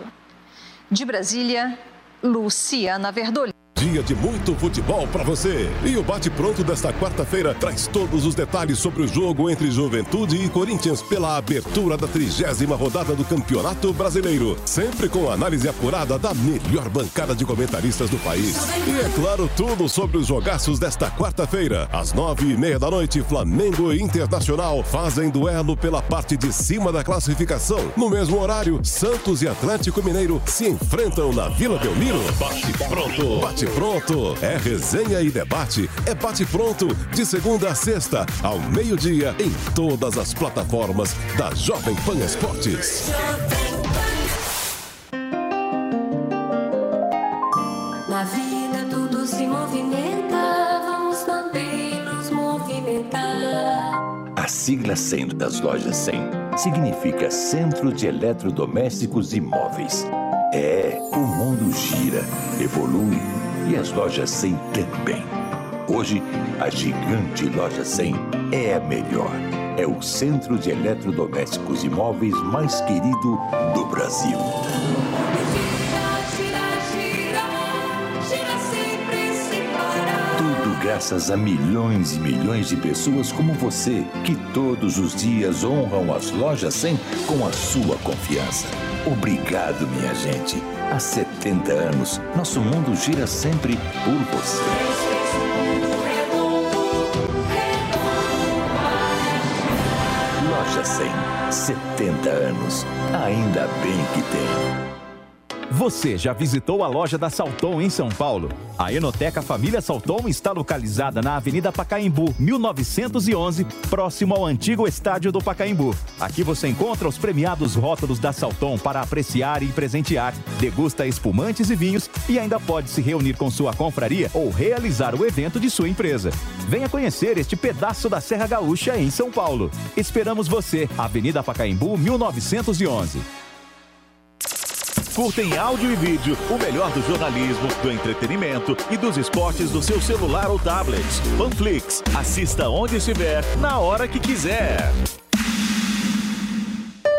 De Brasília, Luciana Verdolin. Dia de muito futebol para você. E o bate-pronto desta quarta-feira traz todos os detalhes sobre o jogo entre Juventude e Corinthians pela abertura da trigésima rodada do Campeonato Brasileiro. Sempre com análise apurada da melhor bancada de comentaristas do país. E é claro, tudo sobre os jogaços desta quarta-feira. Às nove e meia da noite, Flamengo e Internacional fazem duelo pela parte de cima da classificação. No mesmo horário, Santos e Atlético Mineiro se enfrentam na Vila Belmiro. Bate pronto. Bate pronto. É resenha e debate. É bate pronto. De segunda a sexta, ao meio-dia, em todas as plataformas da Jovem Pan Esportes. Na vida tudo se movimenta, vamos mantê-los movimentar. A sigla 100 das lojas 100 significa Centro de Eletrodomésticos e Móveis. É, o mundo gira, evolui e as lojas 100 também. Hoje, a gigante Loja 100 é a melhor. É o centro de eletrodomésticos e móveis mais querido do Brasil. Graças a milhões e milhões de pessoas como você, que todos os dias honram as lojas 100 com a sua confiança. Obrigado, minha gente. Há 70 anos, nosso mundo gira sempre por você. Loja 100, 70 anos. Ainda bem que tem. Você já visitou a loja da Salton em São Paulo? A Enoteca Família Salton está localizada na Avenida Pacaembu, 1911, próximo ao antigo estádio do Pacaembu. Aqui você encontra os premiados rótulos da Salton para apreciar e presentear, degusta espumantes e vinhos e ainda pode se reunir com sua confraria ou realizar o evento de sua empresa. Venha conhecer este pedaço da Serra Gaúcha em São Paulo. Esperamos você, Avenida Pacaembu, 1911. Curta em áudio e vídeo o melhor do jornalismo, do entretenimento e dos esportes do seu celular ou tablet. Panflix. Assista onde estiver, na hora que quiser.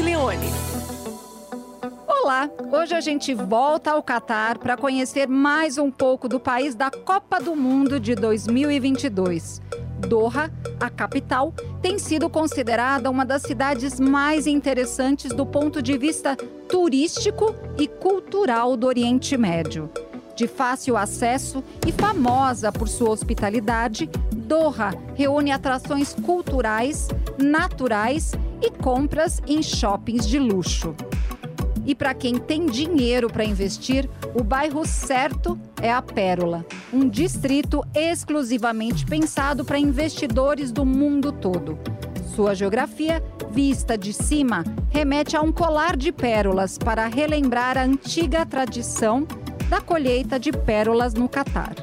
Leone. Olá, hoje a gente volta ao Catar para conhecer mais um pouco do país da Copa do Mundo de 2022. Doha, a capital, tem sido considerada uma das cidades mais interessantes do ponto de vista turístico e cultural do Oriente Médio. De fácil acesso e famosa por sua hospitalidade, Doha reúne atrações culturais, naturais e compras em shoppings de luxo. E para quem tem dinheiro para investir, o bairro certo é a Pérola, um distrito exclusivamente pensado para investidores do mundo todo. Sua geografia, vista de cima, remete a um colar de pérolas para relembrar a antiga tradição da colheita de pérolas no Catar.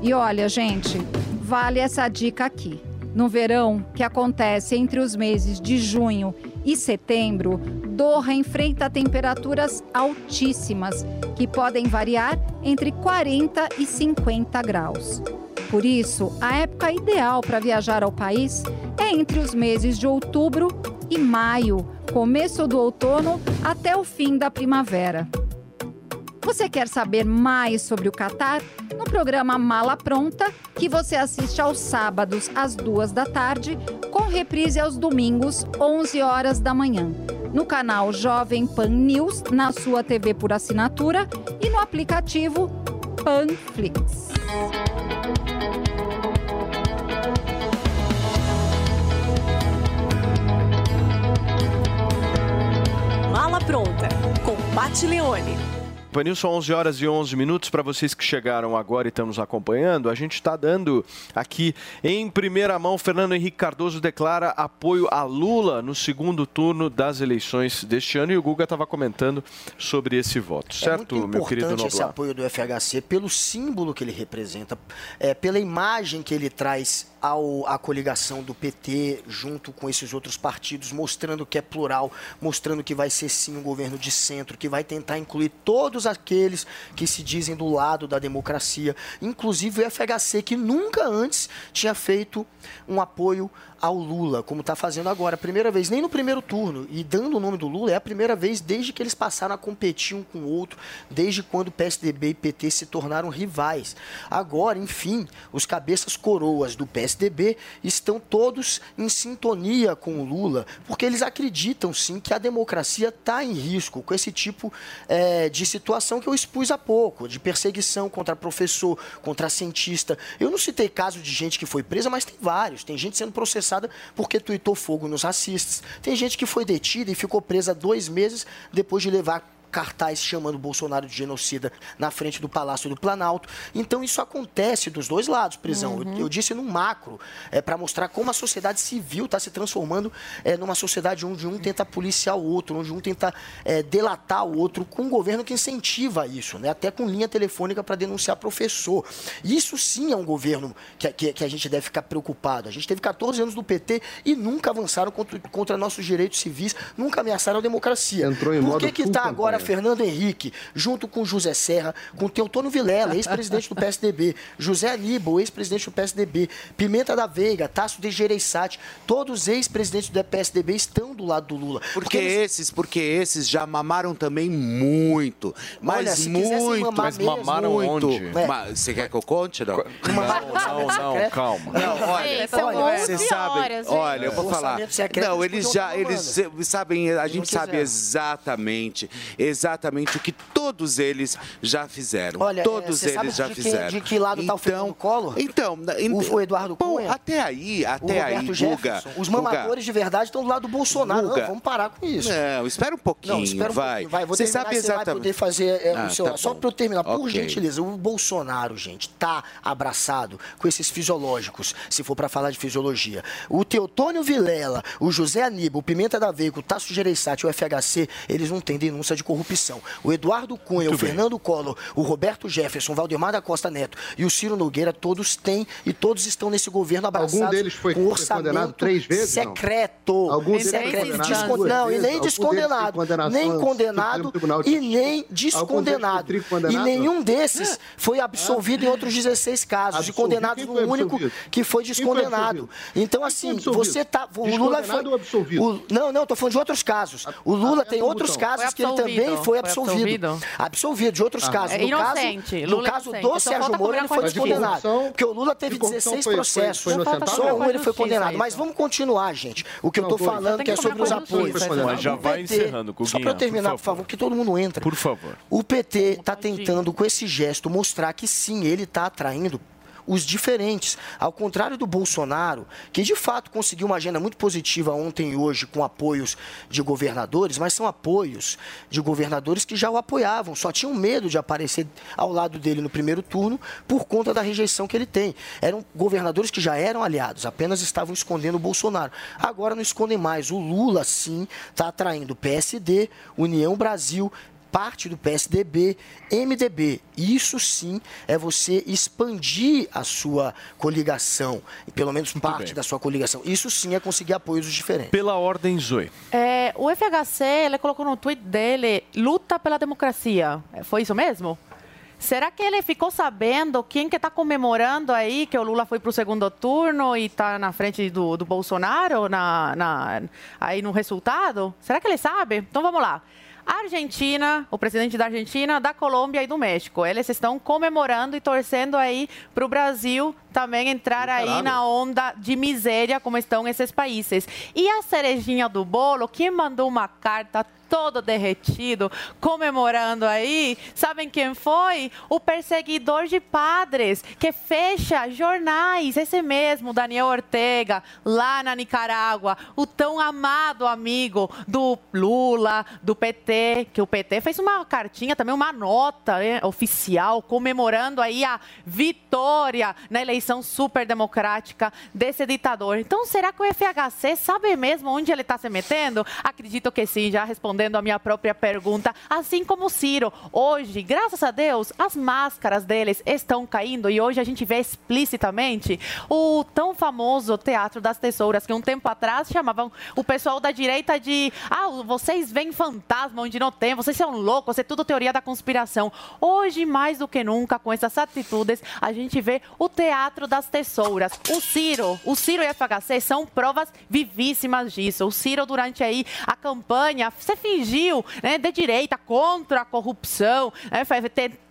E olha, gente, vale essa dica aqui. No verão, que acontece entre os meses de junho e setembro, Doha enfrenta temperaturas altíssimas, que podem variar entre 40 e 50 graus. Por isso, a época ideal para viajar ao país é entre os meses de outubro e maio, começo do outono até o fim da primavera. Você quer saber mais sobre o Catar? No programa Mala Pronta, que você assiste aos sábados às duas da tarde, com reprise aos domingos, 11 horas da manhã. No canal Jovem Pan News, na sua TV por assinatura e no aplicativo Panflix. Mala Pronta, com Pati Leone. Panilson, 11 horas e 11 minutos. Para vocês que chegaram agora e estão nos acompanhando, a gente está dando aqui em primeira mão. Fernando Henrique Cardoso declara apoio a Lula no segundo turno das eleições deste ano e o Guga estava comentando sobre esse voto, certo, é muito meu querido importante esse Noblar? apoio do FHC pelo símbolo que ele representa, é, pela imagem que ele traz ao, à coligação do PT junto com esses outros partidos, mostrando que é plural, mostrando que vai ser sim um governo de centro, que vai tentar incluir todos aqueles que se dizem do lado da democracia, inclusive o FHC, que nunca antes tinha feito um apoio ao Lula, como está fazendo agora. Primeira vez, nem no primeiro turno. E dando o nome do Lula, é a primeira vez desde que eles passaram a competir um com o outro, desde quando PSDB e PT se tornaram rivais. Agora, enfim, os cabeças coroas do PSDB estão todos em sintonia com o Lula, porque eles acreditam sim que a democracia está em risco com esse tipo eh, de situação que eu expus há pouco, de perseguição contra professor, contra cientista. Eu não citei caso de gente que foi presa, mas tem vários. Tem gente sendo processada porque tuitou fogo nos racistas. Tem gente que foi detida e ficou presa dois meses depois de levar cartaz chamando Bolsonaro de genocida na frente do Palácio do Planalto. Então isso acontece dos dois lados, prisão. Eu, eu disse num macro, é para mostrar como a sociedade civil está se transformando é, numa sociedade onde um tenta policiar o outro, onde um tenta é, delatar o outro, com um governo que incentiva isso, né? até com linha telefônica para denunciar professor. Isso sim é um governo que, que, que a gente deve ficar preocupado. A gente teve 14 anos do PT e nunca avançaram contra, contra nossos direitos civis, nunca ameaçaram a democracia. Entrou em Por que está agora campanha. Fernando Henrique, junto com José Serra, com Teotônio Vilela, ex-presidente do PSDB, José Aníbal, ex-presidente do PSDB, Pimenta da Veiga, Tasso de Gereissati, todos ex-presidentes do PSDB estão do lado do Lula. Porque esses, porque esses já mamaram também muito. Mas Olha, se muito. mamar Mas mesmo, mamaram muito. onde? É. Mas você quer que eu conte, não? Não, não, calma. Não, olha, olha, 11 você sabe, olha, eu vou falar. Não, eles eles já, eles sabem, a gente sabe exatamente, exatamente o que todos eles já fizeram. Olha, todos é, eles já de, fizeram. de que lado está o Fernando Collor? Então, o, o Eduardo Cunha? até aí, até aí, Guga. Os Guga, mamadores de verdade estão do lado do Bolsonaro. Guga. Não, vamos parar com isso. Não, espera um pouquinho, Não, espera um vai. pouquinho, vai. Vou Você terminar, sabe você vai exatamente. poder fazer é, Ah, o seu... tá Só bom. para eu terminar, por Ok. gentileza, o Bolsonaro, gente, tá abraçado com esses fisiológicos, se for para falar de fisiologia. O Teotônio Vilela, o José Aníbal, o Pimenta da Veiga, o Tasso Gereissati, o FHC, eles não têm denúncia de corrupção corrupção. O Eduardo Cunha, Muito o bem. Fernando Collor, o Roberto Jefferson, o Valdemar da Costa Neto e o Ciro Nogueira, todos têm e todos estão nesse governo abraçados Algum deles foi com foi orçamento condenado três vezes, não? secreto. Algum deles foi secreto. condenado Descon- duas Não, e vezes? nem Algum deles tem descondenado. Nem condenado de e nem descondenado. foi E nenhum desses foi absolvido em outros 16 casos. E Absolvido? condenados no foi único que foi foi descondenado. Então, assim, foi você tá. O Lula foi. Descondenado ou absolvido? o- não, não, tô falando de outros casos. O Lula tem outros casos Foi que ele também foi Foi absolvido. absolvido. Absolvido de outros Ah. casos. É No. Caso, no Lula é caso inocente. do Só Sérgio Moro, ele foi descondenado. Porque o Lula teve de corrupção 16 foi- foi- processos. foi inocentado? Só um ele foi condenado. Mas vamos continuar, gente. O que eu dois. falando que é sobre os apoios. Mas já O vai encerrando, Só para terminar, por por favor, que todo mundo entra. Por favor. O PT está tentando, com esse gesto, mostrar que sim, ele está atraindo os diferentes. Ao contrário do Bolsonaro, que de fato conseguiu uma agenda muito positiva ontem e hoje com apoios de governadores, mas são apoios de governadores que já o apoiavam, só tinham medo de aparecer ao lado dele no primeiro turno por conta da rejeição que ele tem. Eram governadores que já eram aliados, apenas estavam escondendo o Bolsonaro. Agora não escondem mais. O Lula, sim, está atraindo PSD, União Brasil, parte do PSDB, MDB. Isso sim é você expandir a sua coligação, e pelo menos parte bem. da sua coligação. Isso sim é conseguir apoios diferentes. Pela ordem, Zoe. É, o FHC, ele colocou no tweet dele, luta pela democracia. É, Foi isso mesmo? Será que ele ficou sabendo quem que está comemorando aí que o Lula foi para o segundo turno e está na frente do, do Bolsonaro na, na- aí no resultado? Será que ele sabe? Então vamos lá. Argentina, o presidente da Argentina, da Colômbia e do México, eles estão comemorando e torcendo aí para o Brasil também entrar aí na onda de miséria como estão esses países. E a cerejinha do bolo, quem mandou uma carta todo derretido, comemorando aí, sabem quem foi? O perseguidor de padres, que fecha jornais, esse mesmo, Daniel Ortega, lá na Nicarágua, o tão amado amigo do Lula, do PT, que o PT fez uma cartinha, também uma nota né, oficial, comemorando aí a vitória na eleição super democrática desse ditador. Então, será que o FHC sabe mesmo onde ele está se metendo? Acredito que sim, já respondendo a minha própria pergunta, assim como o Ciro. Hoje, graças a Deus, as máscaras deles estão caindo e hoje a gente vê explicitamente o tão famoso Teatro das Tesouras, que um tempo atrás chamavam o pessoal da direita de ah, vocês veem fantasma onde não tem, vocês são loucos, é tudo teoria da conspiração. Hoje, mais do que nunca, com essas atitudes, a gente vê o Teatro das Tesouras. O Ciro, o Ciro e a FHC são provas vivíssimas disso. O Ciro, durante aí a campanha, você fingiu né, de direita contra a corrupção, né,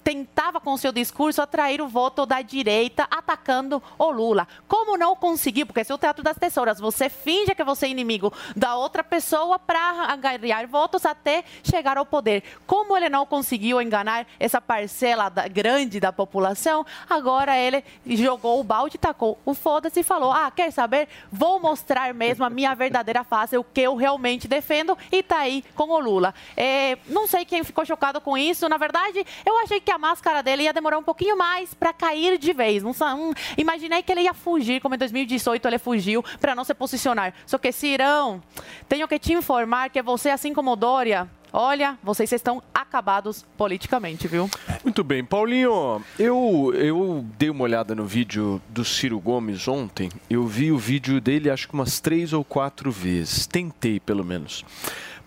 tentava com seu discurso atrair o voto da direita atacando o Lula. Como não conseguiu? Porque esse é o Teatro das Tesouras. Você finge que você é inimigo da outra pessoa para ganhar votos até chegar ao poder. Como ele não conseguiu enganar essa parcela da- grande da população, agora ele jogou o balde, tacou o foda-se e falou: Ah, quer saber? Vou mostrar mesmo a minha verdadeira face, o que eu realmente defendo, e tá aí com o Lula. É, não sei quem ficou chocado com isso. Na verdade, eu achei que a máscara dele ia demorar um pouquinho mais para cair de vez. Não, sa- hum, imaginei que ele ia fugir, como em 2018 ele fugiu, para não se posicionar. Só que, Cirão, tenho que te informar que você, assim como Dória, olha, vocês estão acabados politicamente, viu? Muito bem, Paulinho, eu, eu dei uma olhada no vídeo do Ciro Gomes ontem. Eu vi o vídeo dele acho que umas três ou quatro vezes. Tentei, pelo menos.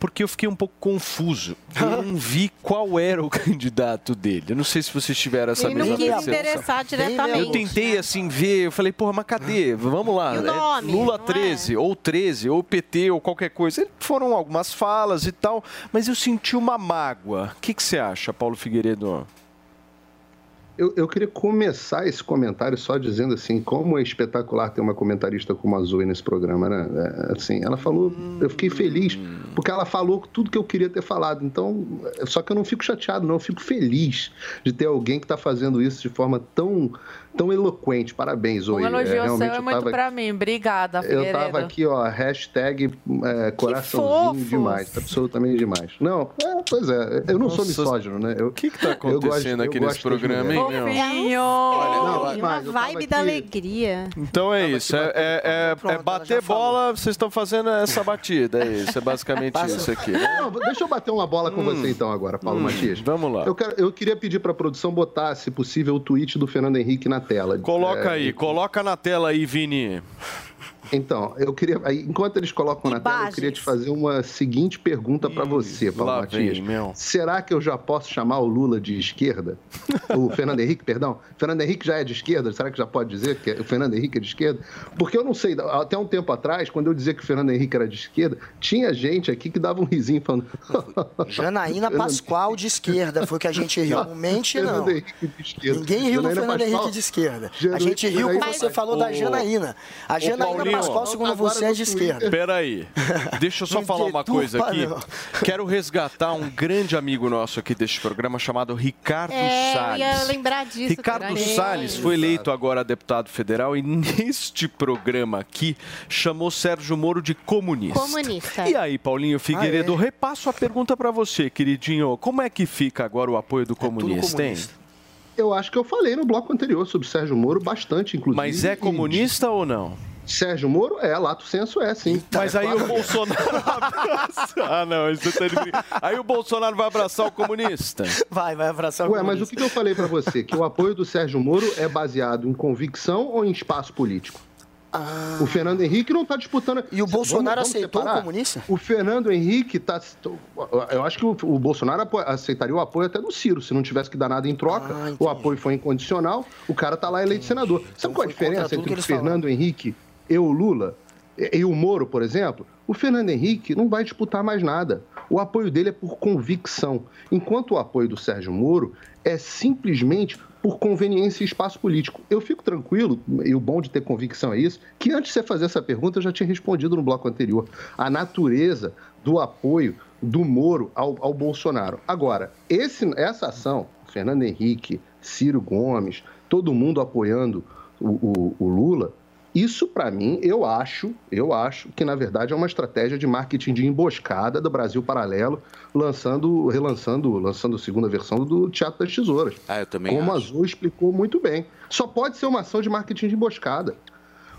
Porque eu fiquei um pouco confuso. Eu não vi qual era o candidato dele. Eu não sei se vocês tiveram essa Ele não mesma quis percepção. interessar diretamente. Eu tentei assim ver, eu falei, porra, mas cadê? Vamos lá. E o é nome, Lula não é? 13, ou 13, ou PT, ou qualquer coisa. Foram algumas falas e tal, mas eu senti uma mágoa. O que, que você acha, Paulo Figueiredo? Eu, eu queria começar esse comentário só dizendo assim, como é espetacular ter uma comentarista como a Zoe nesse programa, né? É, assim, ela falou, eu fiquei feliz, porque ela falou tudo que eu queria ter falado. Então, é, só que eu não fico chateado, não, eu fico feliz de ter alguém que está fazendo isso de forma tão, tão eloquente. Parabéns, Zoe. Um elogio seu realmente é eu muito tava- pra mim. Obrigada, eu Figueiredo. tava aqui, ó, hashtag é, coraçãozinho demais, absolutamente demais. Não, é, pois é, eu não sou Nossa, misógino, né? O que que tá acontecendo aqui nesse programa, hein, Fofinho. Não. Uma vibe da alegria. Então é isso, é, é- é- é bater bola, vocês estão fazendo essa batida, é isso, é basicamente isso aqui. Não, deixa eu bater uma bola com Hum. você então agora, Paulo Hum, Matias. Vamos lá. Eu, quero- eu queria pedir para a produção botar, se possível, o tweet do Fernando Henrique na tela. Coloca É, aí, coloca na tela aí, Vini. Então, eu queria. aí, Enquanto eles colocam na tela, eu queria te fazer uma seguinte pergunta para você, Paulo lá Matias. vem, meu. Será que eu já posso chamar o Lula de esquerda? o Fernando Henrique, perdão. Fernando Henrique já é de esquerda? Será que já pode dizer que o Fernando Henrique é de esquerda? Porque eu não sei, até um tempo atrás, quando eu dizia que o Fernando Henrique era de esquerda, tinha gente aqui que dava um risinho falando. Janaína Pascoal de esquerda, foi o que a gente riu. Não mente, não. Fernando Henrique de esquerda. Ninguém riu do Janaína Fernando Pascoal- Henrique de esquerda. A gente riu quando você falou da Janaína. A Janaína Paulinho. Pascoal, segundo você, é de esquerda. Peraí, deixa eu só falar uma coisa aqui. Quero resgatar um grande amigo nosso aqui deste programa chamado Ricardo É, eu Salles. ia lembrar disso. Ricardo cara. Salles foi eleito agora deputado federal e neste programa aqui chamou Sérgio Moro de comunista. Comunista. E aí, Paulinho Figueiredo, Ah, é? repasso a pergunta pra você, queridinho. Como é que fica agora o apoio É do comunista, hein? Eu acho que eu falei no bloco anterior sobre Sérgio Moro bastante, inclusive. Mas é e- comunista ou não? Sérgio Moro é, lato senso é, sim. Mas aí o Bolsonaro abraça. Ah, não, isso tá de Aí o Bolsonaro vai abraçar o comunista. Vai, vai abraçar o Ué, mas o que eu falei pra você? Que o apoio do Sérgio Moro é baseado em convicção ou em espaço político? O Fernando Henrique não está disputando. Ah. E o Bolsonaro aceitou o comunista? O Fernando Henrique está. Eu acho que o, o Bolsonaro apo- aceitaria o apoio até do Ciro, se não tivesse que dar nada em troca. Ah, o apoio foi incondicional, o cara está lá eleito senador. Sabe qual a foi contra diferença entre o Fernando Henrique e o Lula? E, o Moro, por exemplo? O Fernando Henrique não vai disputar mais nada. O apoio dele é por convicção. Enquanto o apoio do Sérgio Moro é simplesmente por conveniência e espaço político. Eu fico tranquilo, e o bom de ter convicção é isso, que antes de você fazer essa pergunta eu já tinha respondido no bloco anterior. A natureza do apoio do Moro ao, ao Bolsonaro. Agora, esse, essa ação, Fernando Henrique, Ciro Gomes, todo mundo apoiando o, o- o Lula, isso, para mim, eu acho, eu acho que, na verdade, é uma estratégia de marketing de emboscada do Brasil Paralelo, lançando, relançando, lançando a segunda versão do Teatro das Tesouras. Ah, eu também Como a acho. Azul explicou muito bem. Só pode ser uma ação de marketing de emboscada.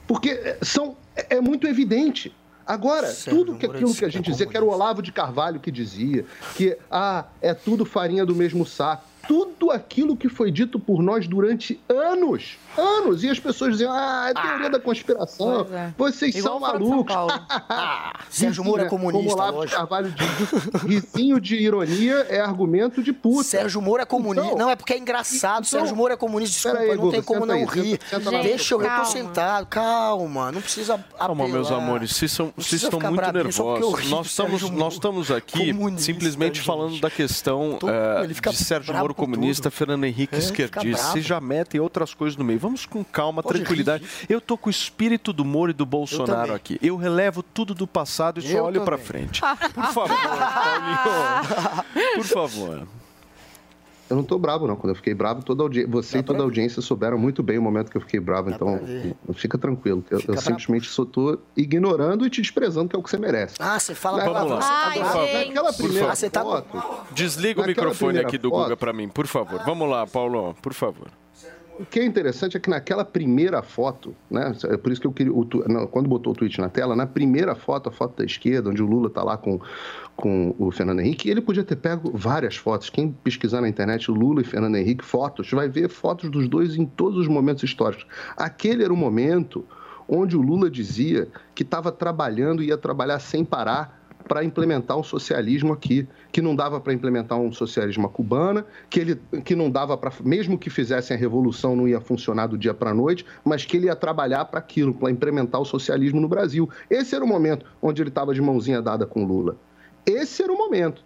Porque é, são, é é muito evidente. Agora, tudo que aquilo que a gente dizia, que era o Olavo de Carvalho que dizia, que ah, é tudo farinha do mesmo saco. Tudo aquilo que foi dito por nós durante anos, anos, e as pessoas diziam, ah, é teoria da conspiração, é. vocês Igual são São malucos. Paulo. Sérgio Moro é Risinho, comunista, Como. Carvalho diz, risinho de ironia é argumento de puta. Sérgio Moro é comunista. Então- não, é porque é engraçado. então- Sérgio Moro é comunista. Desculpa, aí, não tem como não aí, rir. senta- senta. Deixa eu, eu tô calma. sentado. Calma, não precisa Calma, meus apelar. amores, vocês, são, vocês estão muito porque eu nervosos. Nós estamos, nós estamos aqui simplesmente falando da questão eh, de Sérgio bravo Moro com comunista, tudo. Fernando Henrique É, esquerdista. Vocês já metem outras coisas no meio. Vamos com calma, Pode tranquilidade. Eu tô com o espírito do Moro e do Bolsonaro também. aqui. Eu relevo tudo do passado e só Eu olho pra também. frente. Por favor, Paulinho. Por favor. Eu não tô bravo, não. Quando eu fiquei bravo, toda audi... você e toda a audiência souberam muito bem o momento que eu fiquei bravo. então, ver. fica tranquilo. Eu, Fica eu bravo. simplesmente só tô ignorando e te desprezando, que é o que você merece. Ah, você fala Vamos palavrão. lá. você tá Ai, gente. Naquela primeira. Você tá- foto... Desliga o microfone aqui do foto- Guga pra mim, por favor. Vamos lá, Paulo, por favor. O que é interessante é que naquela primeira foto, né? É por isso que eu queria. o não, quando botou o tweet na tela, na primeira foto, a foto da esquerda, onde o Lula tá lá com, com o Fernando Henrique, ele podia ter pego várias fotos. Quem pesquisar na internet Lula e Fernando Henrique, fotos, vai ver fotos dos dois em todos os momentos históricos. Aquele era o momento onde o Lula dizia que estava trabalhando e ia trabalhar sem parar para implementar o socialismo aqui, que não dava para implementar um socialismo cubana, que ele que não dava para mesmo que fizessem a revolução não ia funcionar do dia para a noite, mas que ele ia trabalhar para aquilo, para implementar o socialismo no Brasil. Esse era o momento onde ele estava de mãozinha dada com Lula. Esse era o momento.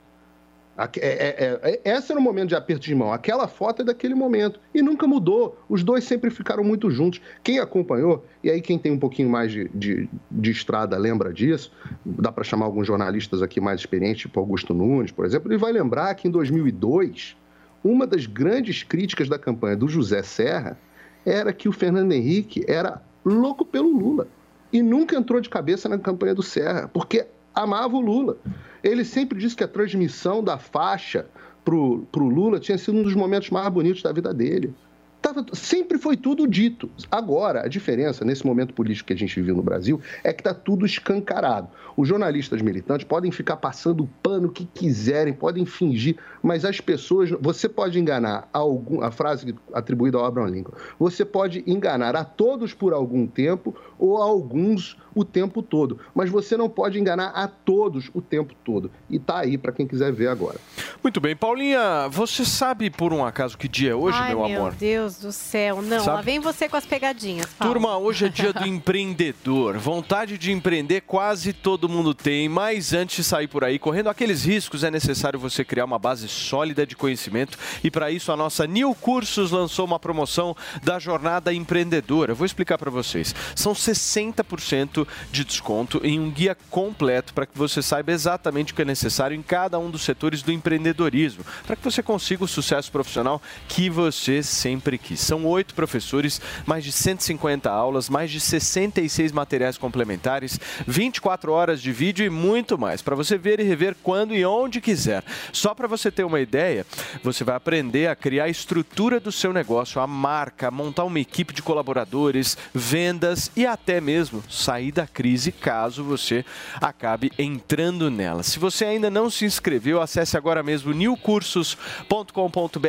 Aque- é- é- é- esse era o momento de aperto de mão. Aquela foto é daquele momento. E nunca mudou. Os dois sempre ficaram muito juntos. Quem acompanhou, e aí quem tem um pouquinho mais de, de, de estrada lembra disso, dá para chamar alguns jornalistas aqui mais experientes, tipo Augusto Nunes, por exemplo, ele vai lembrar que em 2002, uma das grandes críticas da campanha do José Serra era que o Fernando Henrique era louco pelo Lula. E nunca entrou de cabeça na campanha do Serra, porque amava o Lula. Ele sempre disse que a transmissão da faixa pro, pro Lula tinha sido um dos momentos mais bonitos da vida dele. Tava, sempre foi tudo dito. Agora, a diferença nesse momento político que a gente vive no Brasil é que está tudo escancarado. Os jornalistas militantes podem ficar passando o pano que quiserem, podem fingir, mas as pessoas. Você pode enganar algum, a frase atribuída ao Abraham Lincoln. Você pode enganar a todos por algum tempo ou a alguns o tempo todo, mas você não pode enganar a todos o tempo todo. E tá aí para quem quiser ver agora. Muito bem, Paulinha, você sabe por um acaso que dia é hoje, Ai, meu meu amor? Deus do céu. Não, Sabe? lá vem você com as pegadinhas. Paulo. Turma, hoje é dia do empreendedor. Vontade de empreender quase todo mundo tem, mas antes de sair por aí correndo aqueles riscos, é necessário você criar uma base sólida de conhecimento e para isso a nossa New Cursos lançou uma promoção da Jornada Empreendedora. Eu vou explicar para vocês. São 60% de desconto em um guia completo para que você saiba exatamente o que é necessário em cada um dos setores do empreendedorismo, para que você consiga o sucesso profissional que você sempre quis. São oito professores, mais de 150 aulas, mais de 66 materiais complementares, 24 horas de vídeo e muito mais, para você ver e rever quando e onde quiser. Só para você ter uma ideia, você vai aprender a criar a estrutura do seu negócio, a marca, montar uma equipe de colaboradores, vendas e até mesmo sair da crise caso você acabe entrando nela. Se você ainda não se inscreveu, acesse agora mesmo newcursos.com.br,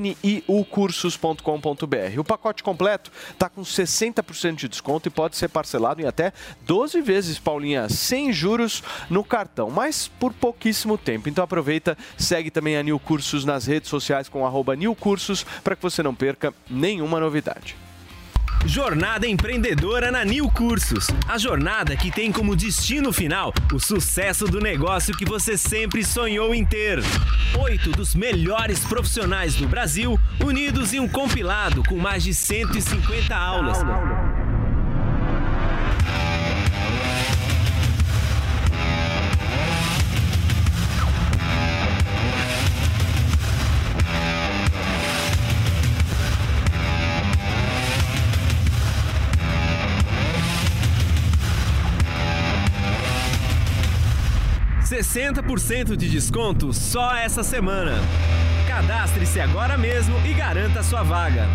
niucursos.com.br. O pacote completo está com 60% de desconto e pode ser parcelado em até 12 vezes, Paulinha, sem juros no cartão, mas por pouquíssimo tempo. Então aproveita, segue também a New Cursos nas redes sociais com arroba para que você não perca nenhuma novidade. Jornada Empreendedora na New Cursos. A jornada que tem como destino final o sucesso do negócio que você sempre sonhou em ter. Oito dos melhores profissionais do Brasil unidos em um compilado com mais de 150 aulas. Sessenta por cento de desconto só essa semana. Cadastre-se agora mesmo e garanta sua vaga.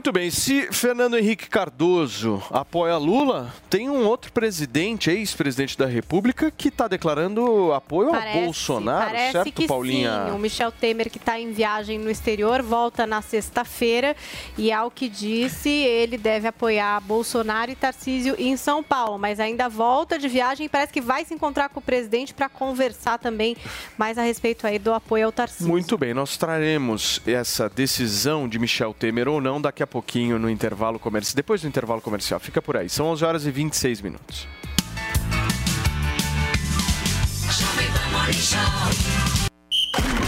Muito bem, se Fernando Henrique Cardoso apoia Lula, tem um outro presidente, ex-presidente da República, que está declarando apoio Parece- ao Bolsonaro, parece certo, que Paulinha? Sim, o Michel Temer, que está em viagem no exterior, volta na sexta-feira e, ao que disse, ele deve apoiar Bolsonaro e Tarcísio em São Paulo, mas ainda volta de viagem e parece que vai se encontrar com o presidente para conversar também mais a respeito aí do apoio ao Tarcísio. Muito bem, nós traremos essa decisão de Michel Temer ou não daqui a pouquinho no intervalo comercial. Depois do intervalo comercial, fica por aí. São 11 horas e 26 minutos.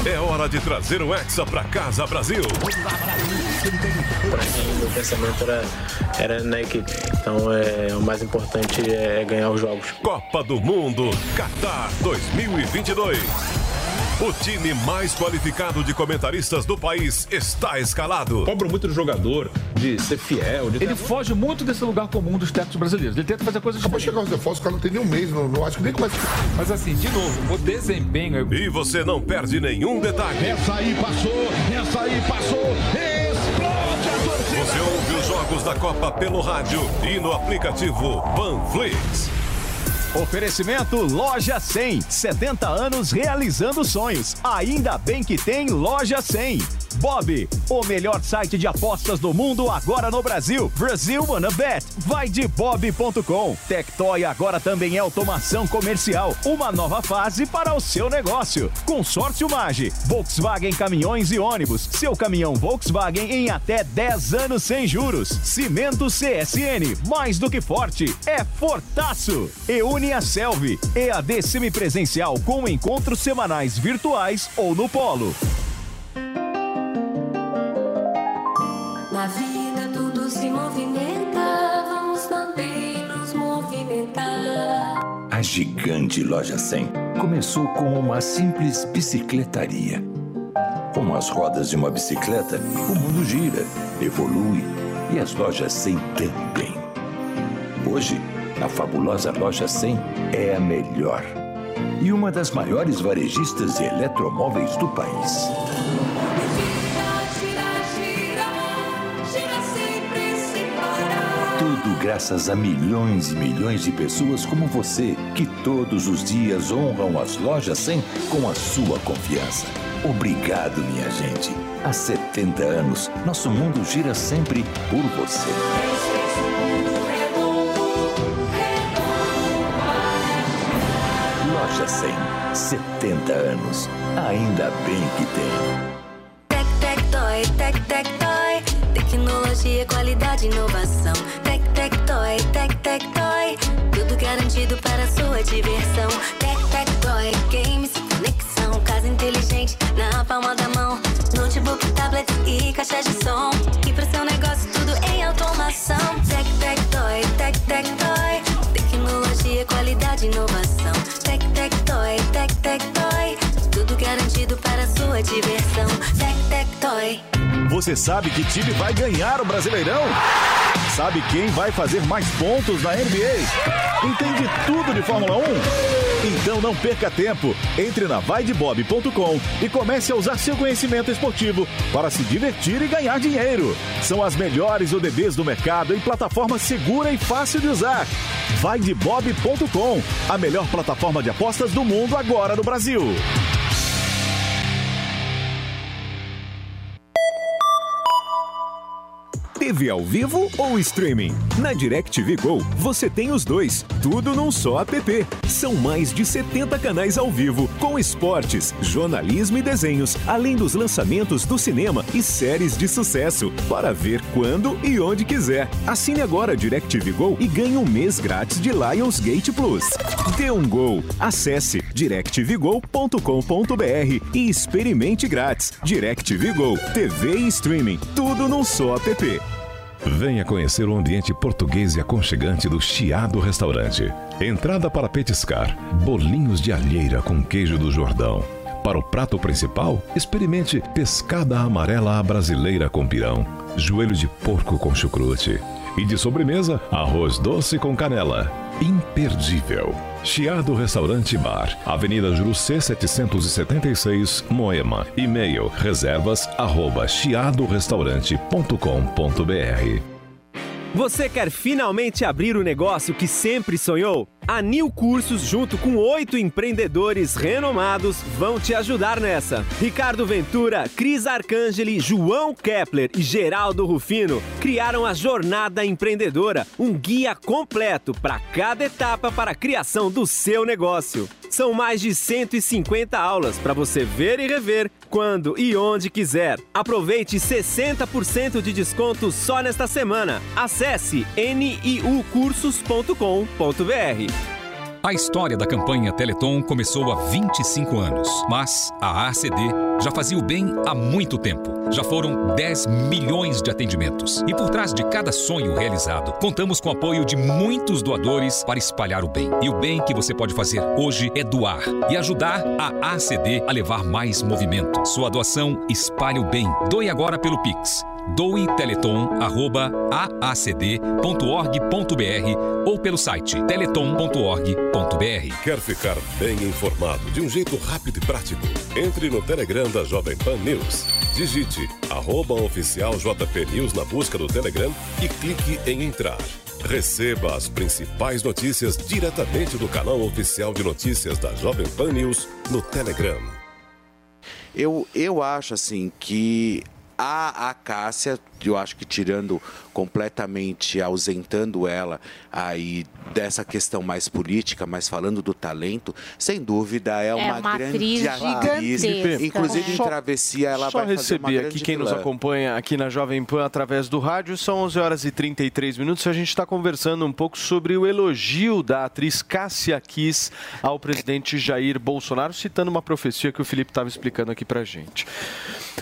É hora de trazer o Hexa pra casa, Brasil. Pra mim, meu pensamento era, era na equipe. Então, é, o mais importante é ganhar os jogos. Copa do Mundo Qatar 2022. O time mais qualificado de comentaristas do país está escalado. Cobram muito do jogador, de ser fiel. Ele foge muito desse lugar comum dos técnicos brasileiros. Ele tenta fazer coisas Acabou de chegar os reforços, o cara não tem nem um mês, não, não acho que nem começa. Mas assim, de novo, o desempenho. E você não perde nenhum detalhe. Essa aí passou, essa aí passou, explode a torcida. Você ouve os jogos da Copa pelo rádio e no aplicativo Panflix. Oferecimento Loja 100. 70 anos realizando sonhos. Ainda bem que tem Loja 100. Bob, o melhor site de apostas do mundo agora no Brasil. Brasil Wanna Bet. Vai de bob.com. Tectoy agora também é automação comercial. Uma nova fase para o seu negócio. Consórcio Mage. Volkswagen Caminhões e Ônibus. Seu caminhão Volkswagen em até 10 anos sem juros. Cimento CSN. Mais do que forte. É fortaço. E une a Selvi. EAD semipresencial com encontros semanais virtuais ou no polo. Na vida tudo se movimenta, vamos também nos movimentar. A gigante Loja 100 começou como uma simples bicicletaria. Como as rodas de uma bicicleta, o mundo gira, evolui e as lojas 100 também. Hoje, a fabulosa loja 100 é a melhor. E uma das maiores varejistas de eletromóveis do país. Tudo graças a milhões e milhões de pessoas como você, que todos os dias honram as lojas 100 com a sua confiança. Obrigado, minha gente. Há 70 anos, nosso mundo gira sempre por você. Loja 100, 70 anos. Ainda bem que tem. Tec, tec, toy, tec, tec, toy. Tecnologia, qualidade, inovação. Tec, tec, toy, tec, tec, toy. Tudo garantido para sua diversão. Tec, tec, toy, games, conexão. Casa inteligente na palma da mão. Notebook, tablet e caixas de som. E para seu negócio, tudo em automação. Tec, tec, toy, tec, tec, Você sabe que time vai ganhar o Brasileirão? Sabe quem vai fazer mais pontos na NBA? Entende tudo de Fórmula 1? Então não perca tempo. Entre na vaidebob.com e comece a usar seu conhecimento esportivo para se divertir e ganhar dinheiro. São as melhores ODBs do mercado em plataforma segura e fácil de usar. Vaidebob.com, a melhor plataforma de apostas do mundo agora no Brasil. TV ao vivo ou streaming? Na DirecTV Go você tem os dois, tudo num só app. São mais de 70 canais ao vivo, com esportes, jornalismo e desenhos, além dos lançamentos do cinema e séries de sucesso, para ver quando e onde quiser. Assine agora a DirecTV Go e ganhe um mês grátis de Lionsgate Plus. Dê um Gol. Acesse directvgo.com.br e experimente grátis. DirecTV Go, TV e streaming, tudo num só app. Venha conhecer o ambiente português e aconchegante do Chiado Restaurante. Entrada para petiscar, bolinhos de alheira com queijo do Jordão. Para o prato principal, experimente pescada amarela à brasileira com pirão, joelho de porco com chucrute. E de sobremesa, arroz doce com canela. Imperdível. Chiado Restaurante Bar, Avenida Jurucê 776, Moema. E-mail reservas arroba chiadorestaurante.com.br Você quer finalmente abrir o negócio que sempre sonhou? A Nil Cursos, junto com oito empreendedores renomados, vão te ajudar nessa. Ricardo Ventura, Cris Arcangeli, João Kepler e Geraldo Rufino criaram a Jornada Empreendedora, um guia completo para cada etapa para a criação do seu negócio. São mais de 150 aulas para você ver e rever quando e onde quiser. Aproveite 60% de desconto só nesta semana. Acesse niucursos.com.br. A história da campanha Teleton começou há 25 anos, mas a ACD já fazia o bem há muito tempo. Já foram 10 milhões de atendimentos. E por trás de cada sonho realizado, contamos com o apoio de muitos doadores para espalhar o bem. E o bem que você pode fazer hoje é doar e ajudar a ACD a levar mais movimento. Sua doação espalha o bem. Doe agora pelo Pix doeteleton.aacd.org.br ou pelo site teleton.org.br. Quer ficar bem informado de um jeito rápido e prático? Entre no Telegram da Jovem Pan News. Digite arroba oficial JP News na busca do Telegram e clique em entrar. Receba as principais notícias diretamente do canal oficial de notícias da Jovem Pan News no Telegram. Eu, eu acho assim que a, a Cássia, eu acho que tirando completamente, ausentando ela aí dessa questão mais política, mas falando do talento, sem dúvida é uma, uma grande atriz gigantesca. Inclusive em Só- Travessia ela Só vai fazer receber aqui quem nos acompanha aqui na Jovem Pan através do rádio. São 11 horas e 33 minutos. A gente está conversando um pouco sobre o elogio da atriz Cássia Kiss ao presidente Jair Bolsonaro, citando uma profecia que o Felipe estava explicando aqui para gente.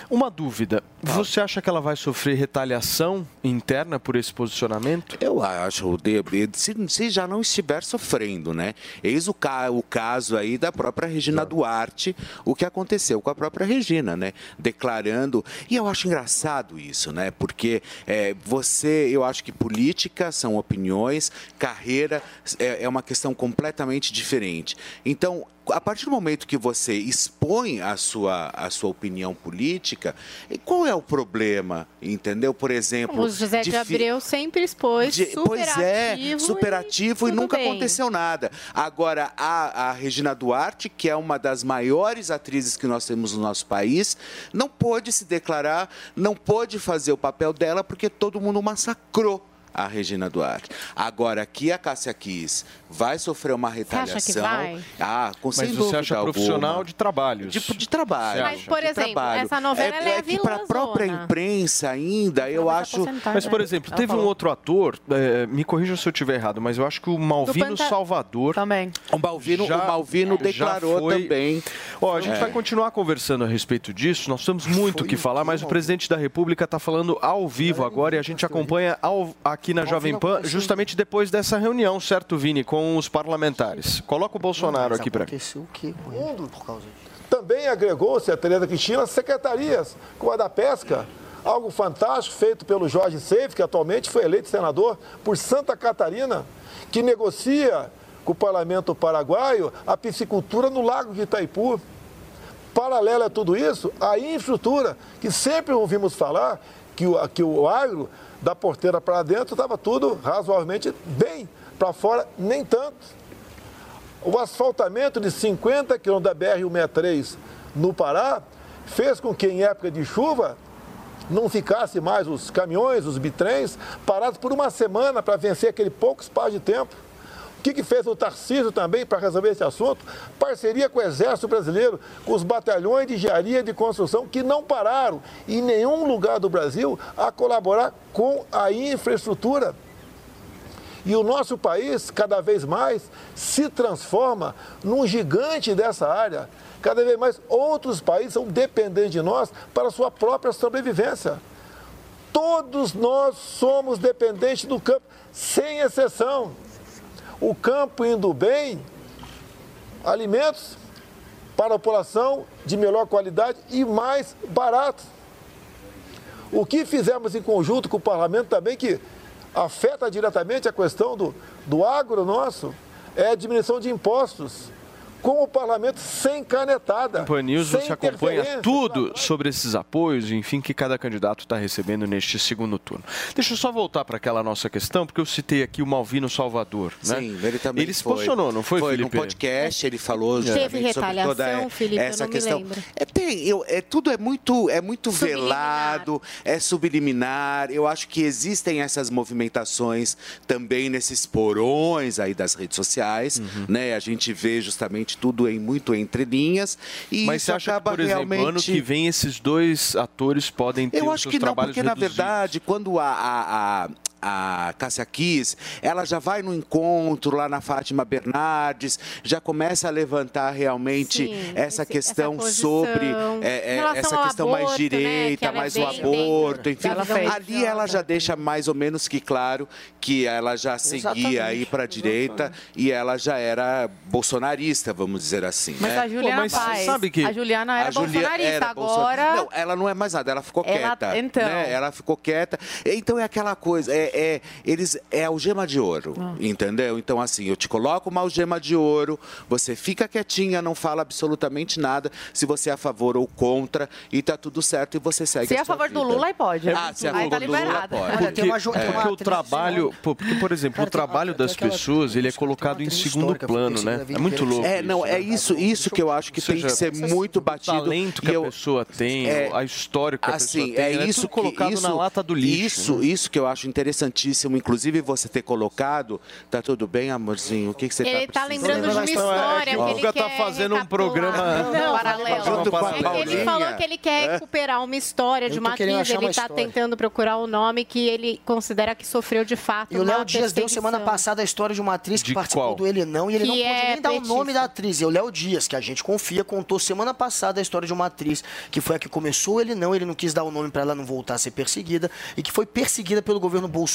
Uma dúvida: você acha que ela vai sofrer retaliação interna por esse posicionamento? Eu acho, de- se, se já não estiver sofrendo, né? Eis o, ca- o caso aí da própria Regina Duarte, o que aconteceu com a própria Regina, né? Declarando. E eu acho engraçado isso, né? Porque é, você, eu acho que política são opiniões, carreira é, é uma questão completamente diferente. Então, a partir do momento que você expõe a sua, a sua opinião política, e qual é o problema? Entendeu? Por exemplo. O José de, fi- Abreu sempre expôs de- pois é, ativo super ativo e, tudo nunca bem. aconteceu nada. Agora, a, a Regina Duarte, que é uma das maiores atrizes que nós temos no nosso país, não pôde se declarar, não pôde fazer o papel dela porque todo mundo massacrou. A Regina Duarte. Agora, aqui a Cássia Kiss vai sofrer uma acha que retaliação. vai? Ah, com Mas sem você dúvida acha alguma. profissional de trabalhos? De, de trabalho. Mas, por de exemplo, trabalho. essa novela, é, ela é é que para a própria imprensa ainda, eu acho. Mas, por exemplo, teve um outro ator, é, me corrija se eu estiver errado, mas eu acho que o Malvino Panta- Salvador. Também. O Malvino, Já- o Malvino declarou foi- também. Ó, a gente É. vai continuar conversando a respeito disso. Nós temos muito o que falar, mas o presidente da República está falando ao vivo agora e a gente acompanha ao- aqui na Jovem Pan justamente depois dessa reunião, certo, Vini, com os parlamentares. Coloca o Bolsonaro aqui para mim. o quê com ele por causa disso? Também agregou-se a Tereza Cristina as secretarias, como a da pesca. Algo fantástico feito pelo Jorge Seif, que atualmente foi eleito senador por Santa Catarina, que negocia com o parlamento paraguaio a piscicultura no lago de Itaipu. Paralelo a tudo isso, a infraestrutura, que sempre ouvimos falar que o, que o agro, da porteira para dentro, estava tudo razoavelmente bem, para fora, nem tanto. O asfaltamento de 50 quilômetros da BR-163 no Pará fez com que, em época de chuva, não ficasse mais os caminhões, os bitrens, parados por uma semana para vencer aquele pouco espaço de tempo. O que, que fez o Tarcísio também para resolver esse assunto? Parceria com o Exército Brasileiro, com os batalhões de engenharia de construção que não pararam em nenhum lugar do Brasil a colaborar com a infraestrutura. E o nosso país, cada vez mais, se transforma num gigante dessa área. Cada vez mais outros países são dependentes de nós para a sua própria sobrevivência. Todos nós somos dependentes do campo, sem exceção. O campo indo bem, alimentos para a população de melhor qualidade e mais baratos. O que fizemos em conjunto com o parlamento também, que afeta diretamente a questão do, do agro nosso, é a diminuição de impostos. Com o parlamento sem canetada. Pan News você acompanha tudo sobre esses apoios, enfim, que cada candidato está recebendo neste segundo turno. Deixa eu só voltar para aquela nossa questão, porque eu citei aqui o Malvino Salvador. Né? Sim, ele também Ele se foi. posicionou, não foi, Foi Felipe? no podcast, ele falou Teve sobre toda retaliação, é- Felipe? Eu essa não me questão. lembro. É, tem, eu, é, tudo é muito, é muito velado, é subliminar. Eu acho que existem essas movimentações também nesses porões aí das redes sociais, Uhum. né? A gente vê justamente tudo em muito entre linhas e Mas isso você acha que, acaba por exemplo, realmente ano que vem esses dois atores podem ter eu os acho seus que não, porque na verdade, quando a, a, a, a Cássia Kiss, ela já vai no encontro lá na Fátima Bernardes, já começa a levantar realmente Sim, essa esse- questão essa sobre é, é, essa questão mais aborto, né, que direita, ela é mais o bem aborto, dentro enfim. da visão Ali ela já deixa mais ou menos que claro que ela já seguia Exatamente. aí para a direita e ela já era bolsonarista, vamos dizer assim. Mas né? a Juliana mas Paz, sabe que- a Juliana era A Julia- bolsonarista, era agora... Não, ela não é mais nada, ela ficou Ela- quieta. então. né? Ela ficou quieta. Então é aquela coisa, é, é- eles, é algema de ouro, Ah. entendeu? Então, assim, eu te coloco uma algema de ouro, você fica quietinha, não fala absolutamente nada, se você é a favor ou contra, e tá tudo certo, e você segue Se é a a sua favor do vida. Lula, aí pode. Ah, se é a favor tá do Lula, pode. Porque, tem é, porque o trabalho, porque, por exemplo, o trabalho das pessoas ele é colocado em segundo plano, né? É muito louco. É, não, é isso, isso que eu acho que tem que ser muito O batido. talento e que a eu- pessoa tem, É, a história que a assim, pessoa tem, é né? isso tudo colocado que, isso, na lata do lixo. Isso, né? isso que eu acho interessantíssimo, inclusive você ter colocado. Tá tudo bem, amorzinho? O que, que você Ele tá tá lembrando de uma história que O ele Guga tá quer fazendo um programa Não, paralelo. Junto com a É que ele falou que ele quer É. recuperar uma história de uma atriz. Ele está história. tentando procurar o nome que ele considera que sofreu de fato E o Léo Dias deu semana passada a história de uma atriz que De participou qual? do Ele Não e ele Que não pôde é nem dar o nome da atriz. E o Léo Dias, que a gente confia, contou semana passada a história de uma atriz que foi a que começou o Ele Não, ele não quis dar o nome para ela não voltar a ser perseguida e que foi perseguida pelo governo Bolsonaro,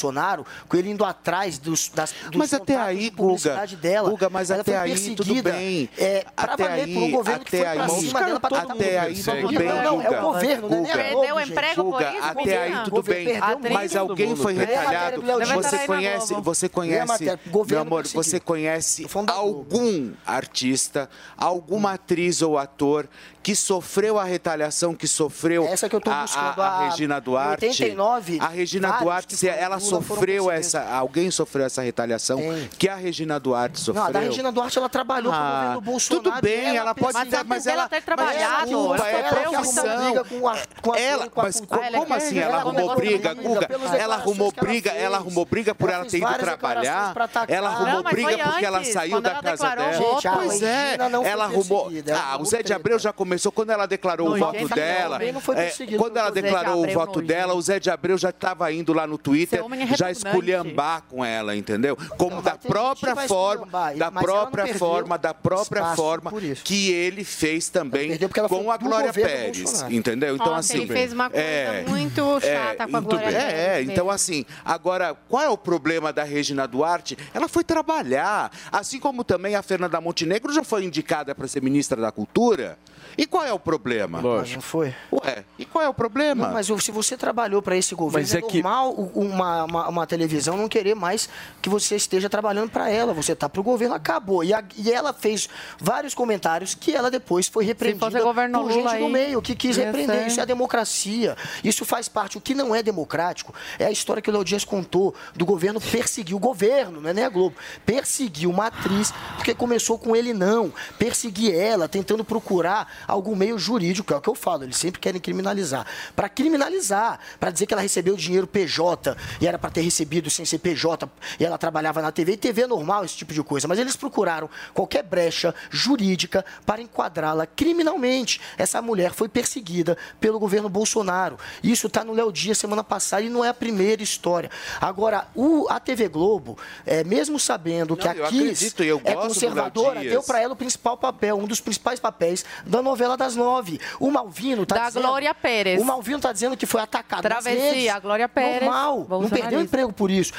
com ele indo atrás dos, das, dos Mas até aí, de publicidade Guga, dela. Guga, mas Ela até foi aí tudo bem. É, pra Até valer por um aí- governo que foi até pra aí- cima dela pra Até aí tudo bem, Não, é o Guga. governo, né? Guga, É Globo, Perdeu emprego por Guga, isso, até aí tudo bem. Mas alguém foi retalhado. Você aí conhece, você conhece, meu amor, você conhece algum artista, alguma atriz ou ator que sofreu a retaliação que sofreu Essa que eu tô a- buscando, a, a a- Regina Duarte? 89, a Regina Duarte, ela sofreu essa, alguém sofreu essa retaliação que a Regina Duarte sofreu? Não, a da Regina Duarte, ela trabalhou pro Ah, governo Bolsonaro. tudo bem, ela pode ter- mas ela- ter mas trabalhado, ela é profissão. com a, com a Ela, com a mas co- como assim ela arrumou briga, Guga? Ela arrumou briga, ela arrumou briga por ela ter ido trabalhar. Ela arrumou briga porque ela saiu da casa dela. Gente, a Pois é, Regina não foi ela arrumou. ela Ah, o Zé de Abreu já começou quando ela declarou o voto dela. também não foi é, Quando ela declarou o voto dela, o Zé de Abreu já estava indo lá no Twitter, é já esculhambar com ela, entendeu? Como da própria forma, da própria forma, da própria forma que ele fez também com a Glória Pérez, entendeu? Então Ontem assim, ele fez uma coisa é, muito chata com a Glória. Pérez É, então assim, agora, qual é o problema da Regina Duarte? Ela foi trabalhar, assim como também a Fernanda Montenegro já foi indicada para ser ministra da Cultura. E qual é o problema? Mas não foi. Ué, e qual é o problema? Não, mas se você trabalhou para esse governo, Mas é, é que- normal uma, uma, uma televisão não querer mais que você esteja trabalhando para ela. Você tá para o governo, acabou. E, a- e ela fez vários comentários que ela depois foi repreendida por gente Lula do aí, meio, que quis repreender. ser. Isso é a democracia. Isso faz parte. O que não é democrático é a história que o Léo Dias contou do governo perseguir o governo, não é nem a Globo. Perseguir uma atriz, porque começou com ele não. Perseguir ela, tentando procurar algum meio jurídico, é o que eu falo. Eles sempre querem criminalizar. Para criminalizar, para dizer que ela recebeu dinheiro PJ e era para ter recebido sem ser PJ e ela trabalhava na TV. E TV é normal esse tipo de coisa, mas eles procuraram qualquer brecha jurídica para enquadrá-la criminalmente. Essa mulher foi perseguida pelo governo Bolsonaro. Isso está no Léo Dias semana passada e não é a primeira história. Agora, o, a TV Globo, é, mesmo sabendo que a Kiss acredito, é conservadora, deu para ela o principal papel, um dos principais papéis da novela das nove. O Malvino tá Da dizendo... Glória Pérez. O Malvino tá dizendo que foi atacado nas Travesti, redes. a Glória Pérez, Normal, não perdeu emprego por isso.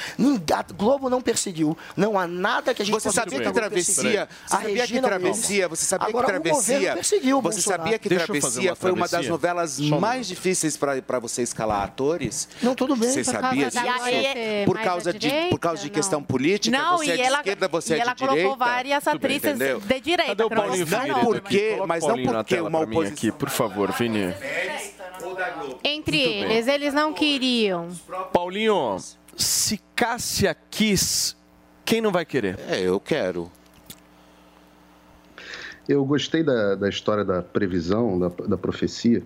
A Globo não perseguiu. Não há nada que a gente Você sabia que travessia, você A sabia que Regina travessia, você sabia Agora, que travessia, perseguiu você Bolsonaro. sabia que travessia foi uma das travessia? novelas mais difíceis para você escalar atores? Não, tudo bem. Você Por sabia causa da disso? Por causa de por causa de questão política, Não, você é e de ela, esquerda, você e é de ela direita. colocou várias atrizes de direita. Cadê o que não Paulinho vou Não por tela uma pra mim oposição- aqui, por favor, Vini. Entre Muito bem. eles, eles não queriam. Paulinho, se Cássia quis, quem não vai querer? É, eu quero. Eu gostei da, da história da previsão, da, da profecia,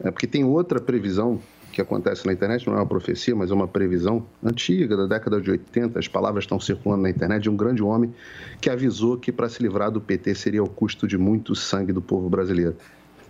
é, porque tem outra previsão que acontece na internet, não é uma profecia, mas é uma previsão antiga, da década de 80. As palavras estão circulando na internet de um grande homem que avisou que para se livrar do PT seria ao custo de muito sangue do povo brasileiro.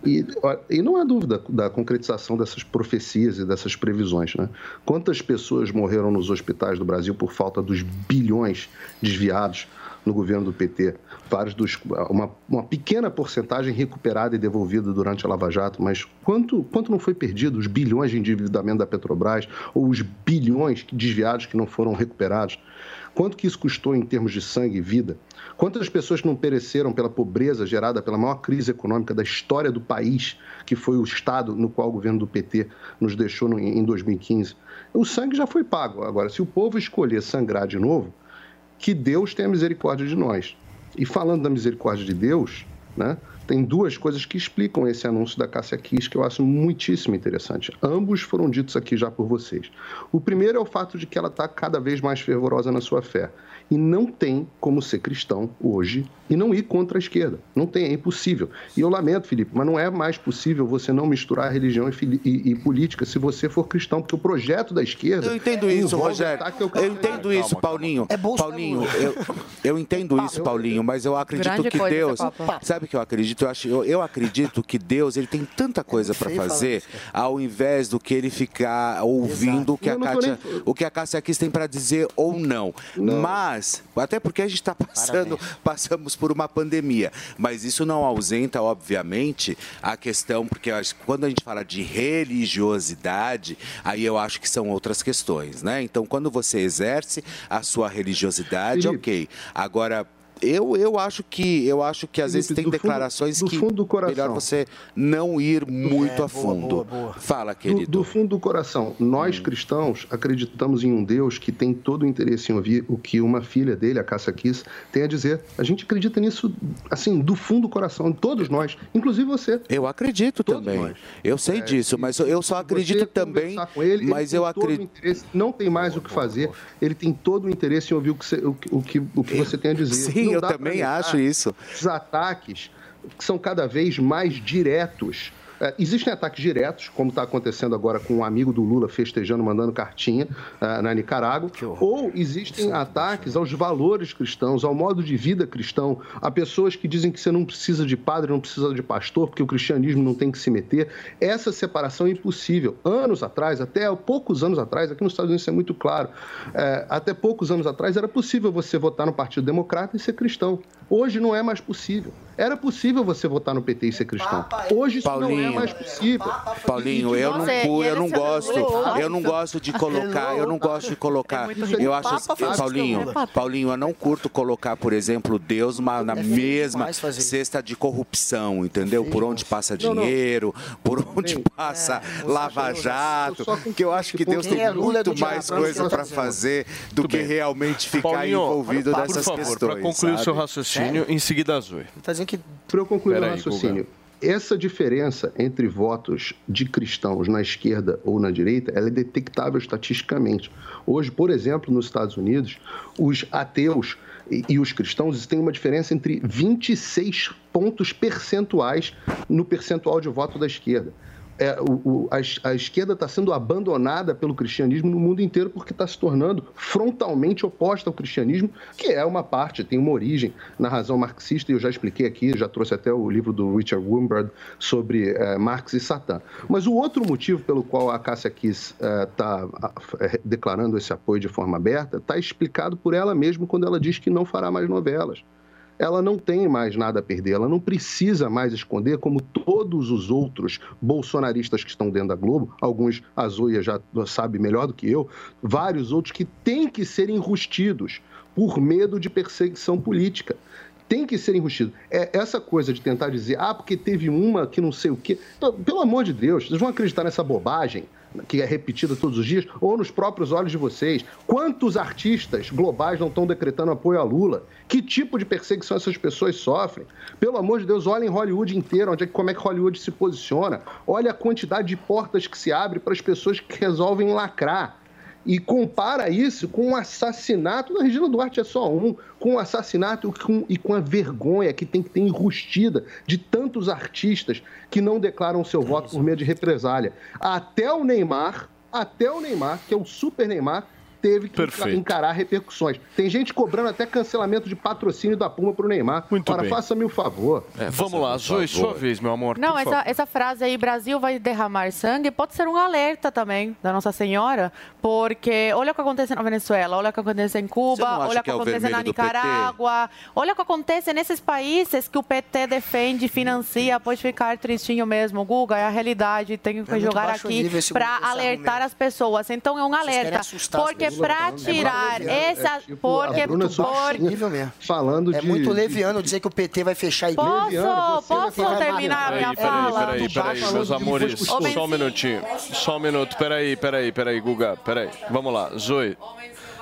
E, e não há dúvida da concretização dessas profecias e dessas previsões. Né? Quantas pessoas morreram nos hospitais do Brasil por falta dos bilhões desviados no governo do PT? Vários dos, uma, uma pequena porcentagem recuperada e devolvida durante a Lava Jato, mas quanto, quanto não foi perdido? Os bilhões de endividamento da Petrobras ou os bilhões desviados que não foram recuperados? Quanto que isso custou em termos de sangue e vida? Quantas pessoas não pereceram pela pobreza gerada pela maior crise econômica da história do país, que foi o estado no qual o governo do PT nos deixou em 2015? O sangue já foi pago. Agora, se o povo escolher sangrar de novo, que Deus tenha misericórdia de nós. E falando da misericórdia de Deus, né, tem duas coisas que explicam esse anúncio da Cássia Kiss que eu acho muitíssimo interessante. Ambos foram ditos aqui já por vocês. O primeiro é o fato de que ela está cada vez mais fervorosa na sua fé. E não tem como ser cristão hoje e não ir contra a esquerda. Não tem, é impossível. E eu lamento, Felipe, mas não é mais possível você não misturar religião e, e- e política se você for cristão, porque o projeto da esquerda. Eu entendo isso, Rogério. ao Eu entendo isso, Paulinho. Paulinho, eu, eu entendo isso, Paulinho, mas eu acredito Grande que coisa Deus. Sabe o que eu acredito? eu, acho, eu, eu acredito que Deus ele tem tanta coisa para fazer, ao invés do que ele ficar ouvindo o que, a Eu não tô Kátia, o que a Cássia Kiss tem para dizer ou não. Mas, até porque a gente está passando, passamos por uma pandemia, mas isso não ausenta, obviamente, a questão, porque eu acho que quando a gente fala de religiosidade, aí eu acho que são outras questões, né? Então, quando você exerce a sua religiosidade, ok. Agora, eu, eu acho que eu acho que às vezes Felipe, tem do fundo- declarações do que fundo do coração. melhor você não ir muito É, a boa, fundo. boa, boa. Fala, Do, querido. do fundo do coração, nós cristãos acreditamos em um Deus que tem todo o interesse em ouvir o que uma filha dele, a Cássia Kiss, tem a dizer. A gente acredita nisso, assim, do fundo do coração, todos nós, inclusive você. Eu acredito também. Eu sei disso, mas eu só acredito também. Com ele, mas ele eu tem todo o acredito. interesse, não tem mais o que fazer, ele tem todo o interesse em ouvir o que você, o, que- o que, o que você tem a dizer. Sim, Não eu também acho isso. Os ataques que são cada vez mais diretos. É, existem ataques diretos, como está acontecendo agora com um amigo do Lula festejando, mandando cartinha é, na Nicarágua, ou existem ataques aos valores cristãos, ao modo de vida cristão, a pessoas que dizem que você não precisa de padre, não precisa de pastor, porque o cristianismo não tem que se meter. Essa separação é impossível. Anos atrás, até poucos anos atrás, aqui nos Estados Unidos isso é muito claro, é, até poucos anos atrás era possível você votar no Partido Democrata e ser cristão. Hoje não é mais possível. Era possível você votar no PT e ser cristão. Hoje isso não é Paulinho. mais possível. Paulinho, eu não, eu não é gosto, eu não gosto de colocar, eu não gosto de colocar. Eu acho, faz Paulinho, Papa. Paulinho, eu não curto colocar, por exemplo, Deus na mesma cesta de corrupção, entendeu? Por onde passa dinheiro, por onde passa Lava Jato, que eu acho que Deus tem é é muito mais coisa não para fazer do que realmente ficar Paulinho, envolvido nessas questões. para concluir o seu sabe? Raciocínio, em seguida a Zoe. Tá dizendo que Para eu concluir o Peraí, raciocínio, essa diferença entre votos de cristãos na esquerda ou na direita, ela é detectável estatisticamente. Hoje, por exemplo, nos Estados Unidos, os ateus e, e os cristãos têm uma diferença entre 26 pontos percentuais no percentual de voto da esquerda. É, o- o- a, a esquerda está sendo abandonada pelo cristianismo no mundo inteiro porque está se tornando frontalmente oposta ao cristianismo, que é uma parte, tem uma origem na razão marxista, e eu já expliquei aqui, já trouxe até o livro do Richard Wurmbrand sobre eh, Marx e Satã. Mas o outro motivo pelo qual a Cássia Kiss está declarando esse apoio de forma aberta está explicado por ela mesma quando ela diz que não fará mais novelas ela não tem mais nada a perder, ela não precisa mais esconder, como todos os outros bolsonaristas que estão dentro da Globo, alguns a Zoia já sabe melhor do que eu, vários outros que têm que ser enrustidos por medo de perseguição política. Tem que ser enrustido. É essa coisa de tentar dizer, ah, porque teve uma que não sei o quê. Então, pelo amor de Deus, vocês vão acreditar nessa bobagem? Que é repetida todos os dias, ou nos próprios olhos de vocês. Quantos artistas globais não estão decretando apoio a Lula? Que tipo de perseguição essas pessoas sofrem? Pelo amor de Deus, olhem Hollywood inteiro, onde é, como é que Hollywood se posiciona. Olha a quantidade de portas que se abre para as pessoas que resolvem lacrar. E compara isso com o assassinato da Regina Duarte, é só um, com o assassinato e com, e com a vergonha que tem que ter enrustida de tantos artistas que não declaram seu voto por medo de represália. Até o Neymar, até o Neymar, que é o super Neymar, teve que Perfeito. encarar repercussões. Tem gente cobrando até cancelamento de patrocínio da Puma para o Neymar. Muito Ora, bem. faça-me o favor. É, vamos lá, Zoe, sua vez, meu amor. Não, essa, essa frase aí, Brasil vai derramar sangue, pode ser um alerta também da Nossa Senhora, porque olha o que acontece na Venezuela, olha o que acontece em Cuba, olha o que que é o acontece na do PT? Nicarágua, olha o que acontece nesses países que o PT defende, financia, pode ficar tristinho mesmo. Guga, é a realidade, tenho que É jogar aqui para alertar argumento. as pessoas. Então é um alerta, as porque pessoas. para É tirar é essa, tipo porque porque. Falando É de... muito leviano dizer que o PT vai fechar a igreja. Posso, posso terminar a minha Peraí, peraí, fala? peraí, peraí, Falando meus amores, só um minutinho, só um minuto, peraí, peraí, peraí, Guga, peraí, vamos lá, Zoe,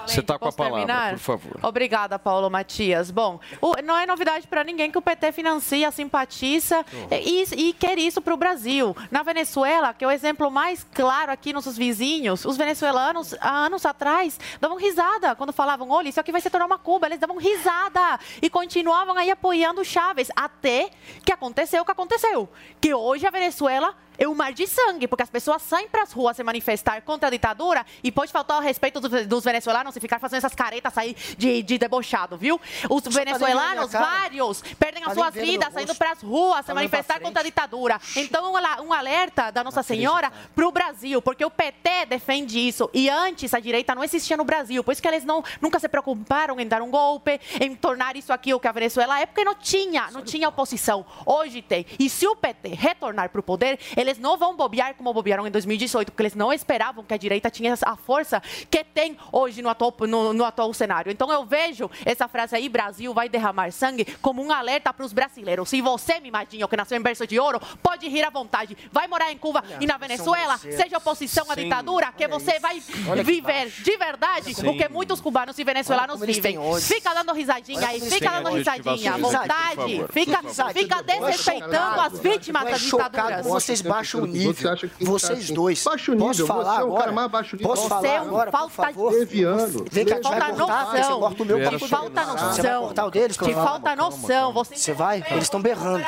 você tá com a palavra, terminar? por favor. Obrigada, Paulo Matias. Bom, o- não é novidade para ninguém que o PT financia, simpatiza e, e quer isso para o Brasil. Na Venezuela, que é o exemplo mais claro aqui, nossos vizinhos, os venezuelanos, há anos atrás, davam risada quando falavam: olha, isso aqui vai se tornar uma Cuba. Eles davam risada e continuavam aí apoiando o Chávez, até que aconteceu o que aconteceu. Que hoje a Venezuela é um mar de sangue, porque as pessoas saem para as ruas se manifestar contra a ditadura e pode faltar o respeito dos, dos venezuelanos e ficar fazendo essas caretas aí de, de debochado, viu? Os tá venezuelanos, vários, perdem Tá as nem suas vidas saindo para as ruas se Tá manifestar contra a ditadura. Então, um um alerta da nossa senhora para o Brasil, porque o PT defende isso. E antes a direita não existia no Brasil, por isso que eles não, nunca se preocuparam em dar um golpe, em tornar isso aqui o que a Venezuela é, porque não tinha, não tinha oposição. Hoje tem. E se o PT retornar para o poder, eles não vão bobear como bobearam em 2018, porque eles não esperavam que a direita tinha a força que tem hoje no atual, no, no atual cenário. Então eu vejo essa frase aí, Brasil vai derramar sangue, como um alerta para os brasileiros. Se você, mimadinho, que nasceu em berço de ouro, pode rir à vontade. Vai morar em Cuba e na Venezuela, seja oposição à ditadura, que você vai Olha viver de verdade Sim. o que muitos cubanos e Olha venezuelanos vivem. Fica dando risadinha Olha aí, fica dando risadinha vontade, fica, fica desrespeitando as vítimas das chocado, ditaduras. Vocês baixam o nível. Você acha que Vocês tá assim, dois. baixo nível, Posso você falar é o cara agora? mais baixo nível. Posso Você falar é um agora, por falta favor? Leviano. Vem cá, te Falta noção. Você corta o meu só. Falta Você vai noção. cortar o deles? Te falta noção. Você vai? Eles estão berrando.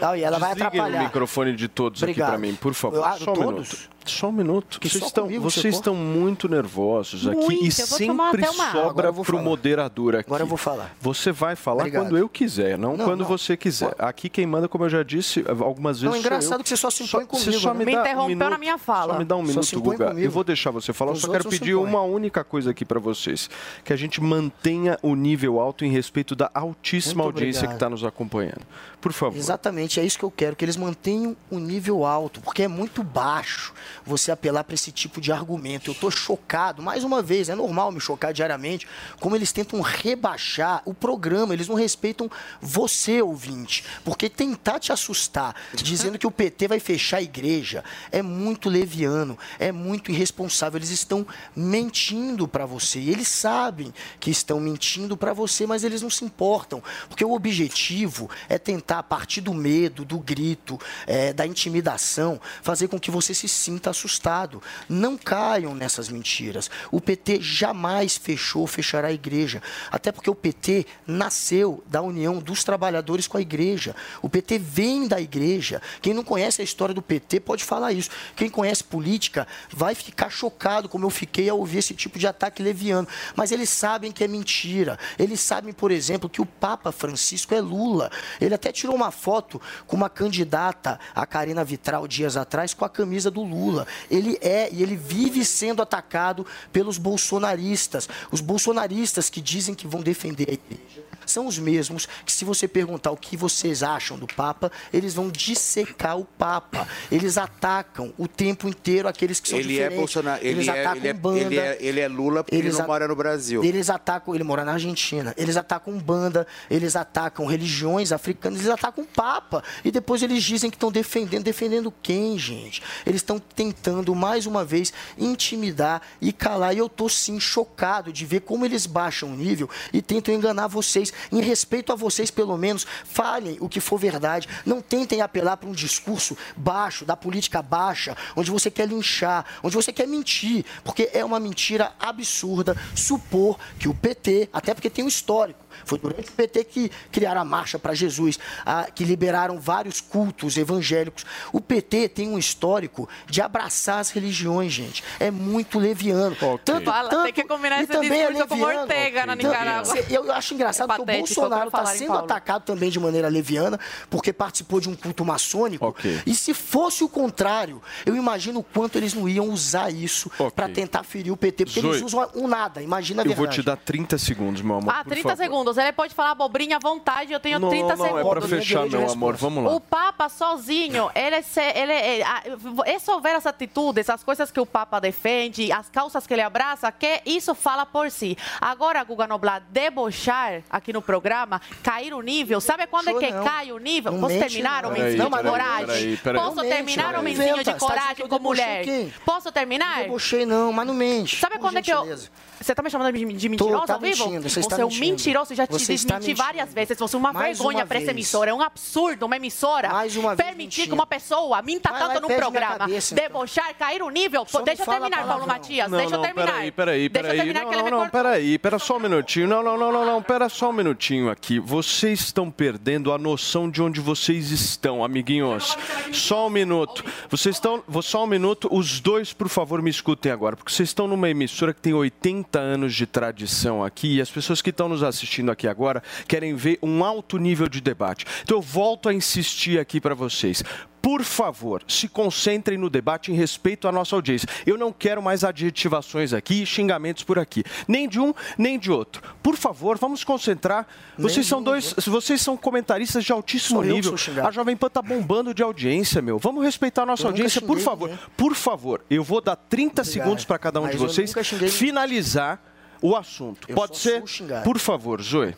Não, e ela vai Desliguem o atrapalhar. microfone de todos aqui para mim, por favor. Ah, só um minuto. Só um minuto. Que Vocês, só estão, você vocês estão muito nervosos aqui Muito, e sempre sobra pro falar. moderador aqui. Agora eu vou falar. Você vai falar Obrigado. quando eu quiser, não, Não, quando não. você quiser. Aqui quem manda, como eu já disse algumas vezes, Não, é engraçado eu. que você só se impõe Você comigo, só né? me, Me um interrompeu minuto, na minha fala. Só me dá um Só minuto, Guga. comigo. Eu vou deixar você falar. Eu só quero pedir uma única coisa aqui para vocês. Que a gente mantenha o nível alto em respeito da altíssima Muito audiência obrigado. que está nos acompanhando. Por favor. Exatamente, é isso que eu quero, que eles mantenham o nível alto, porque é muito baixo você apelar para esse tipo de argumento. Eu estou chocado, mais uma vez, é normal me chocar diariamente, como eles tentam rebaixar o programa, eles não respeitam você, ouvinte, porque tentar te assustar, dizendo que o PT vai fechar a igreja, é muito leviano, é muito irresponsável. Eles estão mentindo para você, e eles sabem que estão mentindo para você, mas eles não se importam, porque o objetivo é tentar, a partir do medo, do grito, eh, da intimidação, fazer com que você se sinta assustado. Não caiam nessas mentiras. O PT jamais fechou, fechará a igreja. Até porque o PT nasceu da união dos trabalhadores com a igreja. O PT vem da igreja. Quem não conhece a história do PT pode falar isso. Quem conhece política vai ficar chocado, como eu fiquei ao ouvir esse tipo de ataque leviano. Mas eles sabem que é mentira. Eles sabem, por exemplo, que o Papa Francisco é Lula. Ele até tirou uma foto com uma candidata, a Karina Vitral, dias atrás, com a camisa do Lula. Ele é e ele vive sendo atacado pelos bolsonaristas. Os bolsonaristas que dizem que vão defender a igreja são os mesmos que, se você perguntar o que vocês acham do Papa, eles vão dissecar o Papa. Eles atacam o tempo inteiro aqueles que são Ele é diferentes. Bolsonaro, ele eles é, atacam ele, é, banda. ele, é, ele é Lula porque ele Eles não a- mora no Brasil. Eles atacam, ele mora na Argentina. Eles atacam banda, eles atacam religiões africanas, eles atacam o Papa. E depois eles dizem que estão defendendo. Defendendo quem, gente? Eles estão tentando, mais uma vez, intimidar e calar. E eu tô sim chocado de ver como eles baixam o nível e tentam enganar vocês. Em respeito a vocês, pelo menos, falem o que for verdade. Não tentem apelar para um discurso baixo, da política baixa, onde você quer linchar, onde você quer mentir. Porque é uma mentira absurda supor que o PT, até porque tem um histórico, foi durante o PT que criaram a Marcha para Jesus, a- que liberaram vários cultos evangélicos. O PT tem um histórico de abraçar as religiões, gente. É muito leviano. Tanto, Fala, tanto, tem que combinar e esse também é discurso com leviano. Ortega na Então, Nicarágua. Eu acho engraçado É que o Bolsonaro eu está sendo atacado também de maneira leviana, porque participou de um culto maçônico. E se fosse o contrário, eu imagino o quanto eles não iam usar isso para tentar ferir o PT, porque eles Zoe, usam um nada. Imagina a Eu verdade. vou te dar 30 segundos, meu amor. Ah, por 30 favor. segundos. Ele pode falar abobrinha à vontade, eu tenho Não, 30 não, segundos. é para fechar, meu amor. Vamos lá. O Papa sozinho, ele, se, ele é, a- é só ver as atitudes, as coisas que o Papa defende, as causas que ele abraça, que isso fala por si. Agora, Guga Noblar, debochar aqui no programa, cair o nível, sabe quando é que não. cai o nível? Não Posso mente, terminar, não. um menzinho de peraí, coragem? peraí, peraí. Posso Não terminar, não. um menzinho de coragem com mulher? Posso terminar? Debochei não, mas não mente. Sabe quando é que eu... Você tá me chamando de, de mentiroso tá ao vivo? mentindo, você está é um mentindo. mentiroso já te Você desmenti várias vezes. Você é uma Mais vergonha uma para essa vez. emissora. É um absurdo uma emissora Mais uma vez permitir mentindo. que uma pessoa minta Vai tanto e num programa, cabeça, então. debochar, cair o nível. Pô, Só deixa eu terminar, Paulo. Matias. Não, deixa eu não, terminar. peraí, peraí, Deixa eu peraí. terminar Não, não, não, peraí, pera só um minutinho. Não, não, não, não, não, pera só um minutinho aqui. Vocês estão perdendo a noção de onde vocês estão, amiguinhos. Só um minuto. Vocês estão, vou só um minuto. Os dois, por favor, me escutem agora, porque vocês estão numa emissora que tem 80 anos de tradição aqui e as pessoas que estão nos assistindo aqui agora querem ver um alto nível de debate. Então eu volto a insistir aqui para vocês. Por favor, se concentrem no debate em respeito à nossa audiência. Eu não quero mais adjetivações aqui e xingamentos por aqui. Nem de um, nem de outro. Por favor, vamos concentrar. Nem Vocês de são dois. Vocês são comentaristas de altíssimo Sou nível. A Jovem Pan tá bombando de audiência, meu. Vamos respeitar a nossa Eu audiência, por favor. ninguém. Por favor, eu vou dar 30 Obrigado. segundos para cada um Mas de vocês finalizar o assunto. Eu Pode ser? Por favor, Zoe.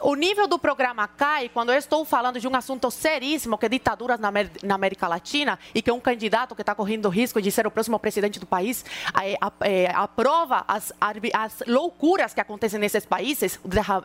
O nível do programa cai quando eu estou falando de um assunto seríssimo, que é ditaduras na, na América Latina, e que um candidato que está correndo risco de ser o próximo presidente do país a- eh, aprova as, as loucuras que acontecem nesses países,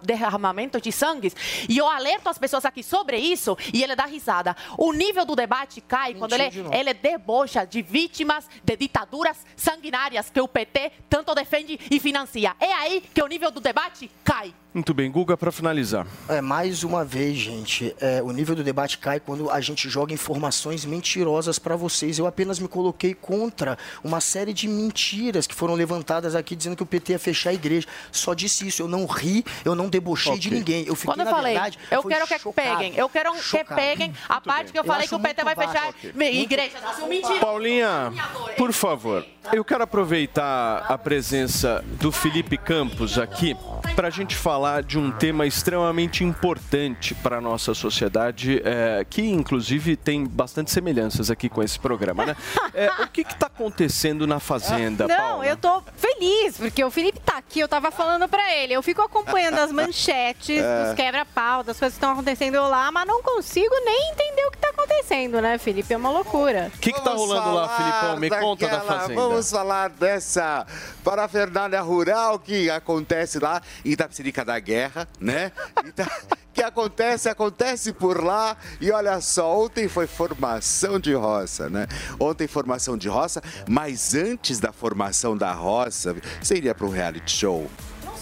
derramamento de sangues. E eu alerto as pessoas aqui sobre isso e ele dá risada. O nível do debate cai quando ele, de ele debocha de vítimas de ditaduras sanguinárias que o PT tanto defende e financia. É aí que o nível do debate cai. Muito bem, Guga, para finalizar. É, mais uma vez, gente, é, o nível do debate cai quando a gente joga informações mentirosas para vocês. Eu apenas me coloquei contra uma série de mentiras que foram levantadas aqui dizendo que o PT ia fechar a igreja. Só disse isso. Eu não ri, eu não debochei de Ok. ninguém. Eu fiquei, Quando eu na falei, verdade, eu quero que chocado. peguem, eu quero que Chocado. peguem a parte que eu Eu falei que o PT vai muito fechar igrejas. Isso é mentira. Paulinha, por favor, eu quero aproveitar a presença do Felipe Campos aqui para a gente falar de um tema extremamente importante para a nossa sociedade, é, que inclusive tem bastante semelhanças aqui com esse programa, né? É, o que está acontecendo na Fazenda, Não, Paula? eu tô feliz, porque o Felipe tá aqui, eu tava falando pra ele. Eu fico acompanhando as manchetes, É. os quebra-pau, das coisas que estão acontecendo lá, mas não consigo nem entender o que tá acontecendo, né, Felipe? É uma loucura. O que está rolando lá, Filipão? Me conta da daquela- Fazenda. Vamos falar dessa parafernália rural que acontece lá em Itapecerica da Guerra, né? Ita- que acontece, acontece por lá. E olha só, ontem foi formação de roça, né? Ontem formação de roça, mas antes da formação da roça, você iria para um reality show?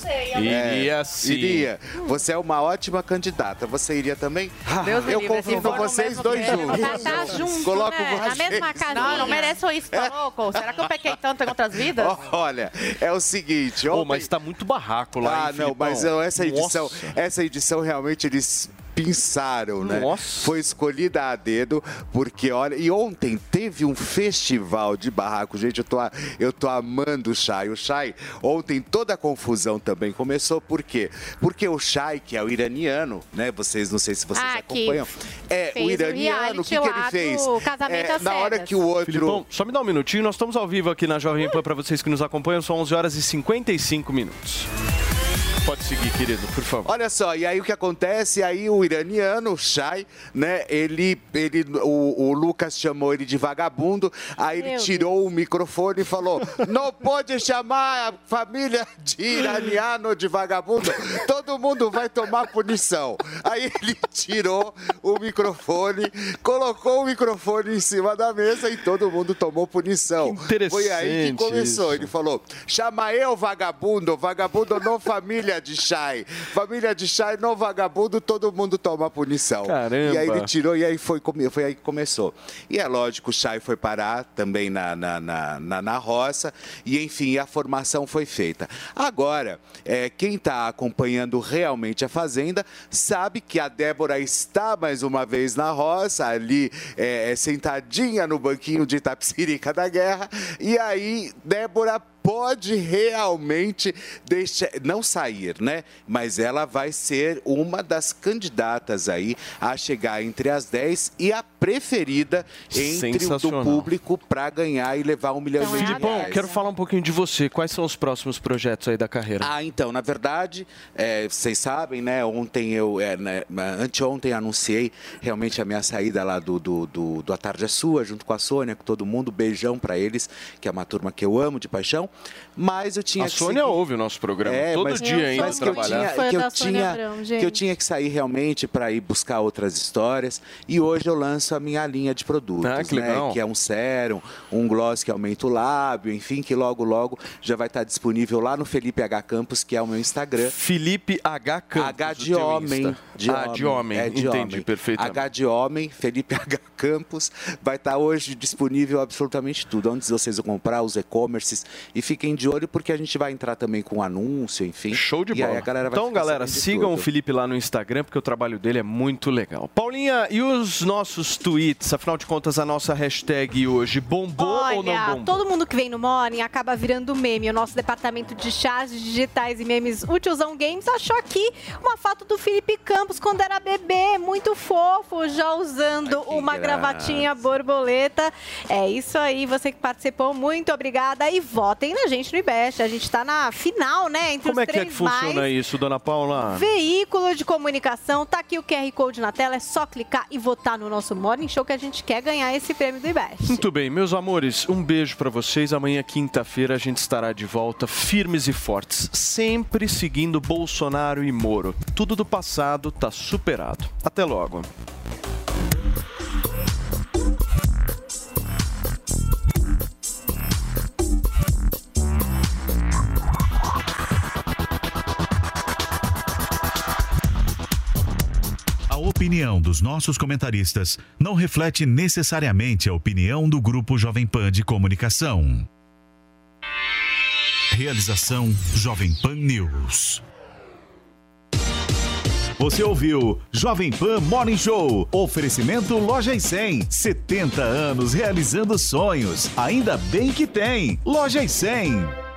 Não sei. Iria sim. Iria. Você é uma ótima candidata. Você iria também? Deus me Eu for no vocês dois juntos. Tá, tá junto, Coloco né? Na vocês. mesma casinha. Não, eu não mereço isso, tá louco? Será que eu pequei tanto em outras vidas? Olha, é o seguinte. Pô, ontem- mas está muito barraco lá, Ah, hein, não, mas não, essa edição, Nossa. essa edição realmente eles pinçaram, né? Nossa. Foi escolhida a dedo, porque olha, e ontem teve um festival de barraco. Gente, eu tô, eu tô amando o Chay. O Chay, ontem toda a confusão também começou, por quê? Porque o Chay, que é o iraniano, né? Vocês, não sei se vocês Ah, acompanham. É, o iraniano, o que, que ele fez? Casamento É, às na hora que o outro... Filipão, só me dá um minutinho, nós estamos ao vivo aqui na Jovem Pan para vocês que nos acompanham, são 11 horas e 55 minutos. Pode seguir, querido, por favor. Olha só, e aí o que acontece? Aí o iraniano, o Shai, né? Ele, ele o, o Lucas chamou ele de vagabundo, aí ele Meu tirou o microfone e falou: não pode chamar a família de iraniano de vagabundo, todo mundo vai tomar punição. Aí ele tirou o microfone, colocou o microfone em cima da mesa e todo mundo tomou punição. interessante Foi aí que começou. isso. Ele falou: chama eu vagabundo, vagabundo não família de Chay. Família de Chay não vagabundo, todo mundo toma punição. Caramba. E aí ele tirou e aí foi, foi aí que começou. E é lógico, o Chay foi parar também na, na, na, na, na roça e enfim, a formação foi feita. Agora, é, quem está acompanhando realmente a Fazenda sabe que a Débora está mais uma vez na roça, ali é, é, sentadinha no banquinho de Itapsirica da Guerra. E aí, Débora pode realmente deixar, não sair, né? Mas ela vai ser uma das candidatas aí a chegar entre as 10 e a preferida entre o do público para ganhar e levar um milhão e meio de Filipão, reais. quero falar um pouquinho de você. Quais são os próximos projetos aí da carreira? Ah, então, na verdade, é, vocês sabem, né? Ontem eu, é, né, anteontem anunciei realmente a minha saída lá do, do, do, do A Tarde é Sua, junto com a Sônia, com todo mundo. Beijão pra eles, que é uma turma que eu amo de paixão. Mas eu tinha A que Sônia seguir- ouve o nosso programa É, todo mas- dia ainda mas que eu trabalhar. tinha- que eu tinha, que eu tinha que sair realmente para ir buscar outras histórias. E hoje eu lanço a minha linha de produtos, Ah, que né? Que é um sérum, um gloss que aumenta o lábio, enfim, que logo, logo já vai estar disponível lá no Felipe H Campos, que é o meu Instagram. Felipe H Campos. H o de homem. Insta. ah, de homem. É de Entendi, homem. perfeitamente. H de homem, Felipe H Campos. Vai estar hoje disponível absolutamente tudo. Onde vocês vão comprar, os e-commerces. E fiquem de olho, porque a gente vai entrar também com anúncio, enfim. Show de bola. Galera então, galera, de sigam o tudo. Felipe lá no Instagram, porque o trabalho dele é muito legal. Paulinha, e os nossos tweets? Afinal de contas, a nossa hashtag hoje bombou ou não Olha, bombou? todo mundo que vem no Morning acaba virando meme. O nosso departamento de chás digitais e memes, o Tiozão Games, achou aqui uma foto do Felipe Campos quando era bebê, muito fofo, já usando uma graça. gravatinha borboleta. É isso aí, você que participou, muito obrigada. E votem na gente no IBEST. A gente tá na final, né? Entre Como os é que é três que funciona mais. isso, dona Paula? Veículo de comunicação, tá aqui o QR Code na tela, é só clicar e votar no nosso Morning Show que a gente quer ganhar esse prêmio do IBEST. Muito bem, meus amores, um beijo pra vocês. Amanhã, quinta-feira, a gente estará de volta, firmes e fortes, sempre seguindo Bolsonaro e Moro. Tudo do passado tá superado. Até logo. Opinião dos nossos comentaristas não reflete necessariamente a opinião do Grupo Jovem Pan de Comunicação. Realização Jovem Pan News. Você ouviu Jovem Pan Morning Show. Oferecimento Loja e 100. 70 anos realizando sonhos. Ainda bem que tem. Loja e 100.